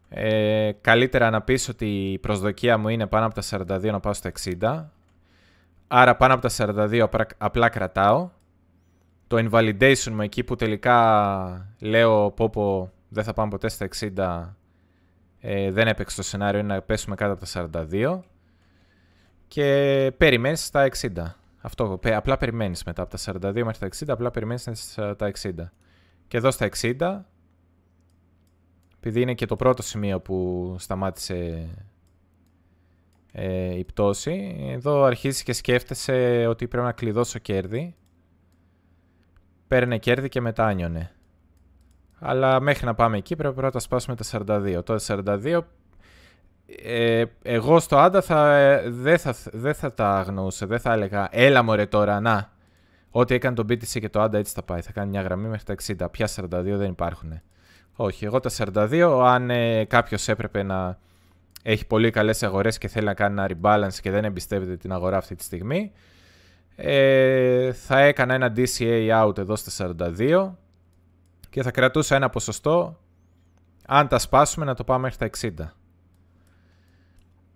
ε, καλύτερα να πεις ότι η προσδοκία μου είναι πάνω από τα 42 να πάω στα 60, άρα πάνω από τα 42 απλά κρατάω, το invalidation μου εκεί που τελικά λέω πω πω δεν θα πάμε ποτέ στα 60, ε, δεν έπαιξε το σενάριο, είναι να πέσουμε κάτω από τα 42 και περιμένεις στα 60. Αυτό, απλά περιμένεις μετά από τα 42 μέχρι τα 60, απλά περιμένεις στα 60. Και εδώ στα 60, επειδή είναι και το πρώτο σημείο που σταμάτησε ε, η πτώση, εδώ αρχίζει και σκέφτεσαι ότι πρέπει να κλειδώσω κέρδη. Παίρνε κέρδη και μετά άνιωνε. Αλλά μέχρι να πάμε εκεί πρέπει πρώτα να σπάσουμε τα 42. Τώρα 42 ε, εγώ στο Άντα θα, δεν, θα, δεν θα τα αγνοούσα, δεν θα έλεγα έλα μωρέ τώρα, να, Ό,τι έκανε το BTC και το ADA έτσι θα πάει. Θα κάνει μια γραμμή μέχρι τα 60. Πια 42 δεν υπάρχουν. Όχι, εγώ τα 42, αν ε, κάποιος έπρεπε να έχει πολύ καλές αγορές και θέλει να κάνει ένα rebalance και δεν εμπιστεύεται την αγορά αυτή τη στιγμή, ε, θα έκανα ένα DCA out εδώ στα 42 και θα κρατούσα ένα ποσοστό αν τα σπάσουμε να το πάμε μέχρι τα 60.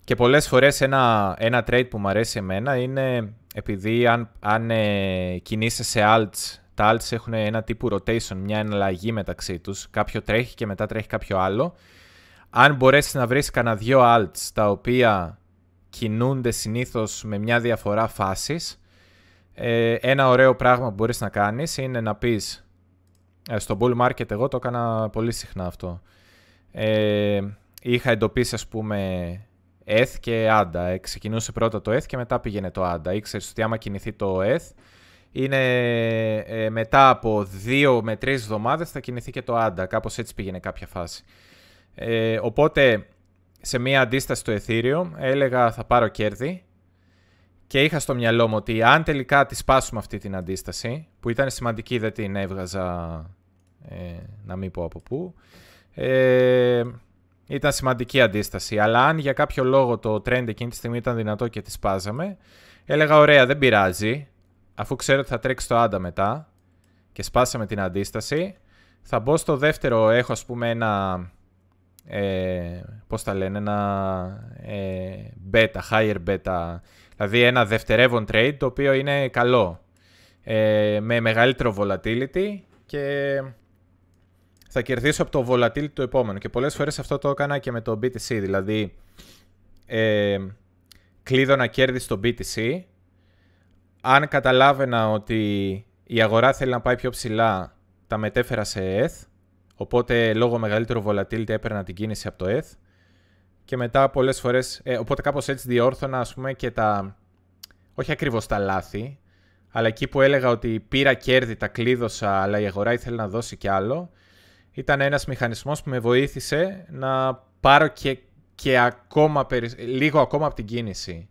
Και πολλές φορές ένα, ένα trade που μου αρέσει εμένα είναι επειδή αν, αν ε, κινείσαι σε alts, τα alts έχουν ένα τύπου rotation, μια εναλλαγή μεταξύ τους. Κάποιο τρέχει και μετά τρέχει κάποιο άλλο. Αν μπορέσεις να βρεις κανένα δυο alts τα οποία κινούνται συνήθως με μια διαφορά φάσης, ε, ένα ωραίο πράγμα που μπορείς να κάνεις είναι να πεις ε, στο bull market εγώ το έκανα πολύ συχνά αυτό. Ε, είχα εντοπίσει ας πούμε ETH και ADA. Ε, ξεκινούσε πρώτα το ETH και μετά πήγαινε το ADA. Ήξερες ότι άμα κινηθεί το ETH, είναι ε, μετά από δύο με τρεις εβδομάδες θα κινηθεί και το ADA. Κάπως έτσι πήγαινε κάποια φάση. Ε, οπότε σε μία αντίσταση στο Ethereum έλεγα θα πάρω κέρδη και είχα στο μυαλό μου ότι αν τελικά τη σπάσουμε αυτή την αντίσταση, που ήταν σημαντική, δεν την έβγαζα ε, να μην πω από πού, ε, ήταν σημαντική αντίσταση. Αλλά αν για κάποιο λόγο το trend εκείνη τη στιγμή ήταν δυνατό και τη σπάζαμε, έλεγα ωραία, δεν πειράζει. Αφού ξέρω ότι θα τρέξει το άντα μετά και σπάσαμε την αντίσταση, θα μπω στο δεύτερο, έχω ας πούμε ένα, ε, πώς τα λένε, ένα ε, beta, higher beta, δηλαδή ένα δευτερεύον trade το οποίο είναι καλό, ε, με μεγαλύτερο volatility και θα κερδίσω από το volatility το επόμενο. Και πολλές φορές αυτό το έκανα και με το BTC. Δηλαδή, ε, κλείδωνα κέρδη στο BTC. Αν καταλάβαινα ότι η αγορά θέλει να πάει πιο ψηλά, τα μετέφερα σε ETH. Οπότε λόγω μεγαλύτερου volatility έπαιρνα την κίνηση από το ETH. Και μετά πολλές φορές, ε, οπότε κάπως έτσι διόρθωνα ας πούμε και τα, όχι ακριβώς τα λάθη, αλλά εκεί που έλεγα ότι πήρα κέρδη, τα κλείδωσα, αλλά η αγορά ήθελε να δώσει κι άλλο, ήταν ένας μηχανισμός που με βοήθησε να πάρω και, και ακόμα λίγο ακόμα από την κίνηση.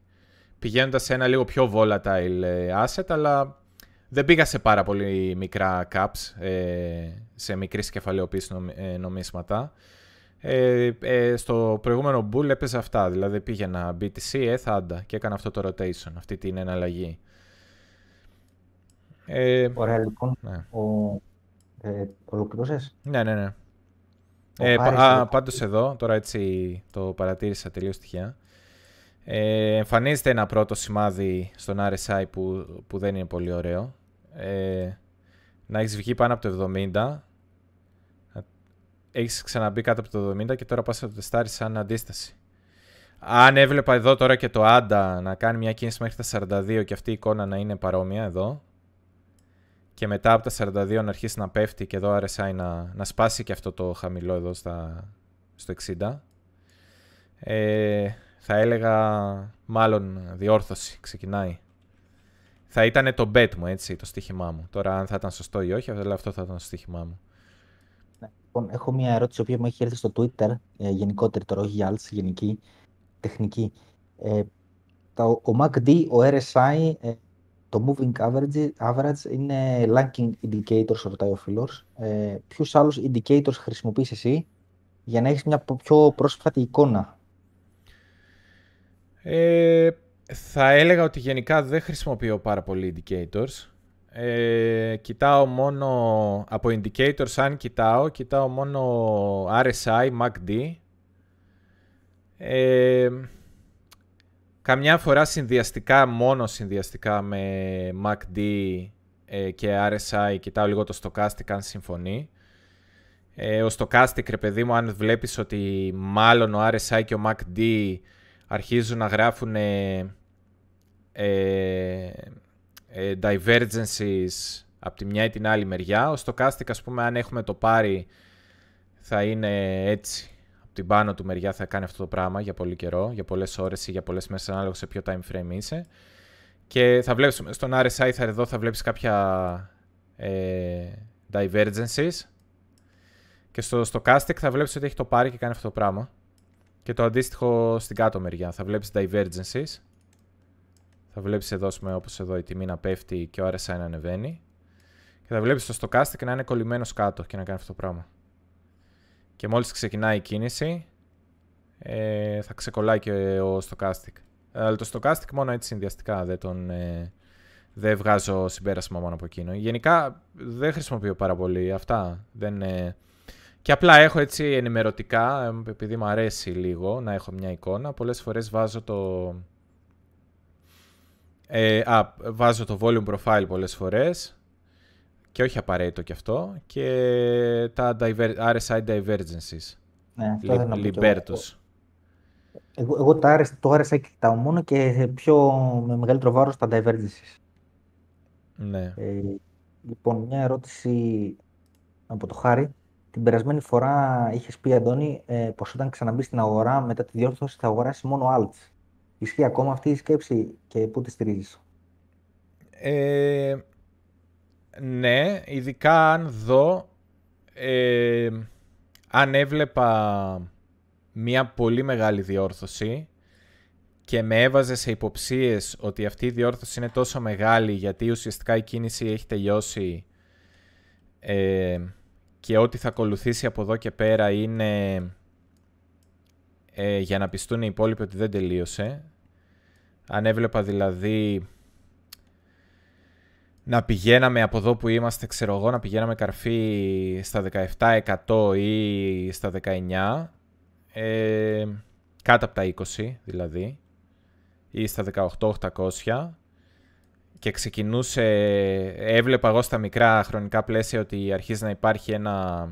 Πηγαίνοντας σε ένα λίγο πιο volatile ε, asset, αλλά δεν πήγα σε πάρα πολύ μικρά caps, ε, σε μικρή κεφαλαιοποίηση ε, νομίσματα. Ε, στο προηγούμενο bull έπαιζε αυτά, δηλαδή πήγαινα BTC, ETH, και έκανα αυτό το rotation, αυτή την εναλλαγή. Ωραία, λοιπόν. Ναι. Ο, ε, ολοκληρώσες; Ναι, ναι, ναι. Ε, α, πάντως εδώ, τώρα έτσι το παρατήρησα τελείως τυχαία. Ε, εμφανίζεται ένα πρώτο σημάδι στον RSI που, που δεν είναι πολύ ωραίο. Ε, να έχεις βγει πάνω από το 70. Έχεις ξαναμπεί κάτω από το 70 και τώρα πας να το τεστάρεις σαν αντίσταση. Αν έβλεπα εδώ τώρα και το ANDA να κάνει μια κίνηση μέχρι τα 42 και αυτή η εικόνα να είναι παρόμοια εδώ, και μετά από τα 42 να αρχίσει να πέφτει και εδώ RSI να, να σπάσει και αυτό το χαμηλό εδώ στα, στο 60. Ε, θα έλεγα μάλλον διόρθωση, ξεκινάει. Θα ήταν το bet μου, έτσι, το στοίχημά μου. Τώρα αν θα ήταν σωστό ή όχι, αλλά αυτό θα ήταν το στοίχημά μου. Ναι, λοιπόν, έχω μια ερώτηση, η μου έχει έρθει στο Twitter, ε, γενικότερη τώρα, όχι για γενική, τεχνική. Ε, ο MACD, ο RSI, ε, το moving average, average είναι lagging indicators, ρωτάει ο φίλος. Ε, ποιους άλλους indicators χρησιμοποιείς εσύ για να έχεις μια πιο πρόσφατη εικόνα; Ε, θα έλεγα ότι γενικά δεν χρησιμοποιώ πάρα πολύ indicators. Ε, κοιτάω μόνο από indicators, αν κοιτάω, κοιτάω μόνο RSI, MACD. Ε, Καμιά φορά συνδυαστικά, μόνο συνδυαστικά με MACD ε, και RSI, κοιτάω λίγο το stochastic αν συμφωνεί. Ε, ο stochastic, ρε παιδί μου, αν βλέπεις ότι μάλλον ο RSI και ο MACD αρχίζουν να γράφουν ε, ε, divergences από τη μια ή την άλλη μεριά. Ο stochastic, ας πούμε, αν έχουμε το πάρει, θα είναι έτσι την πάνω του μεριά θα κάνει αυτό το πράγμα για πολύ καιρό, για πολλές ώρες ή για πολλές μέρες, ανάλογα σε ποιο time frame είσαι. Και θα βλέπεις, στον RSI θα, εδώ θα βλέπεις κάποια ε, divergences και στο stochastic θα βλέπεις ότι έχει το πάρει και κάνει αυτό το πράγμα. Και το αντίστοιχο στην κάτω μεριά θα βλέπεις divergences. Θα Θα βλέπεις εδώ, όπως εδώ, η τιμή να πέφτει και ο RSI να ανεβαίνει. Και θα βλέπεις το stochastic να είναι κολλημένος κάτω και να κάνει αυτό το πράγμα. Και μόλις ξεκινάει η κίνηση, ε, θα ξεκολλάει και ο stochastic. Αλλά το stochastic μόνο έτσι συνδυαστικά δεν τον... Ε, δεν βγάζω συμπέρασμα μόνο από εκείνο. Γενικά δεν χρησιμοποιώ πάρα πολύ αυτά. Δεν, ε... Και απλά έχω έτσι ενημερωτικά, επειδή μου αρέσει λίγο να έχω μια εικόνα, πολλές φορές βάζω το... Ε, α, βάζω το volume profile πολλές φορές και όχι απαραίτητο κι αυτό και τα diver... RSI divergences. Ναι, Libertus. Εγώ, εγώ το, RSI, το RSI κοιτάω μόνο και πιο με μεγαλύτερο βάρος τα divergences. Ναι. Ε, λοιπόν, μια ερώτηση από το Χάρη. Την περασμένη φορά είχες πει, Αντώνη, ε, πως όταν ξαναμπεί στην αγορά μετά τη διόρθωση θα αγοράσει μόνο alts. Ισχύει ακόμα αυτή η σκέψη και πού τη στηρίζεις; Ε, ναι, ειδικά αν δω, ε, αν έβλεπα μια πολύ μεγάλη διόρθωση και με έβαζε σε υποψίες ότι αυτή η διόρθωση είναι τόσο μεγάλη γιατί ουσιαστικά η κίνηση έχει τελειώσει ε, και ό,τι θα ακολουθήσει από εδώ και πέρα είναι ε, για να πιστούν οι υπόλοιποι ότι δεν τελείωσε. Αν έβλεπα δηλαδή να πηγαίναμε από εδώ που είμαστε, ξέρω εγώ, να πηγαίναμε καρφί στα 17% ή στα 19%, ε, κάτω από τα 20 δηλαδή, ή στα 18.800 και ξεκινούσε, έβλεπα εγώ στα μικρά χρονικά πλαίσια ότι αρχίζει να υπάρχει ένα,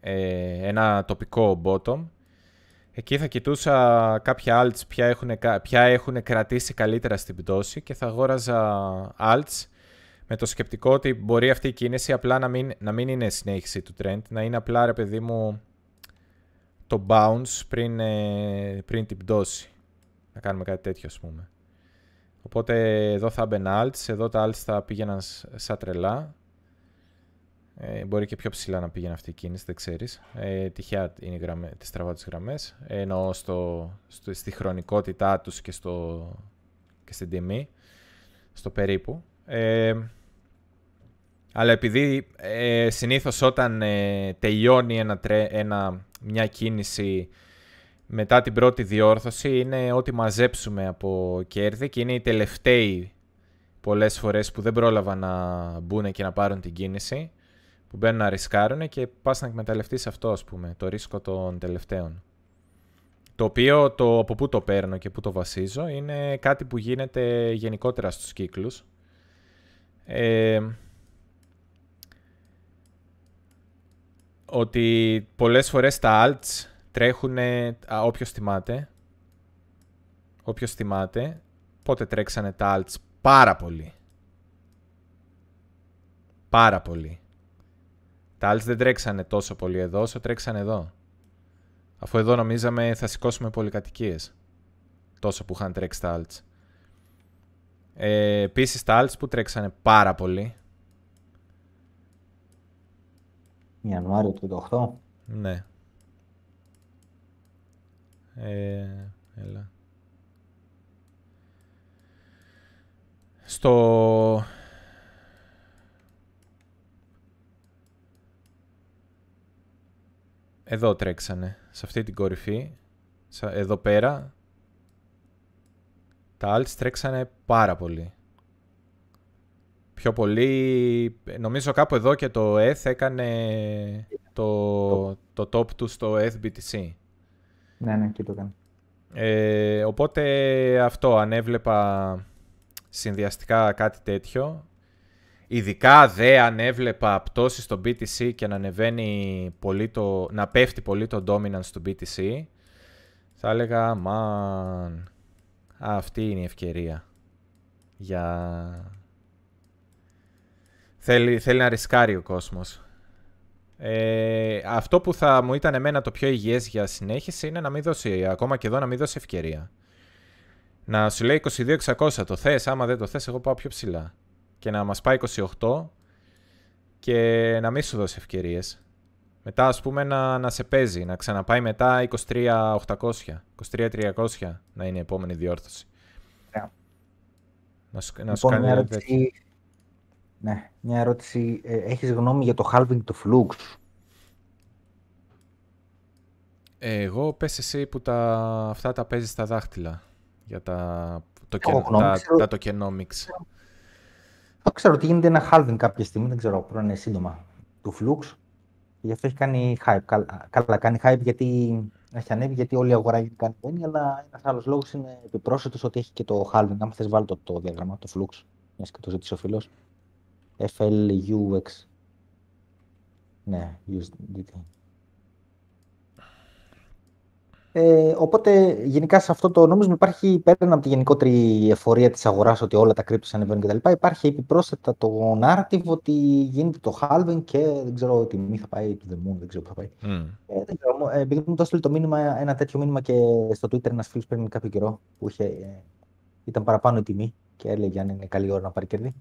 ε, ένα τοπικό bottom. Εκεί θα κοιτούσα κάποια alts ποια έχουν, ποια έχουν κρατήσει καλύτερα στην πτώση και θα αγόραζα alts με το σκεπτικό ότι μπορεί αυτή η κίνηση απλά να μην, να μην είναι συνέχιση του trend, να είναι απλά ρε παιδί μου το bounce πριν, ε, πριν την πτώση να κάνουμε κάτι τέτοιο ας πούμε. Οπότε εδώ θα έμπαινε alts, εδώ τα alts θα πήγαιναν σαν τρελά. Ε, μπορεί και πιο ψηλά να πήγαινε αυτή η κίνηση, δεν ξέρεις. Ε, τυχαία είναι γραμμές, τις τραβάω τις γραμμές. Ε, εννοώ στο, στο, στη χρονικότητά τους και, στο, και στην τιμή. Στο περίπου. Ε, αλλά επειδή ε, συνήθως όταν ε, τελειώνει ένα, ένα, μια κίνηση μετά την πρώτη διόρθωση είναι ότι μαζέψουμε από κέρδη και είναι οι τελευταίοι πολλές φορές που δεν πρόλαβαν να μπουν και να πάρουν την κίνηση που μπαίνουν να ρισκάρουν και πας να εκμεταλλευτείς αυτό ας πούμε, το ρίσκο των τελευταίων. Το οποίο το, από πού το παίρνω και πού το βασίζω είναι κάτι που γίνεται γενικότερα στους κύκλους. Ε, ότι πολλές φορές τα alts τρέχουν, όποιος θυμάται, όποιος θυμάται, πότε τρέξανε τα alts πάρα πολύ. Πάρα πολύ. Τα alts δεν τρέξανε τόσο πολύ εδώ όσο τρέξανε εδώ. Αφού εδώ νομίζαμε θα σηκώσουμε πολυκατοικίες. Τόσο που είχαν τρέξει τα alts. Ε, Επίσης τα alts που τρέξανε πάρα πολύ. Ιανουάριο του 2018. Ναι. Ε, έλα. Στο... Εδώ τρέξανε, σε αυτή την κορυφή, εδώ πέρα, τα alts τρέξανε πάρα πολύ. Πιο πολύ, νομίζω κάπου εδώ και το ETH έκανε το, το top του στο ETH ναι, ναι, και το κάνω. Ε, οπότε αυτό, αν έβλεπα συνδυαστικά κάτι τέτοιο, ειδικά δε αν έβλεπα πτώση στο BTC και να ανεβαίνει πολύ το, να πέφτει πολύ το dominance στο BTC, θα έλεγα, μαν, αυτή είναι η ευκαιρία για... Θέλει, θέλει να ρισκάρει ο κόσμος. Ε, αυτό που θα μου ήταν εμένα το πιο υγιές για συνέχιση είναι να μην δώσει, ακόμα και εδώ να μην δώσει ευκαιρία. Να σου λέει 22.600 το θες, άμα δεν το θες εγώ πάω πιο ψηλά. Και να μας πάει 28 και να μην σου δώσει ευκαιρίες. Μετά ας πούμε να, να σε παίζει, να ξαναπάει μετά 23.800, 23.300 να είναι η επόμενη διόρθωση. Yeah. Να σου, να λοιπόν, μια ερώτηση, ναι, μια ερώτηση. Ε, έχεις γνώμη για το halving του Flux; Εγώ πες εσύ που τα, αυτά τα παίζεις στα δάχτυλα για τα, το, τα, ξέρω... τα tokenomics. Δεν ξέρω ότι γίνεται ένα halving κάποια στιγμή, δεν ξέρω, πρέπει είναι σύντομα, του Flux. Γι' αυτό έχει κάνει hype. Καλά, καλά κάνει hype γιατί έχει ανέβει, γιατί όλη η αγορά έχει κάνει μπαίνει, αλλά ένας άλλος λόγος είναι επιπρόσθετος ότι έχει και το halving. Αν θες, βάλει το, το διάγραμμα, το flux, μιας και το ζήτησε ο φίλος. FLUX. Ναι, USDT. Ε, οπότε γενικά σε αυτό το νόμισμα υπάρχει πέραν από τη γενικότερη εφορία της αγοράς ότι όλα τα κρύπτος ανεβαίνουν κτλ. Υπάρχει επιπρόσθετα το narrative ότι γίνεται το halving και δεν ξέρω τι τιμή θα πάει to the moon, δεν ξέρω πού θα πάει. Mm. Ε, δεν ξέρω, ε, επειδή μου το έστειλε το μήνυμα, ένα τέτοιο μήνυμα και στο Twitter ένας φίλος πριν κάποιο καιρό που είχε, ε, ήταν παραπάνω η τιμή και έλεγε αν είναι καλή ώρα να πάρει κέρδη.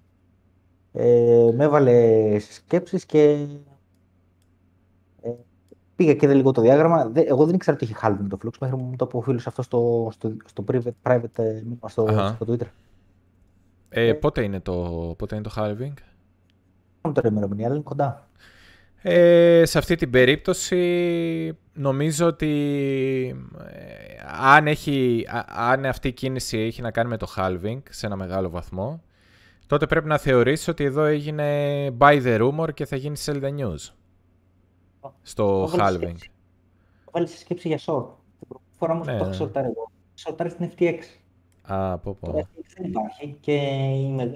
Ε, με έβαλε σκέψεις και ε, Πήγα και είδα λίγο το διάγραμμα. Εγώ δεν ήξερα ότι είχε halving το Flux μέχρι μου το πω ο φίλος αυτό στο, στο, στο private, private ε, μήνυμα στο, στο Twitter. Ε, ε, πότε, είναι το, πότε είναι το halving? Δεν τώρα ημερομηνία, αλλά είναι κοντά. Ε, σε αυτή την περίπτωση νομίζω ότι ε, αν, έχει, αν αυτή η κίνηση έχει να κάνει με το halving σε ένα μεγάλο βαθμό τότε πρέπει να θεωρήσεις ότι εδώ έγινε buy the rumor και θα γίνει sell the news στο halving. Βάλει σκέψη για short. Την φορά όμως ναι, το έχω σορτάρει εγώ. Σορτάρει στην FTX. Α, πω πω. Το FTX δεν υπάρχει και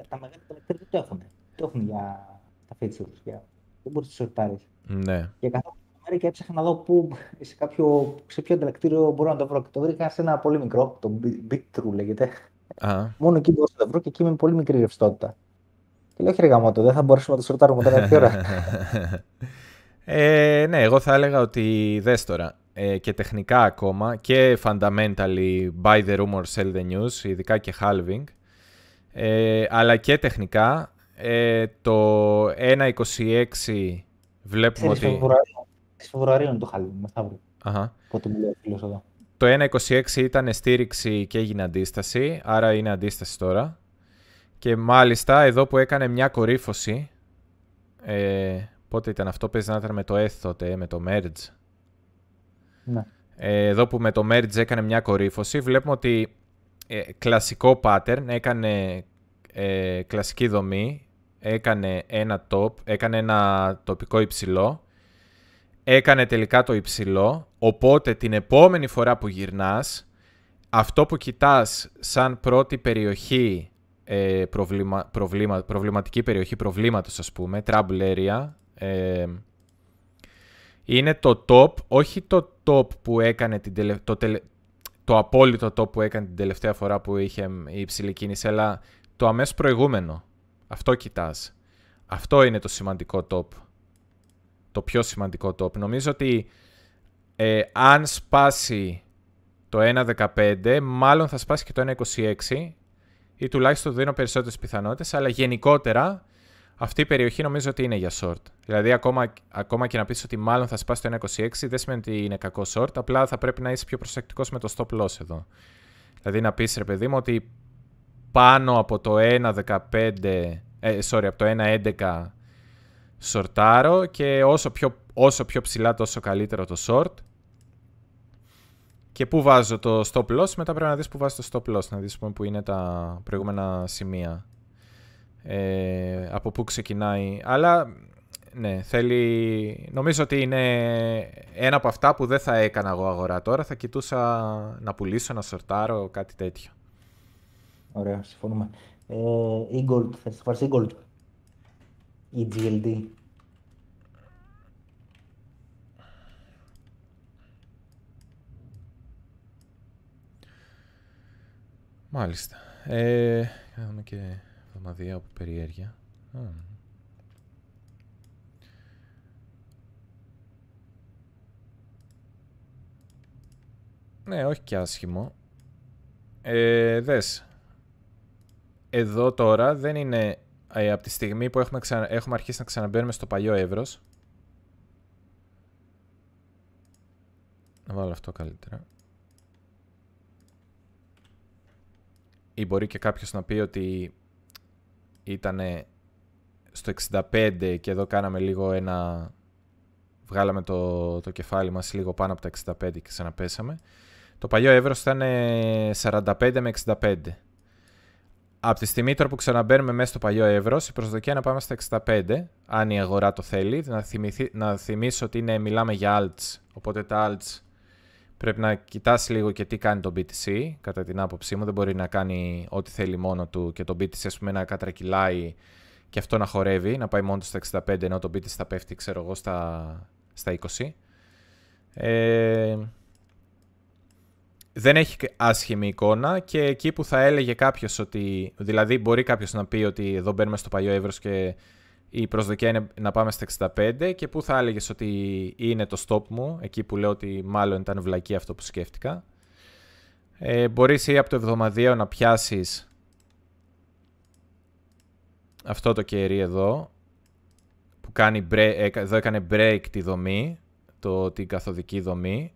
τα μεγάλα collector δεν το έχουν. Το έχουν για τα features. Για... Δεν μπορείς να το σορτάρει. Ναι. Και καθόλου μέρα και έψαχνα να δω που, σε, κάποιο, σε ποιο ανταλλακτήριο μπορώ να το βρω. Και το βρήκα σε ένα πολύ μικρό, το Bit λέγεται. Α. Μόνο εκεί μπορούσα να το βρω και εκεί με πολύ μικρή ρευστότητα. Και λέω, όχι ρε δεν θα μπορέσουμε να το σορτάρουμε τώρα τι ώρα. Ε, ναι, εγώ θα έλεγα ότι δες τώρα ε, και τεχνικά ακόμα και fundamentally buy the rumor, sell the news, ειδικά και halving, ε, αλλά και τεχνικά ε, το 1.26 βλέπουμε ότι... Φεβρουαρίου, Φεβρουαρίου είναι το halving, μεθαύριο. Αχα. Πότε μου λέει ο εδώ. Το 1.26 ήταν στήριξη και έγινε αντίσταση, άρα είναι αντίσταση τώρα. Και μάλιστα εδώ που έκανε μια κορύφωση, ε, Πότε ήταν αυτό, παίζει να ήταν με το ETH τότε, με το Merge. Ναι. Ε, εδώ που με το Merge έκανε μια κορύφωση, βλέπουμε ότι ε, κλασικό pattern, έκανε ε, κλασική δομή, έκανε ένα top, έκανε ένα τοπικό υψηλό, έκανε τελικά το υψηλό, οπότε την επόμενη φορά που γυρνάς, αυτό που κοιτάς σαν πρώτη περιοχή, ε, προβλημα, προβλημα, προβληματική περιοχή προβλήματος ας πούμε, trouble area, ε, είναι το top, όχι το top που έκανε την το, το απόλυτο top που έκανε την τελευταία φορά που είχε η υψηλή κίνηση, αλλά το αμέσως προηγούμενο. Αυτό κοιτάς. Αυτό είναι το σημαντικό top. Το πιο σημαντικό top. Νομίζω ότι ε, αν σπάσει το 1.15, μάλλον θα σπάσει και το 1.26 ή τουλάχιστον δίνω περισσότερες πιθανότητες, αλλά γενικότερα αυτή η περιοχή νομίζω ότι είναι για short. Δηλαδή, ακόμα, ακόμα και να πεις ότι μάλλον θα σπάσει το 1,26, δεν σημαίνει ότι είναι κακό short. Απλά θα πρέπει να είσαι πιο προσεκτικός με το stop loss εδώ. Δηλαδή, να πεις ρε παιδί μου ότι πάνω από το 1,15, ε, sorry, από το 1,11 σορτάρω και όσο πιο, όσο πιο ψηλά τόσο καλύτερο το short. Και πού βάζω το stop loss, μετά πρέπει να δεις πού βάζω το stop loss, να δεις που είναι τα προηγούμενα σημεία ε, από πού ξεκινάει. Αλλά ναι, θέλει... Νομίζω ότι είναι ένα από αυτά που δεν θα έκανα εγώ αγορά τώρα. Θα κοιτούσα να πουλήσω, να σορτάρω, κάτι τέτοιο. Ωραία, συμφωνούμε. Ε, e-Gold, θα πάρεις e-Gold; Ή GLD. Μάλιστα. Ε, και Εβδομαδία από περιέργεια. Ναι, όχι και άσχημο. Ε, δες. Εδώ τώρα δεν είναι ε, από τη στιγμή που έχουμε, έχουμε αρχίσει να ξαναμπαίνουμε στο παλιό εύρος. Να βάλω αυτό καλύτερα. Ή μπορεί και κάποιος να πει ότι ήταν στο 65 και εδώ κάναμε λίγο ένα... Βγάλαμε το, το κεφάλι μας λίγο πάνω από τα 65 και ξαναπέσαμε. Το παλιό εύρος ήταν 45 με 65. Από τη στιγμή τώρα που ξαναμπαίνουμε μέσα στο παλιό ευρώ, η προσδοκία να πάμε στα 65, αν η αγορά το θέλει. Να, θυμηθεί, να θυμίσω ότι είναι, μιλάμε για alts, οπότε τα alts πρέπει να κοιτάσει λίγο και τι κάνει το BTC, κατά την άποψή μου. Δεν μπορεί να κάνει ό,τι θέλει μόνο του και το BTC ας πούμε να κατρακυλάει και αυτό να χορεύει, να πάει μόνο στα 65 ενώ το BTC θα πέφτει ξέρω εγώ στα, στα 20. Ε, δεν έχει άσχημη εικόνα και εκεί που θα έλεγε κάποιος ότι. Δηλαδή, μπορεί κάποιος να πει ότι εδώ μπαίνουμε στο παλιό εύρος και η προσδοκία είναι να πάμε στα 65 και που θα έλεγες ότι είναι το stop μου, εκεί που λέω ότι μάλλον ήταν βλακή αυτό που σκέφτηκα. Ε, μπορείς ή από το εβδομαδιαίο να πιάσεις αυτό το κερί εδώ που κάνει break, εδώ έκανε break τη δομή, το, την καθοδική δομή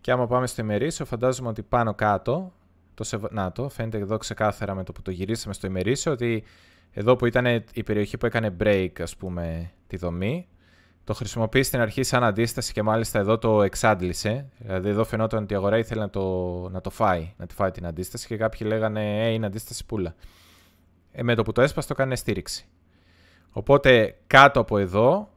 και άμα πάμε στο ημερήσιο, φαντάζομαι ότι πάνω κάτω, το να το, φαίνεται εδώ ξεκάθαρα με το που το γυρίσαμε στο ημερήσιο, ότι εδώ που ήταν η περιοχή που έκανε break, ας πούμε, τη δομή, το χρησιμοποιείς στην αρχή σαν αντίσταση και μάλιστα εδώ το εξάντλησε. Δηλαδή εδώ φαινόταν ότι η αγορά ήθελε να το, να το φάει, να τη φάει την αντίσταση και κάποιοι λέγανε «Ε, είναι αντίσταση πουλα». Ε, με το που το έσπασε το έκανε στήριξη. Οπότε κάτω από εδώ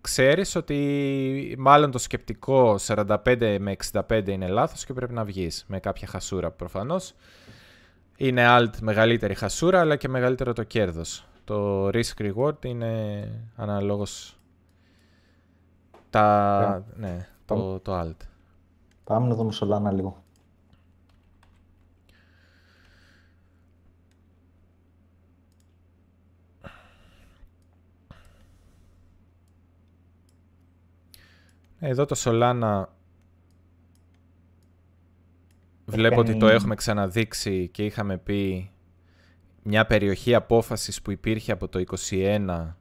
ξέρεις ότι μάλλον το σκεπτικό 45 με 65 είναι λάθος και πρέπει να βγεις με κάποια χασούρα προφανώς. Είναι alt μεγαλύτερη χασούρα αλλά και μεγαλύτερο το κέρδος. Το risk reward είναι αναλόγως τα... Ναι, το, το alt. Πάμε να δούμε Solana λίγο. Εδώ το Solana βλέπω ότι το έχουμε ξαναδείξει και είχαμε πει μια περιοχή απόφασης που υπήρχε από το 21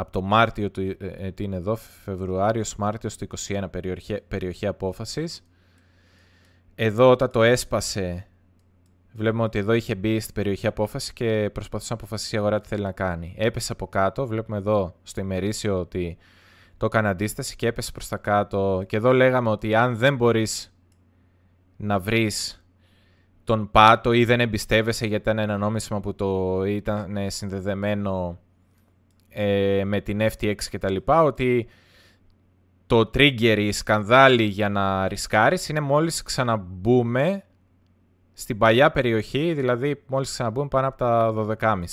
από το Μάρτιο του, ε, ε, τι είναι εδώ, Φεβρουάριος, Μάρτιος του 21 περιοχή, περιοχή απόφασης. Εδώ όταν το έσπασε, βλέπουμε ότι εδώ είχε μπει στην περιοχή απόφαση και προσπαθούσε να αποφασίσει η αγορά τι θέλει να κάνει. Έπεσε από κάτω, βλέπουμε εδώ στο ημερήσιο ότι το έκανε αντίσταση και έπεσε προς τα κάτω. Και εδώ λέγαμε ότι αν δεν μπορείς να βρεις τον πάτο ή δεν εμπιστεύεσαι γιατί ήταν ένα νόμισμα που το ήταν συνδεδεμένο ε, με την FTX και τα λοιπά, ότι το trigger, η σκανδάλη για να ρισκάρεις είναι μόλις ξαναμπούμε στην παλιά περιοχή, δηλαδή μόλις ξαναμπούμε πάνω από τα 12,5.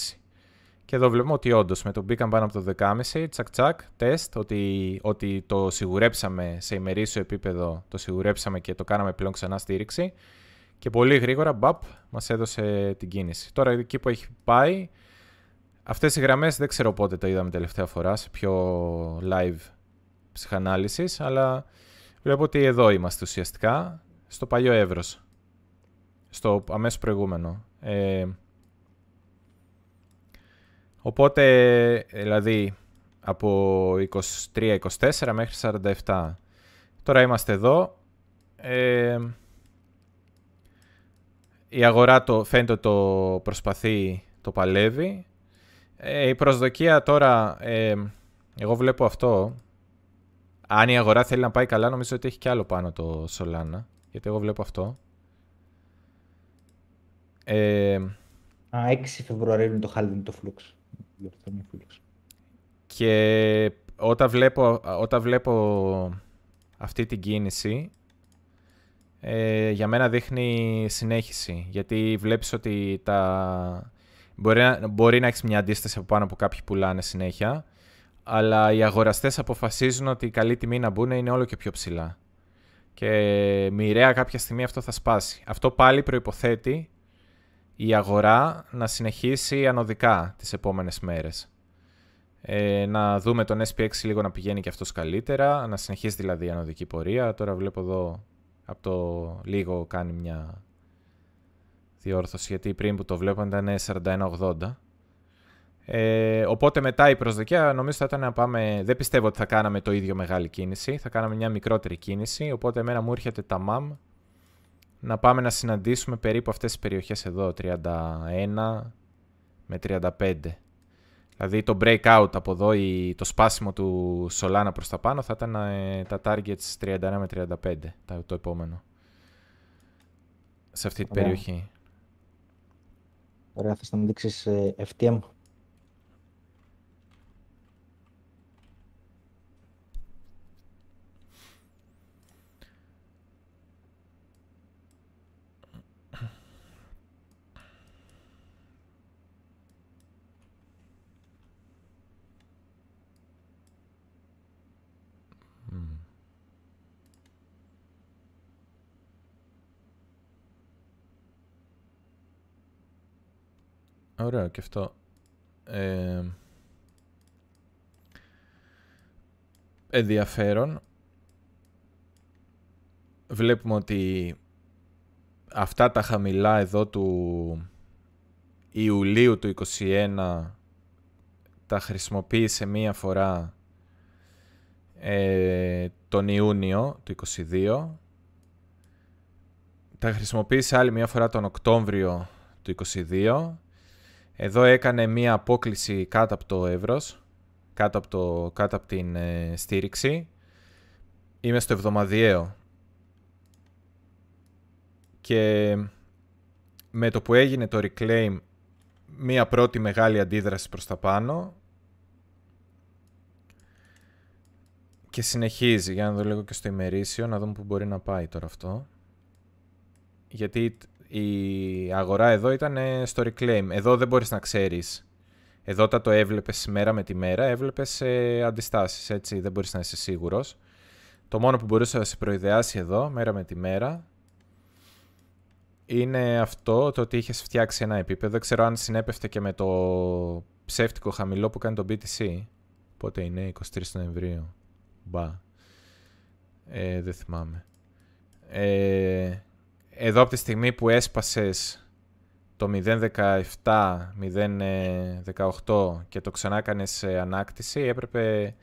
Και εδώ βλέπουμε ότι όντως με το μπήκαν πάνω από το 10,5, τσακ τσακ, τεστ, ότι, ότι το σιγουρέψαμε σε ημερήσιο επίπεδο, το σιγουρέψαμε και το κάναμε πλέον ξανά στήριξη. Και πολύ γρήγορα, μπαπ, μας έδωσε την κίνηση. Τώρα εκεί που έχει πάει, αυτές οι γραμμές δεν ξέρω πότε το είδαμε τελευταία φορά, σε πιο live ψυχανάλυσης, αλλά βλέπω ότι εδώ είμαστε ουσιαστικά, στο παλιό εύρος, στο αμέσως προηγούμενο. Ε, Οπότε, δηλαδή, από 23-24 μέχρι 47. Τώρα είμαστε εδώ. Ε, η αγορά το φαίνεται το προσπαθεί, το παλεύει. Ε, η προσδοκία τώρα, ε, εγώ βλέπω αυτό. Αν η αγορά θέλει να πάει καλά, νομίζω ότι έχει κι άλλο πάνω το Solana. Γιατί εγώ βλέπω αυτό. Ε, Α, 6 Φεβρουαρίου είναι το halving το flux. Και όταν βλέπω, όταν βλέπω αυτή την κίνηση, ε, για μένα δείχνει συνέχιση. Γιατί βλέπεις ότι τα... μπορεί, να, μπορεί να έχεις μια αντίσταση από πάνω που κάποιοι πουλάνε συνέχεια, αλλά οι αγοραστές αποφασίζουν ότι η καλή τιμή να μπουν είναι όλο και πιο ψηλά. Και μοιραία κάποια στιγμή αυτό θα σπάσει. Αυτό πάλι προϋποθέτει η αγορά να συνεχίσει ανωδικά τις επόμενες μέρες. Ε, να δούμε τον SPX λίγο να πηγαίνει και αυτός καλύτερα, να συνεχίσει δηλαδή η ανωδική πορεία. Τώρα βλέπω εδώ από το λίγο κάνει μια διόρθωση, γιατί πριν που το βλέπω ήταν 41-80. Ε, οπότε μετά η προσδοκία νομίζω θα ήταν να πάμε... Δεν πιστεύω ότι θα κάναμε το ίδιο μεγάλη κίνηση, θα κάναμε μια μικρότερη κίνηση, οπότε εμένα μου έρχεται τα MAM να πάμε να συναντήσουμε περίπου αυτές τις περιοχές εδώ, 31, με 35. Δηλαδή το breakout από εδώ, η, το σπάσιμο του Solana προς τα πάνω θα ήταν ε, τα targets 31 με 35 το, το επόμενο. Σε αυτή την περιοχή. Ωραία, θες να μου δείξεις ε, FTM. Ωραίο και αυτό. Ε, ενδιαφέρον. Βλέπουμε ότι αυτά τα χαμηλά εδώ του Ιουλίου του 2021 τα χρησιμοποίησε μία φορά ε, τον Ιούνιο του 2022. Τα χρησιμοποίησε άλλη μία φορά τον Οκτώβριο του 2022 εδώ έκανε μία απόκληση κάτω από το εύρος, κάτω από, το, κάτω από την ε, στήριξη. Είμαι στο εβδομαδιαίο. Και με το που έγινε το reclaim, μία πρώτη μεγάλη αντίδραση προς τα πάνω. Και συνεχίζει, για να δω λίγο και στο ημερήσιο, να δούμε που μπορεί να πάει τώρα αυτό. Γιατί η αγορά εδώ ήταν στο reclaim. Εδώ δεν μπορείς να ξέρεις. Εδώ όταν το έβλεπες μέρα με τη μέρα, έβλεπες ε, αντιστάσεις, έτσι, δεν μπορείς να είσαι σίγουρος. Το μόνο που μπορούσε να σε προειδεάσει εδώ, μέρα με τη μέρα, είναι αυτό το ότι είχες φτιάξει ένα επίπεδο. Δεν ξέρω αν συνέπεφτε και με το ψεύτικο χαμηλό που κάνει το BTC. Πότε είναι, 23 Νοεμβρίου. Μπα. Ε, δεν θυμάμαι. Ε, εδώ από τη στιγμή που έσπασες το 0.17, 0.18 και το ξανά κάνεις ανάκτηση, έπρεπε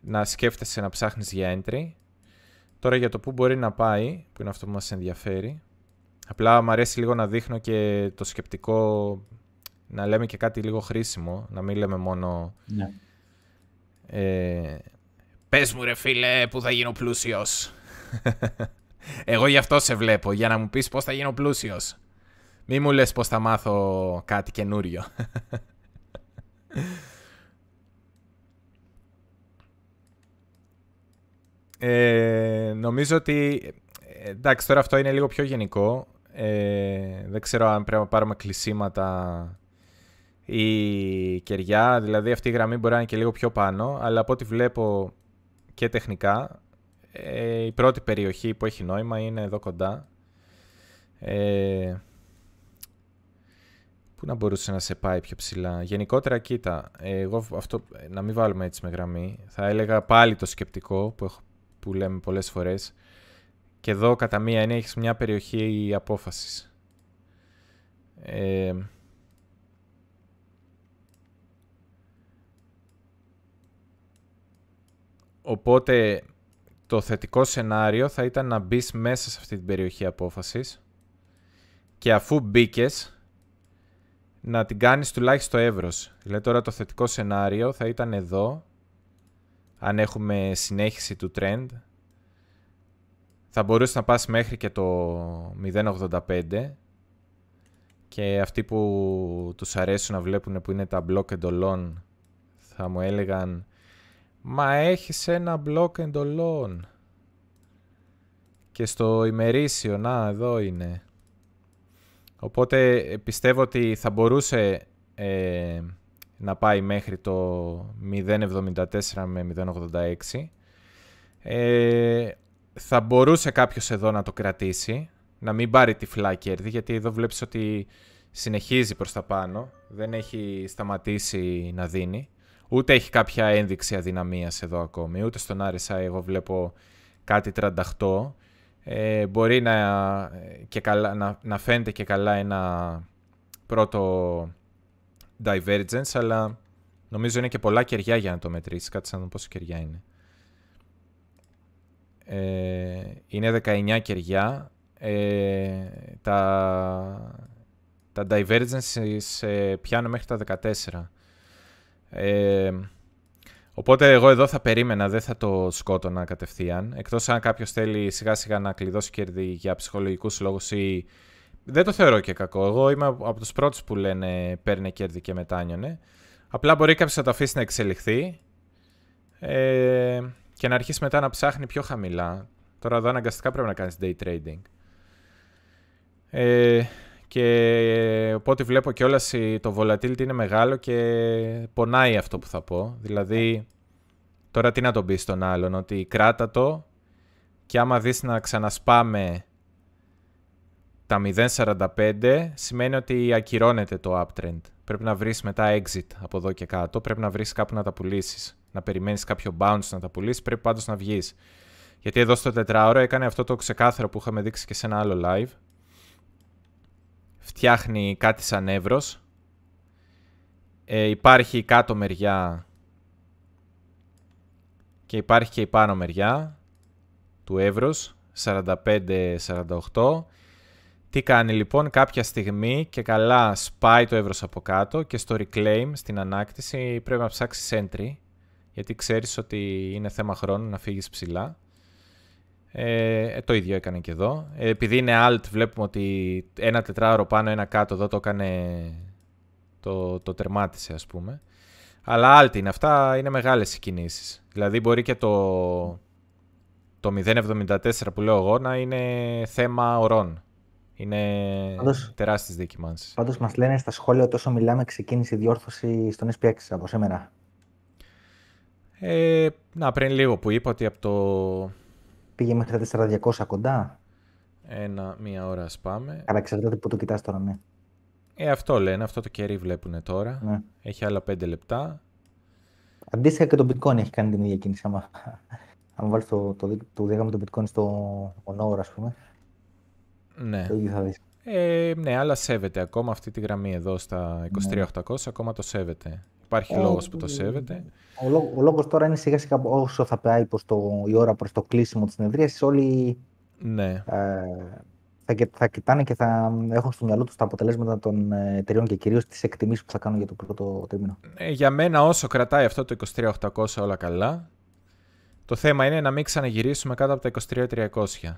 να σκέφτεσαι να ψάχνεις για entry. Τώρα για το που μπορεί να πάει, που είναι αυτό που μας ενδιαφέρει, απλά μου αρέσει λίγο να δείχνω και το σκεπτικό, να λέμε και κάτι λίγο χρήσιμο, να μην λέμε μόνο... Ναι. Ε, Πες μου ρε φίλε που θα γίνω πλούσιος. Εγώ γι' αυτό σε βλέπω, για να μου πεις πώς θα γίνω πλούσιος. Μη μου λες πώς θα μάθω κάτι καινούριο. ε, νομίζω ότι... Εντάξει, τώρα αυτό είναι λίγο πιο γενικό. Ε, δεν ξέρω αν πρέπει να πάρουμε κλεισίματα ή κεριά. Δηλαδή αυτή η γραμμή μπορεί να είναι και λίγο πιο πάνω. Αλλά από ό,τι βλέπω και τεχνικά ε, η πρώτη περιοχή που έχει νόημα είναι εδώ κοντά. Ε, πού να μπορούσε να σε πάει πιο ψηλά; Γενικότερα, κοίτα, εγώ αυτό, να μην βάλουμε έτσι με γραμμή. Θα έλεγα πάλι το σκεπτικό που, έχω, που λέμε πολλές φορές. Και εδώ κατά μία είναι έχεις μια περιοχή απόφασης. Ε, οπότε το θετικό σενάριο θα ήταν να μπεις μέσα σε αυτή την περιοχή απόφασης και αφού μπήκες να την κάνεις τουλάχιστον εύρος. Δηλαδή τώρα το θετικό σενάριο θα ήταν εδώ, αν έχουμε συνέχιση του trend, θα μπορούσες να πας μέχρι και το 0.85 και αυτοί που τους αρέσουν να βλέπουν που είναι τα block εντολών θα μου έλεγαν Μα έχεις ένα block εντολών. Και στο ημερήσιο, να, εδώ είναι. Οπότε ε, πιστεύω ότι θα μπορούσε ε, να πάει μέχρι το 0.74 με 0.86. Ε, θα μπορούσε κάποιος εδώ να το κρατήσει, να μην πάρει τυφλά κέρδη, γιατί εδώ βλέπεις ότι συνεχίζει προς τα πάνω, δεν έχει σταματήσει να δίνει. Ούτε έχει κάποια ένδειξη αδυναμίας εδώ ακόμη. Ούτε στον RSI εγώ βλέπω κάτι 38. Ε, μπορεί να, και καλά, να, να φαίνεται και καλά ένα πρώτο divergence, αλλά νομίζω είναι και πολλά κεριά για να το μετρήσεις. Κάτσε να δω πόσο κεριά είναι. Ε, είναι 19 κεριά. Ε, τα, Τα divergences ε, πιάνουν μέχρι τα 14. Ε, οπότε εγώ εδώ θα περίμενα, δεν θα το σκότωνα κατευθείαν. Εκτός αν κάποιος θέλει σιγά σιγά να κλειδώσει κέρδη για ψυχολογικούς λόγους ή... Δεν το θεωρώ και κακό. Εγώ είμαι από τους πρώτους που λένε παίρνει κέρδη και μετάνιωνε. Απλά μπορεί κάποιος να το αφήσει να εξελιχθεί ε, και να αρχίσει μετά να ψάχνει πιο χαμηλά. Τώρα εδώ αναγκαστικά πρέπει να κάνεις day trading. Ε, και οπότε βλέπω κιόλας το volatility είναι μεγάλο και πονάει αυτό που θα πω. Δηλαδή, τώρα τι να τον πεις στον άλλον, ότι κράτα το και άμα δεις να ξανασπάμε τα 0.45 σημαίνει ότι ακυρώνεται το uptrend. Πρέπει να βρεις μετά exit από εδώ και κάτω, πρέπει να βρεις κάπου να τα πουλήσεις. Να περιμένεις κάποιο bounce να τα πουλήσεις, πρέπει πάντως να βγεις. Γιατί εδώ στο τετράωρο έκανε αυτό το ξεκάθαρο που είχαμε δείξει και σε ένα άλλο live φτιάχνει κάτι σαν εύρος. Ε, υπάρχει η κάτω μεριά και υπάρχει και η πάνω μεριά του εύρους, 45-48. Τι κάνει λοιπόν κάποια στιγμή και καλά σπάει το εύρος από κάτω και στο reclaim, στην ανάκτηση, πρέπει να ψάξεις entry γιατί ξέρεις ότι είναι θέμα χρόνου να φύγεις ψηλά. Ε, ε, το ίδιο έκανε και εδώ. Ε, επειδή είναι alt, βλέπουμε ότι ένα τετράωρο πάνω, ένα κάτω, εδώ το έκανε, το, το τερμάτισε ας πούμε. Αλλά alt είναι αυτά, είναι μεγάλες οι κινήσεις. Δηλαδή μπορεί και το, το 0.74 που λέω εγώ να είναι θέμα ορών. Είναι πάντως, τεράστιες δίκημανσεις. Πάντως μας λένε στα σχόλια ότι όσο μιλάμε ξεκίνησε η διόρθωση στον SPX από σήμερα. Ε, να, πριν λίγο που είπα ότι από το Πήγε μέχρι τα 400 κοντά. Ένα, μία ώρα ας πάμε. Αλλά εξαρτάται που το κοιτάς τώρα, ναι. Ε, αυτό λένε, αυτό το κερί βλέπουν τώρα. Ναι. Έχει άλλα 5 λεπτά. Αντίστοιχα και το bitcoin έχει κάνει την ίδια κίνηση. Άμα, άμα βάλεις το, το, το, διάγραμμα του bitcoin στο on ας πούμε. Ναι. Το ίδιο θα δεις. Ε, ναι, αλλά σέβεται ακόμα αυτή τη γραμμή εδώ στα 23.800, ναι. ακόμα το σέβεται. Υπάρχει ε, λόγος που το σέβεται. Ο, λόγο, ο λόγος τώρα είναι σιγά σιγά όσο θα πάει προς το, η ώρα προς το κλείσιμο της συνεδρίας, όλοι ναι. ε, θα, θα κοιτάνε και θα έχουν στο μυαλό τους τα αποτελέσματα των ε, εταιριών και κυρίως τις εκτιμήσεις που θα κάνουν για το πρώτο τρίμηνο. Ε, για μένα όσο κρατάει αυτό το 23.800 όλα καλά, το θέμα είναι να μην ξαναγυρίσουμε κάτω από τα 23.300.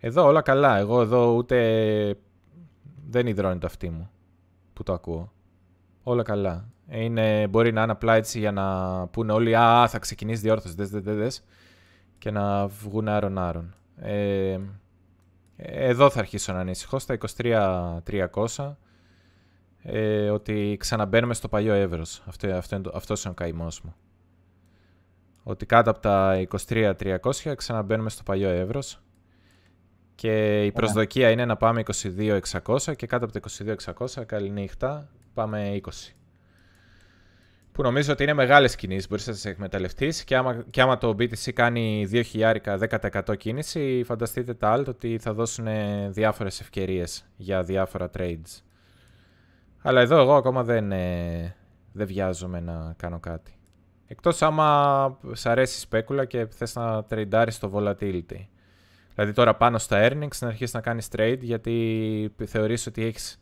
Εδώ όλα καλά. Εγώ εδώ ούτε δεν υδρώνει το αυτί μου που το ακούω. Όλα καλά. Είναι, μπορεί να είναι απλά έτσι για να πούνε όλοι «Α, θα ξεκινήσει διόρθωση, δες, δες, δες» και να βγουν άρον-άρον. Ε, εδώ θα αρχίσω να ανησυχώ, στα 23.300, ε, ότι ξαναμπαίνουμε στο παλιό εύρος. Αυτό, αυτό είναι, αυτός είναι ο καημός μου. Ότι κάτω από τα 23.300 ξαναμπαίνουμε στο παλιό εύρος. Και η προσδοκία είναι να πάμε 22.600 και κάτω από τα 22.600, καληνύχτα, πάμε 20. Που νομίζω ότι είναι μεγάλες κινήσεις, μπορείς να τις εκμεταλλευτείς και άμα, και άμα το BTC κάνει 2.000 10% κίνηση, φανταστείτε τα alt ότι θα δώσουν διάφορες ευκαιρίες για διάφορα trades. Αλλά εδώ εγώ ακόμα δεν, ε, δεν βιάζομαι να κάνω κάτι. Εκτός άμα σ' αρέσει η σπέκουλα και θες να τρεντάρεις το volatility. Δηλαδή τώρα πάνω στα earnings να αρχίσεις να κάνεις trade γιατί θεωρείς ότι έχεις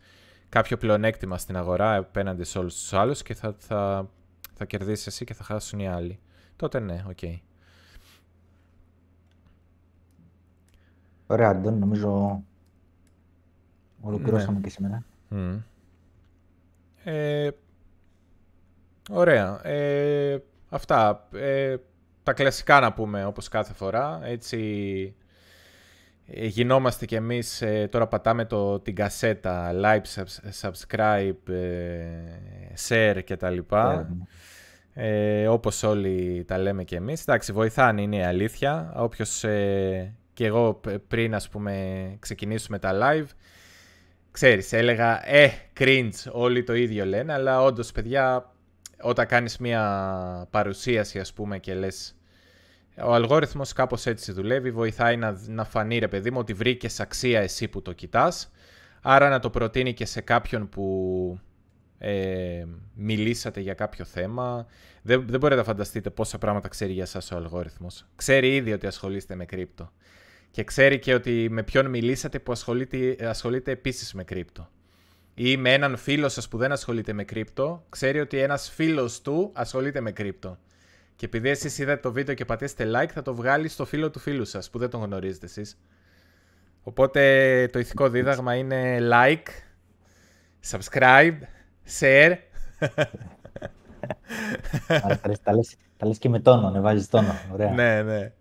κάποιο πλεονέκτημα στην αγορά απέναντι σε όλους τους άλλους και θα, θα θα κερδίσεις εσύ και θα χάσουν οι άλλοι. Τότε ναι, OK. Okay. Ωραία, Αντών, νομίζω ολοκληρώσαμε ναι. και σήμερα. Ε, ωραία. Ε, αυτά. Ε, τα κλασικά να πούμε, όπως κάθε φορά. Έτσι, ε, γινόμαστε κι εμείς, ε, τώρα πατάμε το, την κασέτα, like, subscribe, ε, share και τα λοιπά. Ε, όπως όλοι τα λέμε κι εμείς. Εντάξει, βοηθάνε, είναι η αλήθεια. Όποιος ε, και εγώ πριν, ας πούμε, ξεκινήσουμε τα live, ξέρεις, έλεγα, ε, cringe, όλοι το ίδιο λένε, αλλά όντως, παιδιά, όταν κάνεις μια παρουσίαση, ας πούμε, και λες, ο αλγόριθμος κάπως έτσι δουλεύει, βοηθάει να, να φανεί, ρε παιδί μου, ότι βρήκες αξία εσύ που το κοιτάς, άρα να το προτείνει και σε κάποιον που ε, μιλήσατε για κάποιο θέμα. Δεν, δεν μπορείτε να φανταστείτε πόσα πράγματα ξέρει για σας ο αλγόριθμος. Ξέρει ήδη ότι ασχολείστε με κρύπτο. Και ξέρει και ότι με ποιον μιλήσατε που ασχολείται, ασχολείται επίσης με κρύπτο. ή με έναν φίλο σας που δεν ασχολείται με κρύπτο, ξέρει ότι ένας φίλος του ασχολείται με κρύπτο. Και επειδή εσείς είδατε το βίντεο και πατήσετε like, θα το βγάλει στο φίλο του φίλου σας, που δεν τον γνωρίζετε εσείς. Οπότε το ηθικό δίδαγμα είναι like, subscribe, share. τα, λες, τα λες και με τόνο, ναι, βάζεις τόνο. Ωραία. ναι, ναι.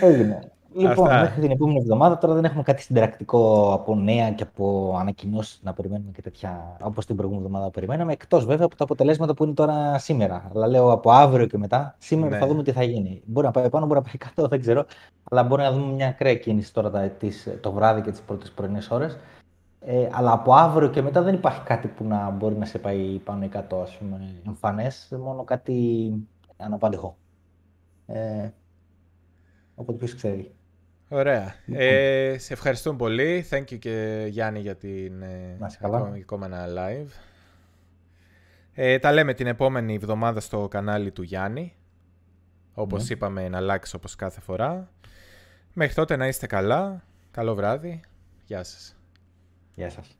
Έγινε. Λοιπόν, Αυτά. μέχρι την επόμενη εβδομάδα τώρα δεν έχουμε κάτι συνταρακτικό από νέα και από ανακοινώσεις να περιμένουμε και τέτοια όπως την προηγούμενη εβδομάδα περιμέναμε. Εκτός βέβαια από τα αποτελέσματα που είναι τώρα σήμερα. Αλλά λέω από αύριο και μετά. Σήμερα ναι. θα δούμε τι θα γίνει. Μπορεί να πάει πάνω, μπορεί να πάει κάτω, δεν ξέρω. Αλλά μπορεί να δούμε μια ακραία κίνηση τώρα το βράδυ και τις πρώτες πρωινές ώρες. Ε, αλλά από αύριο και μετά δεν υπάρχει κάτι που να μπορεί να σε πάει πάνω ή κάτω, ας πούμε, εμφανές, μόνο κάτι αναπάντηχο. Ε, οπότε ποιος ξέρει. Ωραία. Λοιπόν. Ε, σε ευχαριστούμε πολύ. Thank you και Γιάννη για την επόμενη live. Ε, τα λέμε την επόμενη εβδομάδα στο κανάλι του Γιάννη. Όπως ναι. είπαμε να αλλάξεις όπως κάθε φορά. Μέχρι τότε να είστε καλά. Καλό βράδυ. Γεια σας. Γεια σας.